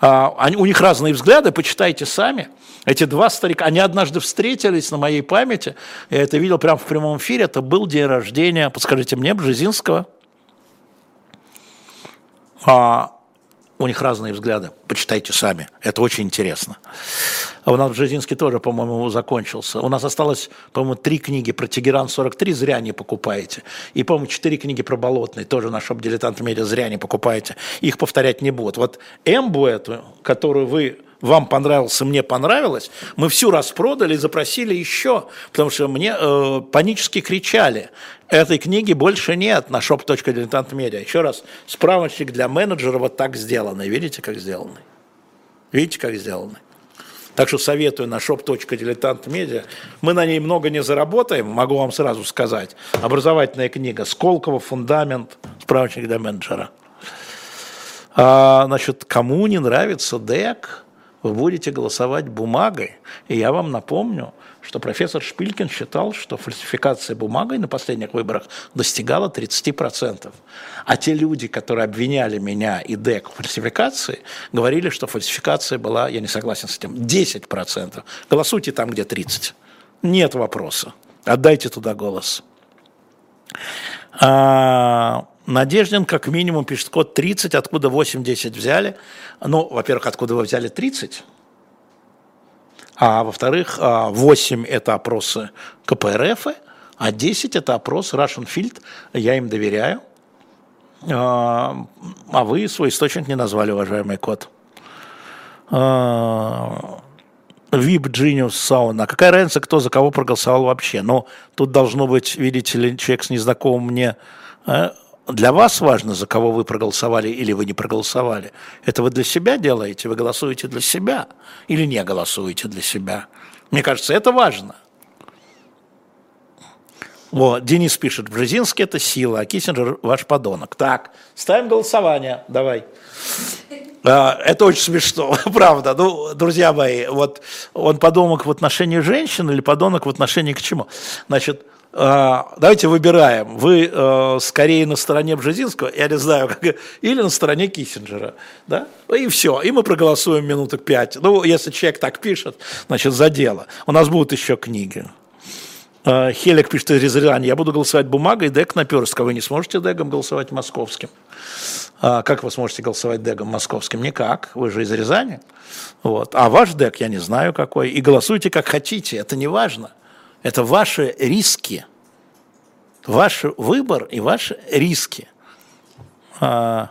А, они, у них разные взгляды, почитайте сами. Эти два старика, они однажды встретились на моей памяти. Я это видел прямо в прямом эфире. Это был день рождения, подскажите мне, Бжезинского. А, у них разные взгляды. Почитайте сами. Это очень интересно. А у нас Бжезинский тоже, по-моему, закончился. У нас осталось, по-моему, три книги про Тегеран-43, зря не покупаете. И, по-моему, четыре книги про Болотный, тоже на шоп «Дилетант Медиа», зря не покупаете. Их повторять не будут. Вот Эмбу эту, которую вы вам понравился, мне понравилось, мы всю распродали и запросили еще, потому что мне э, панически кричали, этой книги больше нет на shop.diletantmedia. Еще раз, справочник для менеджера вот так сделанный. Видите, как сделанный? Видите, как сделанный? Так что советую на shop.diletantmedia. Мы на ней много не заработаем, могу вам сразу сказать. Образовательная книга Сколково, фундамент, справочник для менеджера. А, значит, кому не нравится ДЭК, вы будете голосовать бумагой. И я вам напомню, что профессор Шпилькин считал, что фальсификация бумагой на последних выборах достигала 30%. А те люди, которые обвиняли меня и ДЭК в фальсификации, говорили, что фальсификация была, я не согласен с этим, 10%. Голосуйте там, где 30%. Нет вопроса. Отдайте туда голос. А, Надеждин как минимум пишет код 30, откуда 8-10 взяли. Ну, во-первых, откуда вы взяли 30? А во-вторых, 8 – это опросы КПРФ, а 10 – это опрос Russian Field, я им доверяю. А, а вы свой источник не назвали, уважаемый код. VIP Genius Sauna. Какая разница, кто за кого проголосовал вообще? Но тут должно быть, видите ли, человек с незнакомым мне для вас важно, за кого вы проголосовали или вы не проголосовали. Это вы для себя делаете, вы голосуете для себя или не голосуете для себя. Мне кажется, это важно. Вот, Денис пишет, Бжезинский – это сила, а Киссинджер – ваш подонок. Так, ставим голосование, давай. А, это очень смешно, правда. Ну, друзья мои, вот он подонок в отношении женщин или подонок в отношении к чему? Значит, давайте выбираем. Вы э, скорее на стороне Бжезинского, я не знаю, как, или на стороне Киссинджера. Да? И все. И мы проголосуем минуток пять. Ну, если человек так пишет, значит, за дело. У нас будут еще книги. Э, Хелик пишет из Рязани, я буду голосовать бумагой, ДЭК наперстка. Вы не сможете ДЭКом голосовать московским. А как вы сможете голосовать ДЭКом московским? Никак, вы же из Рязани. Вот. А ваш ДЭК я не знаю какой. И голосуйте как хотите, это не важно. Это ваши риски. Ваш выбор и ваши риски. А,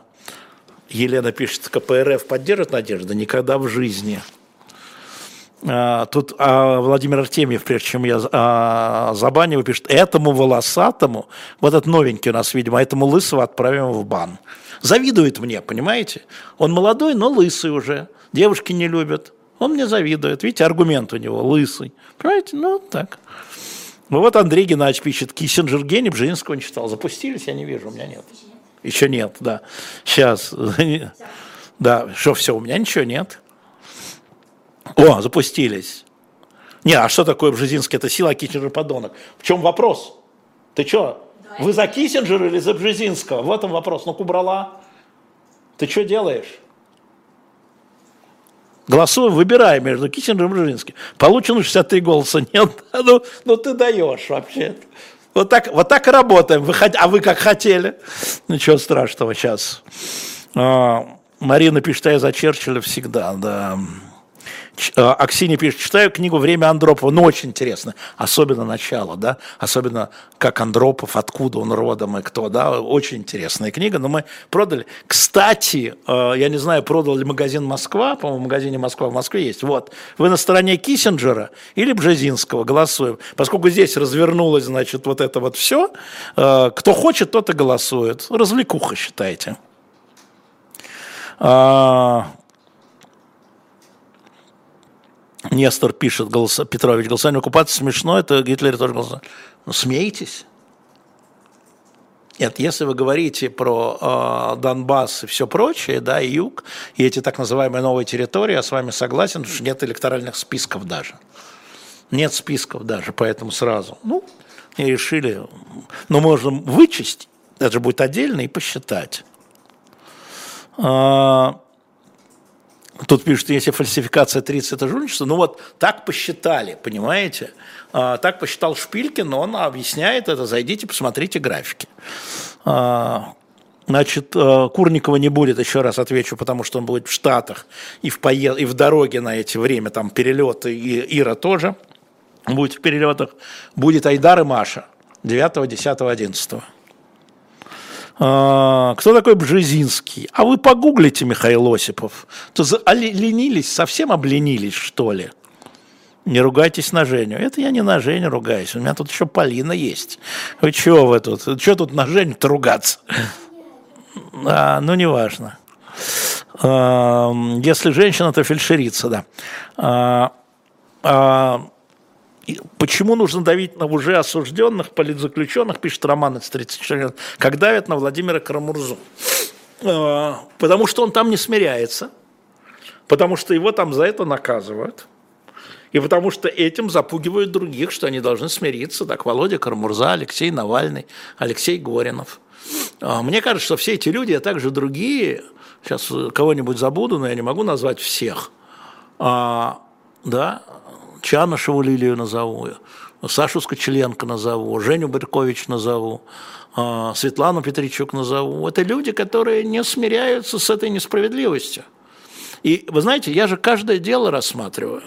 Елена пишет, КПРФ поддержит Надежда? Никогда в жизни. А, тут а, Владимир Артемьев, прежде чем я а, забаниваю, пишет, этому волосатому, вот этот новенький у нас, видимо, этому лысого отправим в бан. Завидует мне, понимаете? Он молодой, но лысый уже. Девушки не любят. Он мне завидует. Видите, аргумент у него лысый. Понимаете? Ну, так. Ну вот Андрей Геннадьевич пишет, Киссинджер гений, Бжезинского не читал. Запустились? Я не вижу, у меня нет. Еще нет, да. Сейчас. Да, что, все, у меня ничего нет. О, запустились. Не, а что такое Бжезинский? Это сила, Киссинджер подонок. В чем вопрос? Ты что, вы за Киссинджера или за Бжезинского? В этом вопрос. Ну-ка, убрала. Ты что делаешь? Голосуем, выбираем между Киссинджером и Бжезинским. Получено 63 голоса. Нет, ну, ну ты даешь вообще. Вот так, вот так и работаем. Вы, а вы как хотели. Ничего страшного сейчас. А, Марина пишет, а я за Черчилля всегда, да. Э, Аксинья пишет, читаю книгу «Время Андропова», ну, очень интересно, особенно начало, да, особенно как Андропов, откуда он родом и кто, да, очень интересная книга, но мы продали. Кстати, э, я не знаю, продал ли магазин «Москва», по-моему, в магазине «Москва» в Москве есть, вот, вы на стороне Киссинджера или Бжезинского? Голосуем, поскольку здесь развернулось, значит, вот это вот все, э, кто хочет, тот и голосует, развлекуха, считайте. А, Нестор пишет, голос, Петрович, голосование оккупации смешно, это Гитлер тоже голосовал. Ну, смейтесь. Нет, если вы говорите про э, Донбасс и все прочее, да, и юг, и эти так называемые новые территории, я с вами согласен, что нет электоральных списков даже. Нет списков даже, поэтому сразу. Ну, и решили, ну, можем вычесть, это же будет отдельно, и посчитать. А, Тут пишут, если фальсификация 30 это жульничество, ну вот так посчитали, понимаете? А, так посчитал Шпилькин, но он объясняет это, зайдите, посмотрите графики. А, значит, а, Курникова не будет, еще раз отвечу, потому что он будет в Штатах и в, пое... и в дороге на эти время, там перелеты, и Ира тоже будет в перелетах. Будет Айдар и Маша 9, 10, 11. А, кто такой Бжезинский? А вы погуглите, Михаил Осипов. То ленились, совсем обленились, что ли? Не ругайтесь на Женю. Это я не на Женю ругаюсь. У меня тут еще Полина есть. Вы чего вы тут? Что тут на Женю-то ругаться? А, ну, неважно. А, если женщина, то фельдшерица, да. А, а, Почему нужно давить на уже осужденных политзаключенных, пишет Роман из 34 лет, как давят на Владимира Карамурзу? А, потому что он там не смиряется, потому что его там за это наказывают, и потому что этим запугивают других, что они должны смириться, так Володя Карамурза, Алексей Навальный, Алексей Горинов. А, мне кажется, что все эти люди, а также другие, сейчас кого-нибудь забуду, но я не могу назвать всех, а, да, Чанышеву Лилию назову, Сашу Скочеленко назову, Женю Барькович назову, а, Светлану Петричук назову. Это люди, которые не смиряются с этой несправедливостью. И вы знаете, я же каждое дело рассматриваю.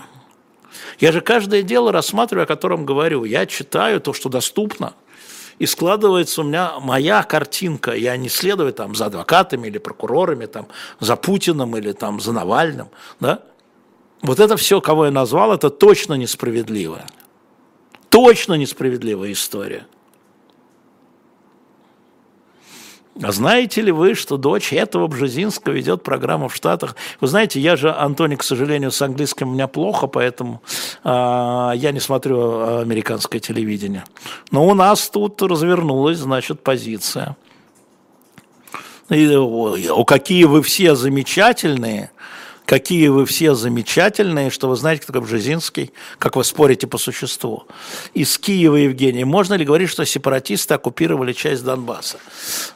Я же каждое дело рассматриваю, о котором говорю. Я читаю то, что доступно. И складывается у меня моя картинка. Я не следую там за адвокатами или прокурорами, там, за Путиным или там, за Навальным. Да? Вот это все, кого я назвал, это точно несправедливо. Точно несправедливая история. А знаете ли вы, что дочь этого Бжезинского ведет программу в Штатах? Вы знаете, я же, Антоний, к сожалению, с английским у меня плохо, поэтому э, я не смотрю американское телевидение. Но у нас тут развернулась, значит, позиция. И, о, какие вы все замечательные – какие вы все замечательные, что вы знаете, кто такой Бжезинский, как вы спорите по существу. Из Киева, Евгений, можно ли говорить, что сепаратисты оккупировали часть Донбасса?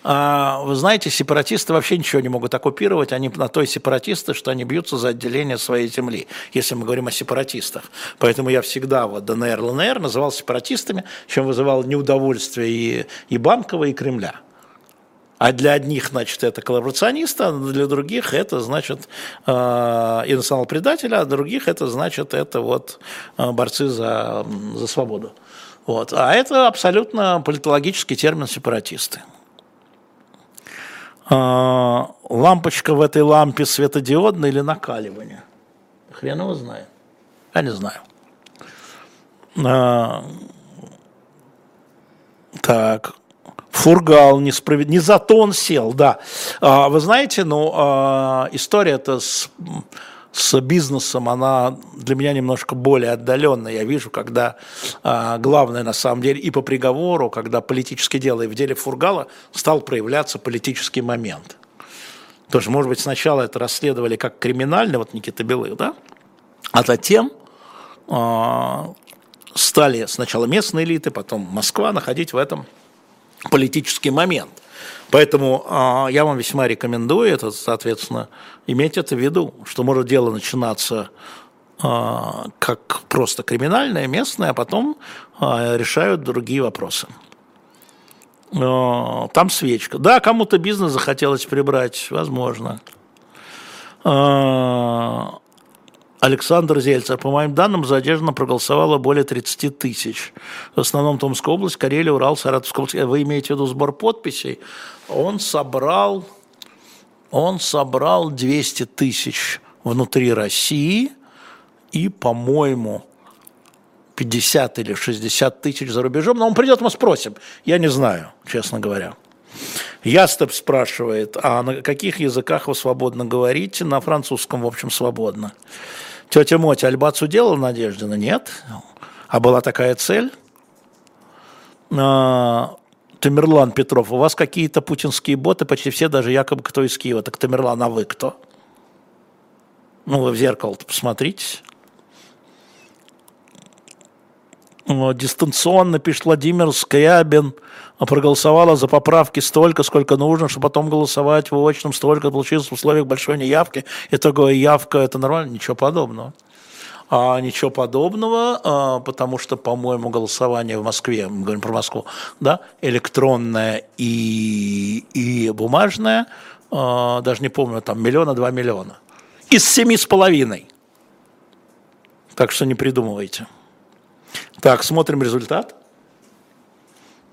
А, вы знаете, сепаратисты вообще ничего не могут оккупировать, они на той сепаратисты, что они бьются за отделение своей земли, если мы говорим о сепаратистах. Поэтому я всегда вот ДНР, ЛНР называл сепаратистами, чем вызывал неудовольствие и, и Банкова, и Кремля. А для одних, значит, это коллаборационисты, а для других это, значит, э, и национал-предатели, а других это, значит, это вот э, борцы за, за свободу. Вот. А это абсолютно политологический термин сепаратисты. Э, лампочка в этой лампе светодиодная или накаливание? Хрен его знает. Я не знаю. Так, Фургал несправед... не зато он сел, да. А, вы знаете, ну, а, история-то с, с бизнесом, она для меня немножко более отдаленная. Я вижу, когда а, главное на самом деле и по приговору, когда политическое дело, и в деле Фургала стал проявляться политический момент. Тоже, может быть, сначала это расследовали как криминальный, вот Никита Белых, да, а затем стали сначала местные элиты, потом Москва находить в этом политический момент. Поэтому э, я вам весьма рекомендую это, соответственно, иметь это в виду, что может дело начинаться э, как просто криминальное, местное, а потом э, решают другие вопросы. Э, там свечка. Да, кому-то бизнес захотелось прибрать, возможно. Э, Александр Зельцер. По моим данным, за Одежду проголосовало более 30 тысяч. В основном Томская область, Карелия, Урал, Саратовская область. Вы имеете в виду сбор подписей? Он собрал, он собрал 200 тысяч внутри России и, по-моему, 50 или 60 тысяч за рубежом. Но он придет, мы спросим. Я не знаю, честно говоря. Ястеп спрашивает, а на каких языках вы свободно говорите? На французском, в общем, свободно. Тетя Мотя Альбацу делала Надеждина? Нет. А была такая цель? А, Тамерлан Петров, у вас какие-то путинские боты, почти все даже якобы кто из Киева. Так Тамерлан, а вы кто? Ну, вы в зеркало посмотрите. Дистанционно пишет Владимир Скрябин – а проголосовала за поправки столько, сколько нужно, чтобы потом голосовать в очном столько, получилось в условиях большой неявки. Итоговая явка – это нормально? Ничего подобного. А ничего подобного, а, потому что, по-моему, голосование в Москве, мы говорим про Москву, да, электронное и, и бумажное, а, даже не помню, там миллиона, два миллиона. Из семи с половиной. Так что не придумывайте. Так, смотрим результат.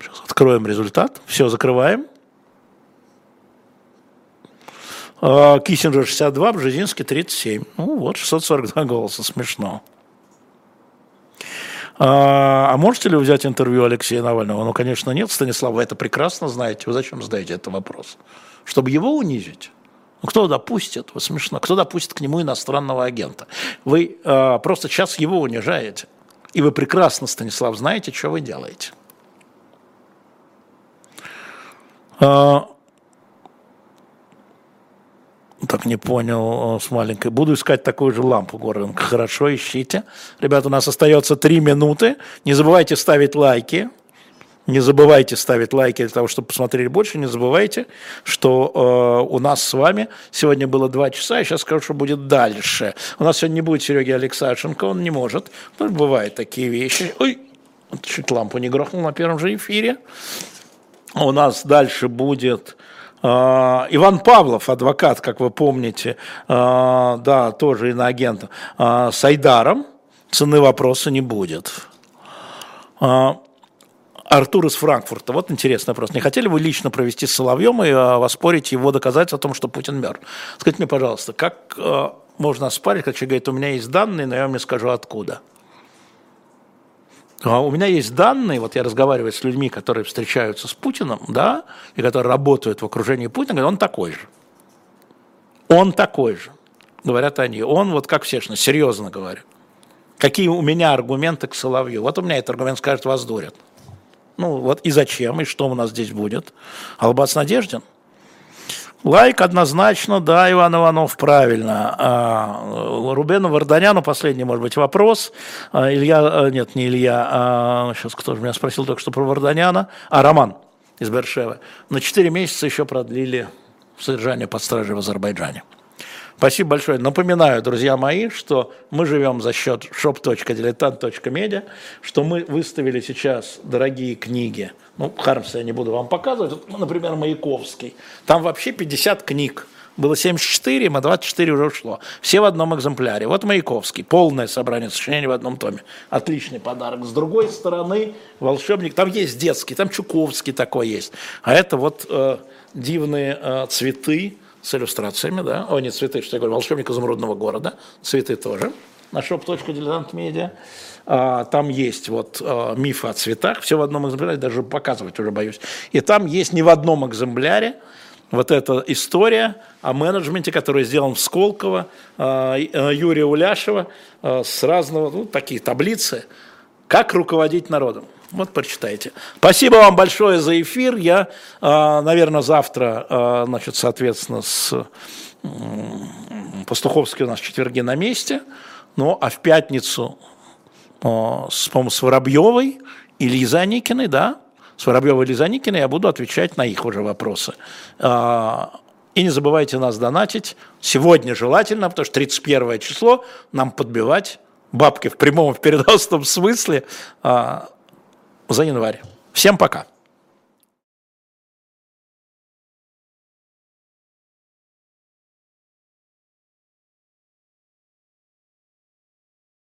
Сейчас откроем результат. Все, закрываем. А, Киссинджер 62, Бжезинский 37. Ну вот, 642 голоса, смешно. А, а можете ли вы взять интервью Алексея Навального? Ну, конечно, нет, Станислав, вы это прекрасно знаете. Вы зачем задаете этот вопрос? Чтобы его унизить? Ну, кто допустит? Вы смешно. Кто допустит к нему иностранного агента? Вы а, просто сейчас его унижаете. И вы прекрасно, Станислав, знаете, что вы делаете. А, так не понял э, с маленькой. Буду искать такую же лампу, Гордон. Хорошо, ищите. Ребята, у нас остается три минуты. Не забывайте ставить лайки. Не забывайте ставить лайки для того, чтобы посмотрели больше. Не забывайте, что э, у нас с вами сегодня было два часа. Я сейчас скажу, что будет дальше. У нас сегодня не будет Сереги Алексашенко, он не может. Но бывают такие вещи. Ой, чуть лампу не грохнул на первом же эфире. У нас дальше будет э, Иван Павлов, адвокат, как вы помните, э, да, тоже иноагент, э, с Айдаром. Цены вопроса не будет. Артур из Франкфурта. Вот интересный вопрос. Не хотели вы лично провести с Соловьем и воспорить его доказать о том, что Путин мертв? Скажите мне, пожалуйста, как можно оспорить, как человек говорит, у меня есть данные, но я вам не скажу откуда? А у меня есть данные, вот я разговариваю с людьми, которые встречаются с Путиным, да, и которые работают в окружении Путина, говорят, он такой же. Он такой же, говорят они. Он вот как все, серьезно говорю. Какие у меня аргументы к Соловью? Вот у меня этот аргумент скажет, вас дурят. Ну вот и зачем, и что у нас здесь будет? Албац Надеждин? Лайк однозначно, да, Иван Иванов, правильно. А, Рубену Варданяну последний, может быть, вопрос. А, Илья, а, нет, не Илья, а, сейчас кто же меня спросил только что про Варданяна. А, Роман из Бершевы. На 4 месяца еще продлили содержание под стражей в Азербайджане. Спасибо большое. Напоминаю, друзья мои, что мы живем за счет shop.diletant.media, что мы выставили сейчас дорогие книги. Ну, Хармса я не буду вам показывать. например, Маяковский. Там вообще 50 книг. Было 74, а 24 уже ушло. Все в одном экземпляре. Вот Маяковский. Полное собрание сочинений в одном томе. Отличный подарок. С другой стороны, волшебник. Там есть детский, там Чуковский такой есть. А это вот э, дивные э, цветы с иллюстрациями, да, о, не цветы, что я говорю, волшебник изумрудного города, цветы тоже, на shop.diletant.media. А, там есть вот а, мифы о цветах, все в одном экземпляре, даже показывать уже боюсь. И там есть не в одном экземпляре вот эта история о менеджменте, который сделан в Сколково, а, Юрия Уляшева, с разного, ну, такие таблицы, как руководить народом. Вот прочитайте. Спасибо вам большое за эфир. Я, а, наверное, завтра, а, значит, соответственно, с Пастуховский у нас четверги на месте. Ну, а в пятницу а, с, по с Воробьевой и Лизаникиной, да, с Воробьевой и Лизаникиной я буду отвечать на их уже вопросы. И не забывайте нас донатить. Сегодня желательно, потому что 31 число нам подбивать бабки в прямом и в переносном смысле за январь. Всем пока.